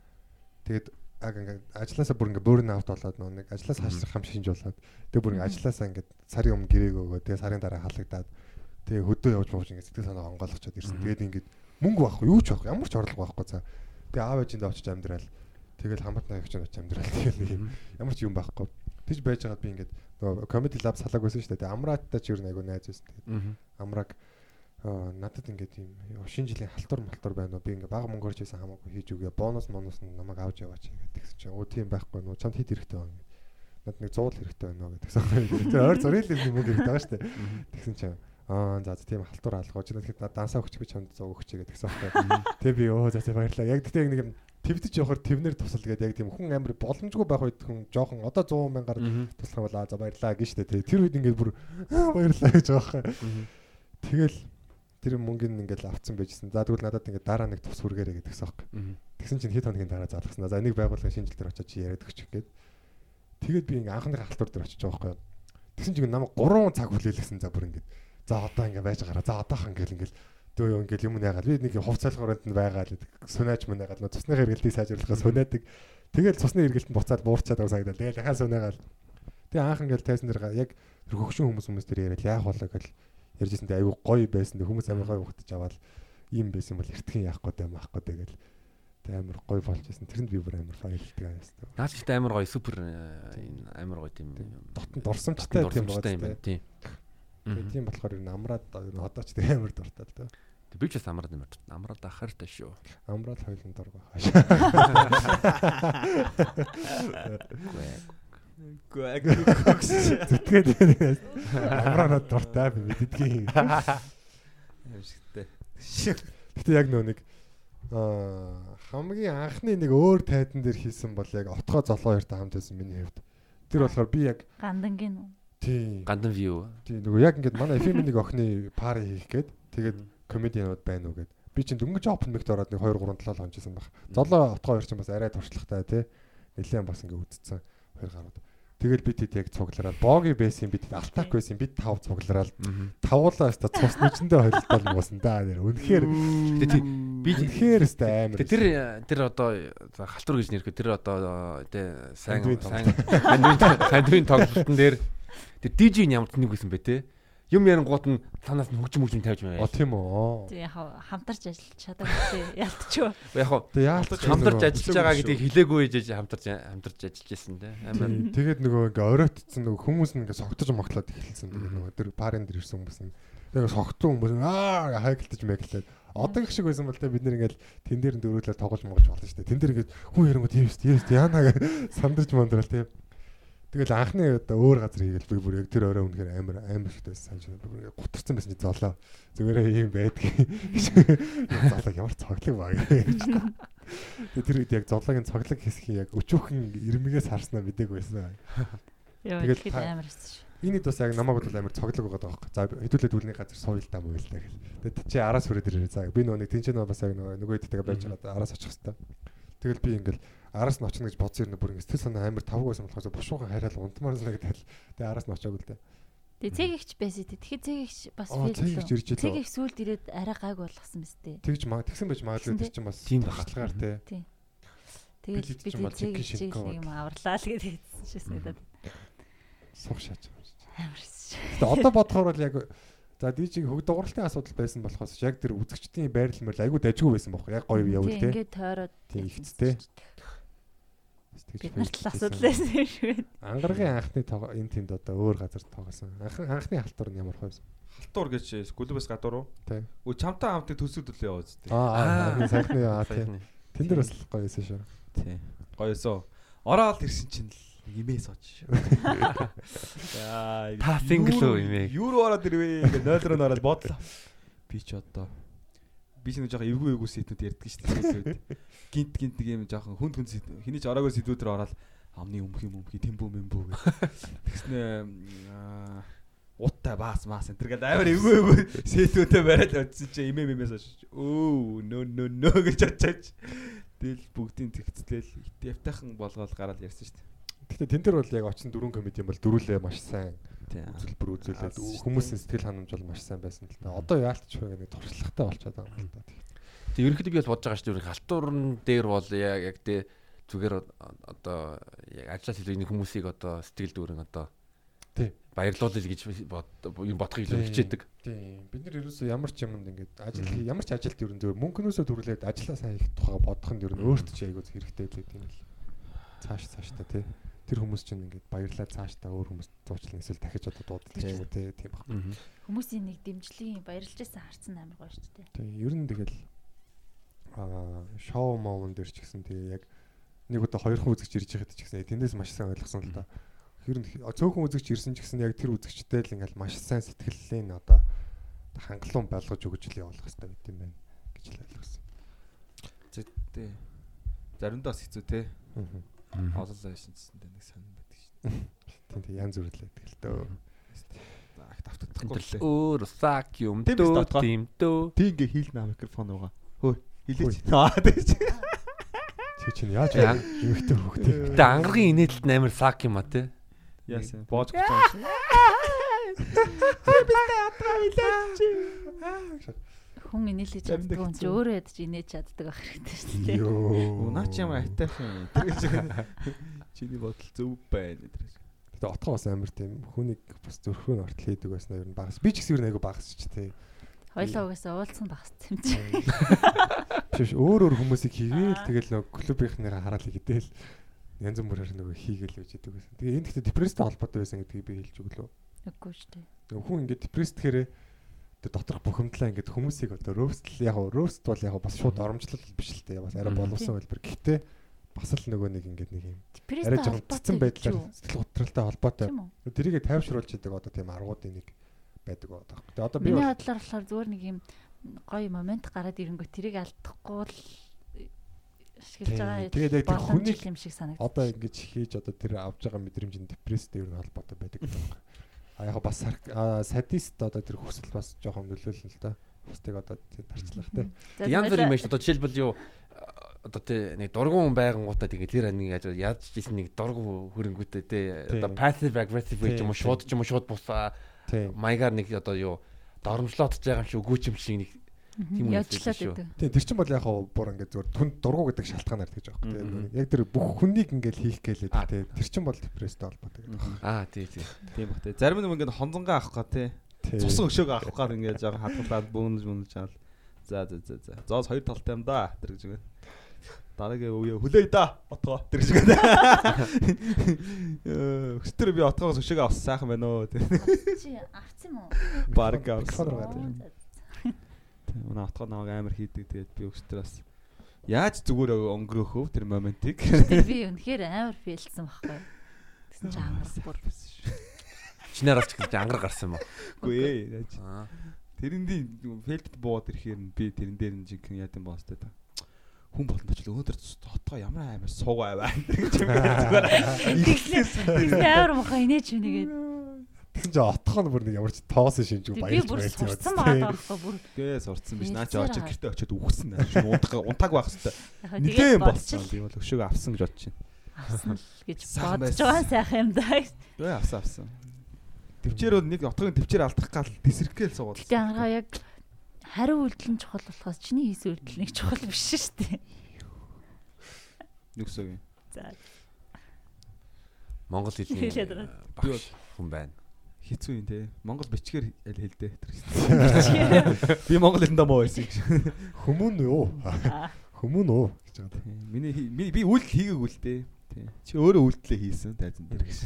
D: Тэгээд яг ингэ ажилласаа бүр ингэ burn out болоод нөө нэг ажиллаас хашлах хам шинж болоод тэгээд бүр ингэ ажилласаа ингэ сарын өмнө гэрээг өгөө тэгээд сарын дараа халагдаад тэгээд хөдөө явж мууж ингэ сэтгэл санаа онгойлгочод ирсэн. Тэгээд ингэ мөнгө байхгүй юу ч байхгүй ямар ч орлого байхгүй цаа. Тэгээд аав ээжиндээ очиж амьдрал тэгэл хамт наягч очиж амьдрал тэгээд нэг юм ямар ч юм байхгүй. Тэгж байж байгаад би ингэ нөгөө comedy lab салааг байсан шүү дээ. Тэгээд амрааттай ч юу нэг айгу найз байсан. Тэгээд амраг надад ингээд юм шинэ жилийн халтур малтур байна уу? Би ингээд бага мөнгөөр ч байсан хамаагүй хийж үгээ бонус монус нь намайг авч яваач гэдэг чинь өө тийм байхгүй нуу чамд хэд хэрэгтэй байна? Надад нэг 100 л хэрэгтэй байна уу? гэдэгсэн юм [laughs] тэр ойр зурил л юм хэрэгтэй байгаа шүү дээ. Тэгсэн чинь аа за тийм халтур алгаж надад дансаа өгч би чамд 100 өгч гэдэгсэн байхгүй [laughs] тэг би өө за за баярлаа яг тэгтээ нэг юм твдэж явахаар твнэр тусал гэдэг яг тийм хүн амар боломжгүй байх үед хүн жоохон одоо 100 мянгаар туслах юм бол за баярлаа гэж штэ тэр үед ингээд бүр «Аа, баярлаа гэж байгаа байхгүй тэгэл тэр мөнгөнд ингээл авцсан байжсэн. За тэгвэл надад ингээд дараа нэг тус хүргээрэй гэдэгсэн байхгүй. Тэгсэн чинь хэд хоногийн дараа залгасан. За энийг байгууллагын шинэ жил дээр очиж чи яриад өгч гээд. Тэгээд би ингээ анхны халтур дээр очиж байгаа байхгүй. Тэгсэн чинь намайг 3 цаг хүлээлгэсэн за бүр ингээд. За одоо ингээ байж гараа. За одоохан ингээл ингээл дөө юу ингээл юм яагаад би нэг хувцалгааранд нь байгаа л сунааж мэнэгаад нөө цусны хэрэглэлтийг сайжруулахаа сунаадаг. Тэгэл цусны хэрэглэлтэнд буцаад буурчаад байгаа санагдал. Тэгэл дахиад сунаагаад. Тэгээ анх ингээл тайсан дээр яг хөгшин хүмүүс хүмүүс дээр яриад яах болоо гэл ярьжсэн тэ аюу гоё байсан тэ хүмүүс амар гоё ухтаж аваад ийм байсан бол эртхэн яахгүй даа маахгүй даа гэл. Тэ амар гоё болж байсан тэрэнд би бүр амар баярлалтай байсан
E: Наад ч ихтэй амар гоё супер э, энэ амар гоё тийм
D: дотн дурсамжтай тийм
E: байна. тийм.
D: Тийм тийм болохоор ер нь амраад ер нь одоо ч тэр амар дуртай л да
E: Тэг би ч бас амраад юм байна. Амраад ахартай шүү.
D: амраад хоёулын дург байгаа зүтгээд амраанаа дуртай би мэддгийн
F: Амжигтай.
D: Гэтэ яг нөө нэг аа хамгийн анхны нэг өөр тайдан дээр хийсэн бол яг отгоо золоо хоёртой хамт байсан миний хувьд. Тэр болохоор би яг
B: Гандангийн үү?
D: тий
E: Гандан view.
D: тий нөгөө яг ингээд манай FM нэг охины пари хийх гээд тэгээд комедианууд байна уу гэд. Би чинь дөнгөж open mic-д ороод нэг 2 3 7 хонжсэн баг. Золоо отгоо хоёр чинь бас арай туршлагатай тий. Нилээн бас ингээд үдцсэн хоёр гарууд. Тэгэл бид хэд яг цуглараад боги байсан бид алтак байсан бид тав цуглараад тавуулаа өстө цус нүчэндээ холилдол муусан да нэр. Үнэхээр
E: би
D: үнэхээр өстө амар.
E: Тэр тэр одоо халтур гэж нэрхэ тэр одоо тэ сайн сайн сандвийн тоглолтын дээр тэр DJ нь ямар ч нэг байсан бэ те юм ярингууд нь танаас нь хөгжим хөгжим тавьж
D: О
E: байна.
D: тийм үү.
B: Тэг яг хамтарч ажиллаж чадаагүй [laughs] ялтчихв.
E: Яг хоо
D: Тэг яалтаж
E: хамтарч ажиллаж байгаа гэдгийг хэлээгүй ээж хамтарч хамтарч ажиллаж байсан те. Амар
D: Тэгээд нөгөө ингээ оройтцсан нөгөө хүмүүс нь ингээ согтож моглоод эхэлсэн. Тэгээд нөгөө тэр парен дээр ирсэн хүмүүс нь тэгээд согтсон хүмүүс нь аа хайгалтаж мэглээд одоо их шиг байсан бол тэ бид нэр ингээл тэн дээр дөрүүлээ тоглож моголж болно шүү дээ. Тэн дээр ингээд хүн ярингууд тийм шүү дээ. Яана гэж [laughs] сандарч мандрал тийм. Тэгэл анхны одоо өөр газар хийгээл би бүр яг тэр орой үнэхээр амар амар ихтэй санаж байна. Гутарсан байсан чи золоо. Зүгээрээ ийм байдгийг. Золоо ямар цоглог баг. Тэр үед яг золоогийн цоглог хэсгийг яг өчүүхэн ирмэгээс харснаа мдэггүй байсан. Тэгэл
B: амар шүү.
D: Энийг бас яг намайг бол амар цоглог байгаа байхгүй. За хэдүүлээд үлний газар сууя л даа муу л даа гэл. Тэгээд чи араас хүрээд ирээ. За би нөгөө нэг тэнцэн бас яг нөгөө нөгөө хэдтэйгээ байж байгаа араас очих хэвээр. Тэгэл би ингээл араас нь очно гэж бодсон юм бүр ингэ сэтгэл санаа амар тавг байсан болохоос бушуухан хайраал унтмаар санагдал. Тэгээ араас нь очоогүй л дээ.
B: Тэгээ цэгэгч байсан тий. Тэгэхээр цэгэгч бас
D: Оо, цэгэгч
B: сүлд ирээд арай гайг болгосон мэт тий.
D: Тэгж маа тэгсэн байж магадгүй тэр чинь бас
E: Тийм
D: багтлагаар те.
B: Тэгээд би цэгэгч юм аварлаа л гэдэг хэлсэн шээс надад.
D: Сух шааж байгаа юм шиг.
B: Амар өссөн.
D: Гэтэ одоо бодохоор бол яг за дижиг хөг дууралтын асуудал байсан болохоос яг тэр үзэгчдийн байрлал мөр айгу дажгүй байсан бохоо. Яг гоё явуул
B: Тий,
D: те.
B: Ингээд тойроод
D: Тийм, ихцтэй.
B: Бид нарт л асуудал байсан [laughs] юм шиг байна.
D: Ангаргийн анхны энэ тэнд одоо өөр газар тоглосон. Анх анхны халтур нь ямар хойсон.
F: Халтуур гэж клубээс гадуур уу?
D: Тий.
F: Өө чамтай хамт төсөв төлөө яваад зү.
D: Аа сайхны аа тий.
E: Сайхны.
D: Тэн дээр бас гоё байсан шүү.
F: Тий. Гоёсоо. Ороод ирсэн чинь л Имээ сууж. [laughs] Яа.
E: Passing лөө имээ.
F: Юур ороод ирвэ. Ингээ 0 руу ороод бодлоо. Би ч одоо би нэг жоохон эвгүй эвгүй сэдвүүд ярьдаг шүү дээ. Гинт гинт нэг юм жоохон хүнд хүнд сэдв. Хиний ч ороогүй сэдвүүдээр ороод амны өмх юм өмхий тэмбүү мэмбүү гэх. Тэгснэ уттай баас маас энэ гэдэг амар эвгүй эвгүй сэдвүүдээ бариад очсон чи имээ мэмээс очиж өө нөө нөө нөө гэж очиж. Тэгэл бүгдийн тэгцлээл явтайхан болгоол гараад ярьсан шүү дээ.
D: Гэтэ тэн дээр бол яг очин дөрвөн комеди юм бол дөрүлээ маш сайн
F: Тийм.
D: үзүүлбэр үзүүлээд хүмүүсийн сэтгэл ханамж бол маш сайн байсан л да. Одоо яалтч вэ гэдэг туршлагатай болчиход байгаа юм л да.
E: Тэг ерөнхийдөө би бас бодож байгаа шүү дээ. Халтуурн дээр бол яг тэ зүгээр одоо яг ажиллаж хэлэх хүмүүсийг одоо сэтгэл дүүрэн одоо
D: Тий.
E: баярлуулъя гэж юм бодохыг илүү хичээдэг.
D: Тийм. Бид нар ерөөсөө ямар ч юмд ингээд ажил ямар ч ажилд ер нь зөв мөнгнөөсөө төрлөөд ажиллаа сайн хийх тухай бодох нь ер нь өөрт ч айгүй хэрэгтэй л гэдэг юм л. Цааш цааш та тий. Тэр хүмүүс чинь ингээд баярлаа цааш та өөр хүмүүс зуучлан эсвэл дахиж одоо дууддаг ч юм уу тий. Тийм баг.
B: Хүмүүсийн нэг дэмжлэгийн баярлж байсан харцсан амар гоё шүү дээ.
D: Тийм. Ер нь тэгэл аа шоу моон дээр ч гэсэн тий яг нэг удаа хоёр хүн үзэгч ирж байхад ч гэсэн тэндээс маш сайн ойлгосон л да. Ер нь цөөхөн үзэгч ирсэн ч гэсэн яг тэр үзэгчтэй л ингээл маш сайн сэтгэллийн одоо хангалуун байлгаж өгч л явуулах хэрэгтэй байт юм байна гэж л ойлгосон.
F: Зэттэй. Заримдаа хэцүү те.
D: Аа.
F: Ололоо шинжсэндээ нэг сонир байдаг шүү дээ.
D: Тийм тийм янз бүр л байдаг л дөө.
F: За их давтагдахгүй л дээ.
E: Өөр
F: Тийм биз
E: дөө тийм дөө.
F: Тий ингээ хийлнэ микрофон руугаа. Хөөе. Хилээч. Аа [laughs] тэгэж.
D: Чи чинь яаж
E: Яа.
D: юмхтэй хөхтэй.
E: Гэтэ ангаргийн инээлт амар сак юм а те.
F: Яасан. Боож гэж байгаа юм.
B: Хүн инээлж чаддаг хүн чи өөрөө ядч инээж чаддаг байх хэрэгтэй шүү дээ.
D: Йоо.
F: Наа чи ямар айтайхан. Тэгэж. Чиний бодол зөв байна гэж.
D: Тэгээ отгоо бас амар тийм хүнийг бас зөрхөө нортол хийдэг байснаа ер нь багас. Би ч гэсэн ер нь айгу багас ч тий.
B: Хоёлаа угаасаа уулзсан багс юм [laughs] чи.
D: Биш өөр өөр хүмүүсийг хийгээл тэгэл нөгөө клубийнхнэр хараал хийгээл янз бүрээр нөгөө хийгээл байж идэг байсан. Тэгээ энэ гэхдээ депресстэй холбоотой байсан гэдгийг би хэлж өглөө.
B: Үгүй шүү дээ.
D: Хүн ингээд депресстэхээр тэр доторх бухимдлаа ингээд хүмүүсийг одоо роустл яг роуст бол яг бас шууд оромжлол биш л дээ. Бас арай боловсон хэлбэр. Гэхдээ бас л нөгөө нэг ингээд нэг юм арай жоохон цэцэн байдлаар сэтгэл готролтой холбоотой. Тэрийг тайвшруулж идэг одоо тийм аргуудын нэг байдаг байгаа. Тэгээ одоо би
B: Миний бодлоор болохоор зүгээр нэг юм гоё момент гараад ирэнгүүт тэрийг алдахгүй л ашиглаж байгаа.
D: Тэгээд яг тэр хүнийг
B: юм шиг санагдав.
D: одоо ингэж хийж одоо тэр авж байгаа мэдрэмжийн депресстэй ер нь холбоотой байдаг гэдэг байна. А яг бас садист одоо тэр хүсэл бас жоохон нөлөөлнө л да. Бусдыг одоо тарчлах те.
E: Янз бүр юм
B: хоёлаа-
E: байна шүү. Одоо жишээлбэл юу одоо тий нэг дургуун байгангуудаа тэгээд тэр нэг яаж яаж жисэн нэг дургу хөрөнгөтэй тий одоо passive aggressive гэж юм уу шууд ч юм уу шууд бусаа маягаар нэг одоо юу доромжлоод ч байгаа юм шиг үгүй юм шиг нэг тийм үү шүү.
B: байдаг.
D: Тийм тэр чинь бол яг хаа бүр ингээд зөвөр түн дургу гэдэг шалтгаанаар тэгж байгаа
F: Мгм.
D: юм. Яг тэр бүх хүнийг ингээд хийх гэлээ те. Тэр чинь бол депресстэй холбоотой гэдэг.
E: Аа тий тий.
F: Тийм бах те. Зарим нэг ингээд хонзонгаа авах те.
D: Тийм.
F: Цусан өшөөг авах гад ингээд жаахан хадгалаад бөөнж мөнж аал. За за за за. Зоос хоёр талтай юм да. Тэр гэж үгүй. Дараагийн үе хүлээе да. Отгоо. Тэр гэж үгүй. Өстөр би отгоос өшөөг авсан сайхан байна оо.
B: Чи авсан юм уу?
F: Бараг авсан.
D: руугаа
B: Оо,
D: тийм.
B: за,
F: Манай отгоо намайг амар хийдэг. Тэгээд би өстөр бас яаж зүгээр өнгөрөөх вэ тэр моментиг.
B: Би үнэхээр амар фейлсэн байхгүй. Тэгсэн чи амар бүр.
E: Чинээр авч гэж ангар гарсан юм уу?
F: Үгүй ээ. яаж. Тэрэндийн фэлт боод ирэхээр нь би тэрэн дээр нь жинхэнэ яд юм боостой та. Хүн болон ч өнөөдөр хотгоо ямар амар суугаа байна гэж [laughs] юм зүгээр.
B: Тэгсэн амар мохоо инээж үнийгээд.
D: Тэгсэн чинь отгоо нь бүр нэг ямар ч тоосон шинжгүй
B: Би
D: баярлж
B: бүр
D: байсан.
B: сурцсан байгаа байхгүй бүр.
F: Гээ сурцсан биш. Наа чи очиж
B: байгаа.
F: гэртээ очиод үхсэн. Шин унтаг унтаг байх хэвээр. Нилээн
B: тэгээд
F: болсон. Би бол өшөөг авсан гэж бодож байна.
B: авсан л гэж бодож байгаа сайхан юм да.
F: Гээ авсан авсан. Төвчээр бол нэг отгогийн төвчээр алдах гал тесэрхгээл суугаад.
B: Гэтэ ангаа яг хариу үйлдэл нь чухал болохоос чиний хийсэн үйлдэл нэг чухал биш шүү дээ.
F: Юу гэсэн юм.
B: За.
E: Монгол хэлний
B: байгаа.
E: багш хүн байна.
F: Хэцүү юм те. Монгол бичгээр аль хэлдэ. [laughs] Би монгол хэлэндээ муу байсан гэж.
D: Хүмүүн юу? [laughs] Хүмүүн үү гэж байгаа.
F: Миний би үйлдэл хийгээгүй л. Тийм. Чи өөрөө үйлдэлээ хийсэн тайзан дээр гэж.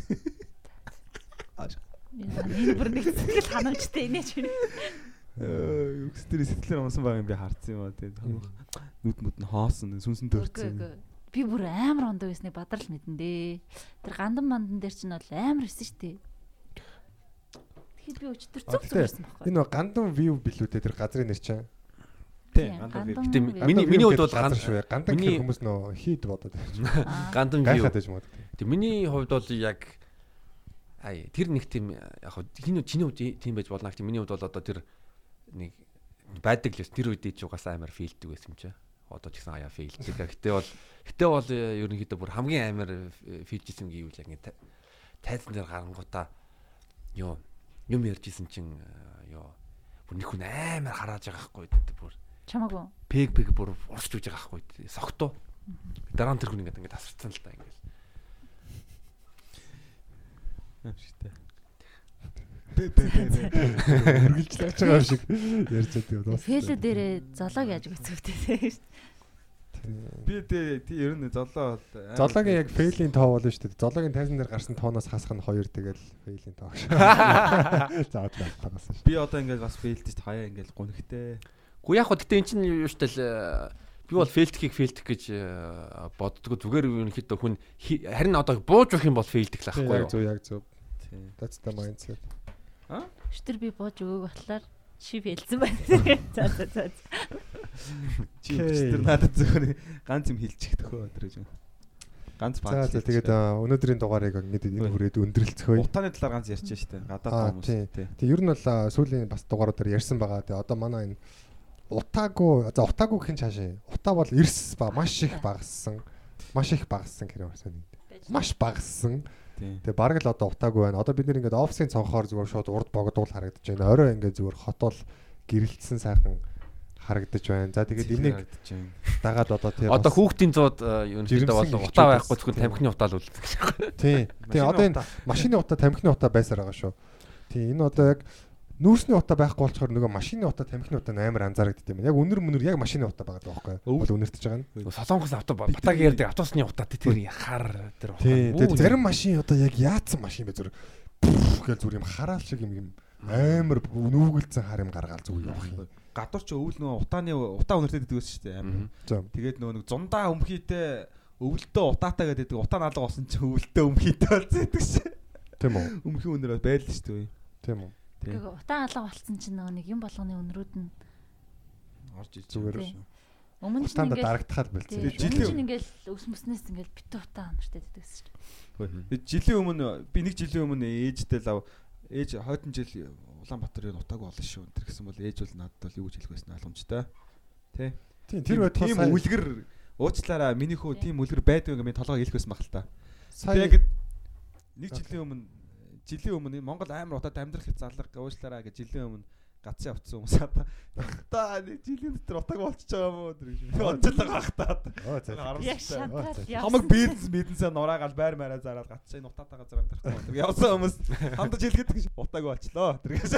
F: [laughs]
B: Энэ бүр нэг сэтгэл ханамжтай инээж байна.
F: Юу гэс тэр сэтгэлээр унсан байгаа юм би харсан юм аа тийм. Нүд мүд нь хоосон, сүнсэн төрцөн.
B: би бүр амар ондоо гэсний бадрал мэдэн дээ. Тэр гандан мандан дээр чинь бол амар өссөн шүү дээ. Тэгэхэд би өчтөр зүг
D: гэтээ,
B: зүгсэн байхгүй.
D: Энэ гандан view билүү те тэр газрын нэр чинь.
F: Тий,
B: Тийм,
F: гандан
B: гандан
E: Гэтэ
B: view.
E: миний миний хувьд бол гандан
D: шүү. Гандан гэх хүмүүс нөө хийд бодоод байж. [laughs]
B: Аа.
E: гандан view. Тэг миний хувьд бол яг ай тэр нэг тийм яг хоо чиний хувьд тийм байж болно. Гэтэ миний хувьд бол одоо тэр нэг байдаг л тэр үед ч угаасаа амар фейлдэг байсан юм чи. Одоо ч гэсэн хаяа фейлдэг. Гэтэ бол гэтэ бол ерөнхийдөө бүр хамгийн амар фейлжсэн гэвэл яг ингэ та- тайзан дээр гарангуудаа ёо юм ярьжсэн чин э, ёо бүр нэг хүн амар харааж байгаа хгүй бүр
B: Чамаагүй.
E: пэг пэг бүр урсч үж байгаа хгүй согтуу. Дараа нь тэр хүн ингээд ингээд тасарсан л та ингээд.
F: юм шигтэй.
D: Үргэлж лаач байгаа юм шиг ярьж байгаа тийм
B: Фэлэ дээрээ золоог яаж гүцвэтэй.
F: Би тий тий ер нь золоо бол
D: Золоогийн яг фейлийн тоо болно шүү дээ. Золоогийн тайзан дээр гарсан тооноос хасах нь 2 тэгэл фейлийн тоо гэж. [laughs] Заавал байгаас шүү.
F: би одоо ингээд бас фейлдэж хаяа ингээд гунхтэй.
E: Гү яг хөө гэтээ эн чинь юу штэ л би бол фейлтхийг фейлтх гэж э, боддгоо зүгээр ерөнхийдөө хүн харин одоо бууж өгөх юм бол фейлдэх л ахгүй
D: Яг
E: юу.
D: зөв яг зөв.
F: Тий.
D: That's the mindset.
B: Өчтөр би бууж өгөөг болохоор чи фэлсэн байна. [laughs] За за за.
F: Чи өчтөр надад зөвхөн ганц юм хэлчих төхөө тэр юм. Ганц
D: За
F: баач.
D: за тэгээд өнөөдрийн дугаарыг ингээд энэ хүрээд өндөрлцгөөе.
F: утааны талаар ганц ярьж штэ.
D: Аа,
F: Гадаад хүмүүс
D: тий.
F: тий.
D: Тэг ер нь бол сүүлийн бас дугааруудаар ярьсан байгаа. Тэг одоо манай энэ утаагүй за утаагүй гэх нь цаашаа. Утаа бол эрс ба маш их багассан. Маш их багассан гэх юм байна. Маш багассан. Тэгээ бараг л одоо утаагүй байна. Одоо бид нэр ингээд офисын цонхоор зүгээр шууд урд богдуул харагдаж байна. Орой ингээд зүгээр хотол гэрэлтсэн сайхан харагдаж байна. За тэгээд энийг дагаад одоо тий
E: Одоо хүүхдийн зууд ерөнхийдөө
D: Жирэмсэн
E: бол
D: эхчүүд
E: утаа байхгүй зөвхөн тамхины утаа л үлддэг.
D: тий. Тэгээ одоо энэ машины утаа тамхины утаа байсаар байгаа шүү. Тий энэ одоо яг нүүрсний утаа байхгүй болчоор нөгөө машины утаа тамхины утаа амар анзаарэгддэм байна. Яг үнэр мөнөр яг машины утаа байгаа байхгүй юу? Бол үнэртэж байгаа нь.
E: Солонгос авто батаг ярьдаг автобусны утаа тэр хар тэр
D: Тий. Тэгээ зарим машин одоо яг яатсан машин бэ зүр гэл зүр юм хараал шиг юм юм амар нүүгэлцэн хар юм гаргаал зүг явах юм.
F: Гадуур ч өвөл нөгөө утааны утаа үнэртэй гэдэг байсан штэ.
D: За.
F: Тэгээд нөгөө нэг зундаа өмхийтэй өвөлдөө утаатай гэдэг утаа наалга болсон чи өвөлдөө өмхийтэй болсон гэдэг шээ.
D: Тийм үү? [laughs]
F: Өмхийн үнэр байл штэ.
D: Тийм үү?
F: Тий.
B: Тэгээ утаа алга болцсон чинь нөгөө нэг юм болгоны өнрүүд нь
F: Орж иж
D: Зүгээр.
B: Тий. өмнө нь ингээл
D: дарагдахад
B: тий,
F: жилийн
B: өмнө
F: өв-
B: нь ингээл өс мөснөөс ингээл битүү утаа амартай дээдсэн шүү дээ.
F: Тэгээд жилийн өмнө би нэг жилийн өмнө ээжтэй лав ээж хойдон жил Улаанбаатарын утааг болно шүү. Тэр гэсэн бол ээж бол надад бол юу гэж хэлэх байсан ойлгомжтой. Тэ.
D: Тийм тэр байтугай
F: тийм үлгэр уучлаараа миний хөө тийм үлгэр байдаг юм толгой хэлэх байсан баг л та.
D: сая
F: Тэгээд нэг жилийн өмнө жилийн өмнө энэ Монгол амар утаад амьдрах их залга уучлаараа гэж жилийн өмнө гацсан авцсан хүмүүс хата. Та нэг жилийн дотор утааг болчихж байгаа юм уу тэр гэж.
D: За. за.
B: Яг явсан.
F: Хамаг бизнес бизнесээ нураагаал байр маараа зараад гацсан энэ утаатай газар амьдрах юм. Тэр явсан хүмүүс хандаж хэлгээд гэж утааг болчлоо. Тэр гэж.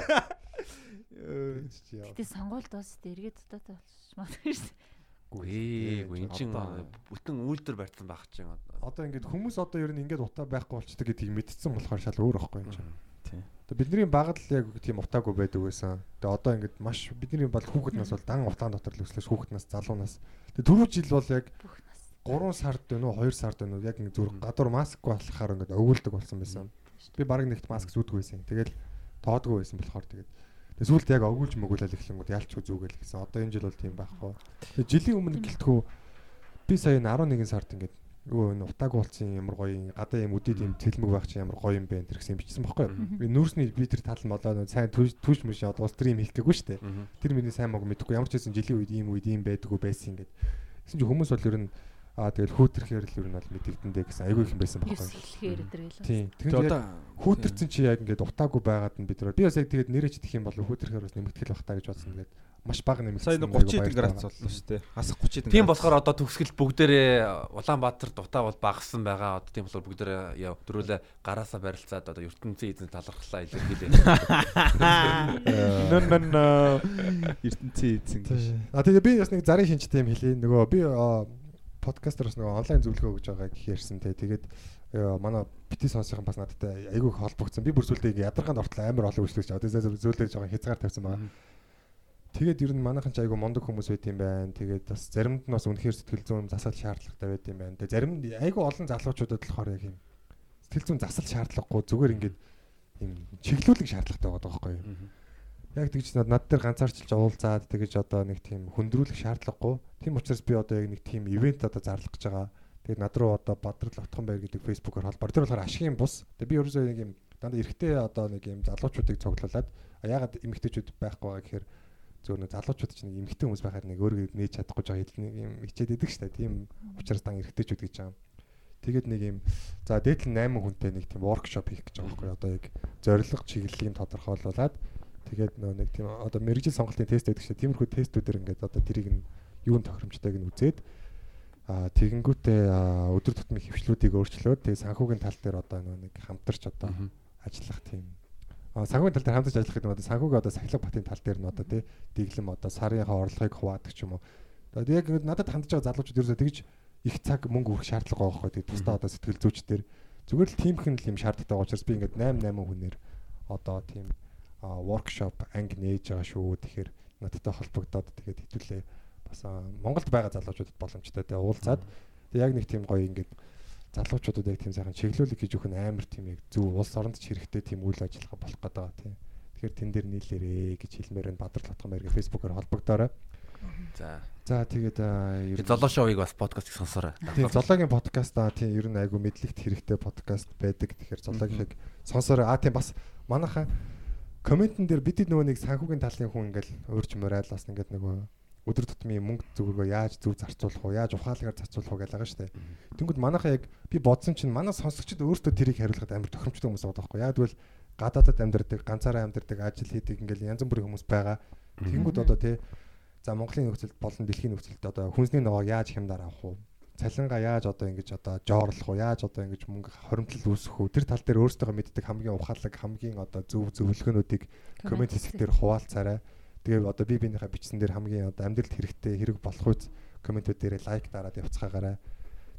B: Гэтэ сонгуульд бас эргээд утаатай болчихмаар дээ.
E: Гүй гүй эн чин
F: Одоо-
E: бүтэн үйлдвэр барьсан байх чинь одоо.
D: Одоо ингээд хүмүүс одоо ер нь ингээд утаа байхгүй болчдөг гэдгийг мэдсэн болохоор шал өөр ихгүй юм чинь. Бидний багад л яг тийм утаагүй байдаг байсан. Тэгээ одоо ингээд маш бидний бол хүүхэд нас бол дан утаан дотор л өслөөс хүүхэд нас залуунаас. Тэгээ дөрөв жил бол яг
B: Бүх нас.
D: 3 сард байна уу 2 сард байна уу яг нэг зүр гадуур маскгүй болохоор ингээд өвөлдөг болсон байсан. Би баг нэгт маск зүүдгүй байсан. Тэгэл тоодгүй байсан болохоор тэгээд тэгээ сүүлд яг өгүүлж мөгүүлэл эхлэнгүүд ялчгүй зүгэл гэсэн. Одоо энэ жил бол тийм байхгүй. Тэгээ жилийн өмнө гэлтгүү би сая энэ 11 сард ингээд юу энэ утааг уулцсан ямар гоё юм, гадаа юм үдэд юм тэлмэг байх чинь ямар гоё юм бэ энэ гэсэн юм бичсэн байхгүй юу? Би нүүрсний би тэр тал нь болоо сайн түүш түүш мүш одоо стрим хийх гээгүй шүү дээ. Тэр миний сайн мог мэдэхгүй ямар ч байсан жилийн үед ийм үед ийм байдгүй байсан ингээд. Гэсэн чи хүмүүс бол ер нь аа тэгэл хүүтэрхээр л ер нь бол мэдэгдэндээ гэсэн айгүй их юм байсан байхгүй
B: хэлэхээр өдр гэлээ.
D: Тийм. Тэгэхээр
F: одоо
D: хүүтэрсэн чи яг ингээд утаагүй байгаад нь бид нар би бас яг тэгээд нэрэж идэх юм бол хүүтэрхээр бас нэмэгдэх л бах та гэж бодсон. Тэгээд маш бага нэмэгдсэн.
F: сая нэг 30 эдэн градус боллоо шүү дээ. Хасах 30 эдэн.
E: Тийм болохоор одоо төгсгөл бүгдээрээ Улаанбаатарт утаа бол багассан байгаа. Одоо тийм болохоор бүгдээрээ яа дөрүүлээ гараасаа барилцаад одоо ертөнцийн эзэн талархлаа илэрхийлээ.
F: Нэн нэн ертөнцийн эзэн.
D: А тэгээ би бас нэг зарын шинжтэй юм хэлье. Нөгөө би аа, подкастерос нөгөө онлайн зөвлөгөө өгж байгаа гэх ярьсан те. Тэгээд манай бити сонсохын бас надтай айгүй холбогдсон. Би бүр сүлдээ ядаргаанд ортол амар олон үйлчлэгч одоо зөвлөж байгаа хязгаар тавьсан байгаа. Тэгээд ер нь манайхан ч айгу мондөг хүмүүс байт юм байна. Тэгээд бас заримд нь бас үнэхээр сэтгэл зүйн засал шаардлагатай байт юм байна. Тэгээд зарим айгу олон залуучуудад болохоор яг юм сэтгэл зүйн засал шаардлагагүй зүгээр ингээд юм чиглүүлэг шаардлагатай байгаа байхгүй юу? Яг тэгж над дээр ганцаарчилж уулзаад тэгэж одоо нэг тийм хөндрүүлэх шаардлагагүй. Тийм учраас би одоо яг нэг тийм ивент одоо зарлах гэж байгаа. Тэгээд над руу одоо Бадрал Отхон баяр гэдэг фэйсбүүкээр холбоор. Тэр болохоор ашигын бус. Тэгээд би ерөөсөө нэг юм дандаа эрэгтэй одоо нэг юм залуучуудыг цуглуулад ягаад эмэгтэйчүүд байхгүй байгаа гэхээр зөв нэг залуучууд чинь нэг эмэгтэй хүмүүс байхаар нэг өөрөө нээж чадахгүй жоо нэг юм хичээд идэг штэ тийм учраас дан эрэгтэйчүүд гэж байгаа. Тэгээд нэг юм за дээдл 8 хүнтэй нэг тийм воркшоп хийх гэж байгаа байхгүй одоо яг зорилго чиглэлийг тодорхойлуулад тэгээд нөө нэг тийм одоо мэрэгжил сонголтын тест байдаг шүү. Тиймэрхүү тестүүдээр ингээд одоо тэрийг нь юунд тохиромжтойг нь үзээд а тэгэнгүүтээ өдөр тутмын хөвчлүүдийг өөрчлөөд тэгээ санхүүгийн тал дээр одоо нэг хамтарч одоо ажиллах тийм санхүүгийн тал дээр хамтарч ажиллах гэдэг нь одоо санхүүгийн одоо сахилга батын тал дээр нь одоо тий дэглэм одоо сарынхаа орлогыг хуваадаг ч юм уу. Тэгээд яг надад хандж байгаа залуучууд ерөөсөө тэгж их цаг мөнгө өрөх шаардлага байгаа байхгүй тий тусдаа одоо сэтгэл зүйч дээр зүгээр л тиймхэн л юм шаардлагатай байгаа учраас би ингээд 8 8 хүнээр одоо тийм воркшоп анги нээж байгаа шүү. Тэгэхээр надтай холбогдоод тэгээд хэвлээ бас Монголд байгаа залуучуудад боломжтой тэгээ уулзаад тэгээ яг нэг тийм гоё ингээд залуучуудад яг тийм сайхан чиглүүлэг хийж өгөх нь амар тийм яг зөв улс оронд ч хэрэгтэй тийм үйл ажиллагаа болох гэдэг байгаа тийм. Тэгэхээр тэн дээр нийлээрээ гэж хэлмээр энэ Бадрал Батхан баяргийн фэйсбүүкээр холбогдоорой.
E: За.
D: За тэгээд ер
E: нь золоо шоуыг бас подкастыг сонсоорой.
D: Тийм золоогийн подкаст аа тийм ер нь айгу мэдлэгт хэрэгтэй подкаст байдаг. Тэгэхээр золоогийнхыг сонсоорой. Аа тийм бас манайхан комментэн дээр бид нөгөө нэг санхүүгийн талын хүн ингээл өөрч морал бас ингээд нөгөө өдөр тутмын мөнгө зүгөө яаж зөв зарцуулах уу, яаж ухаалгаар зарцуулах уу байгаа шүү дээ. Тэнгүүд манайхаа яг би бодсон чинь манай сонсогчид өөрсдөө тэрийг хариулахад амар тохиромжтой хүмүүс байгаа байхгүй. Яг тэгвэл гадаадад амьдардаг, ганцаараа амьдардаг, ажил хийдэг ингээл янз бүрийн хүмүүс байгаа. Тэнгүүд одоо тий за Монголын нөхцөлд болон дэлхийн нөхцөлд одоо хүнсний ногоог яаж хямдаар авах уу? Цалингаа яаж одоо ингэж одоо жоорлох уу яаж одоо ингэж мөнгө хоримтлал үүсгэх үү тэр тал дээр өөрсдөө мэддэг хамгийн ухаалаг хамгийн одоо зөв зөвлөгөөнүүдийг комент хэсгээр хуваалцаарай Тэгээ одоо би биенийхээ бичсэн дээр хамгийн одоо амьдралд хэрэгтэй хэрэг болох үз комментүүд дээр лайк дараад явцгаагаарай.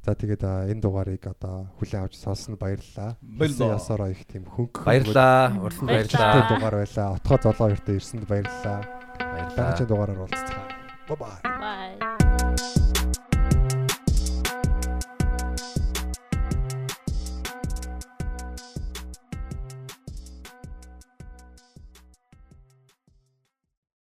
D: За тэгээд энэ дугаарыг одоо хүлээн авч сонсон баярлалаа.
E: Баярлалаа.
D: Ясаараа их тийм хөнгө.
E: Баярлалаа. Урсан баярлалаа.
D: дугаар байлаа. Отгоо золоо өртөө ирсэнд баярлалаа.
E: Баярлалаа.
D: Дараагийн дугаараар уулзцгаа. Бай бай.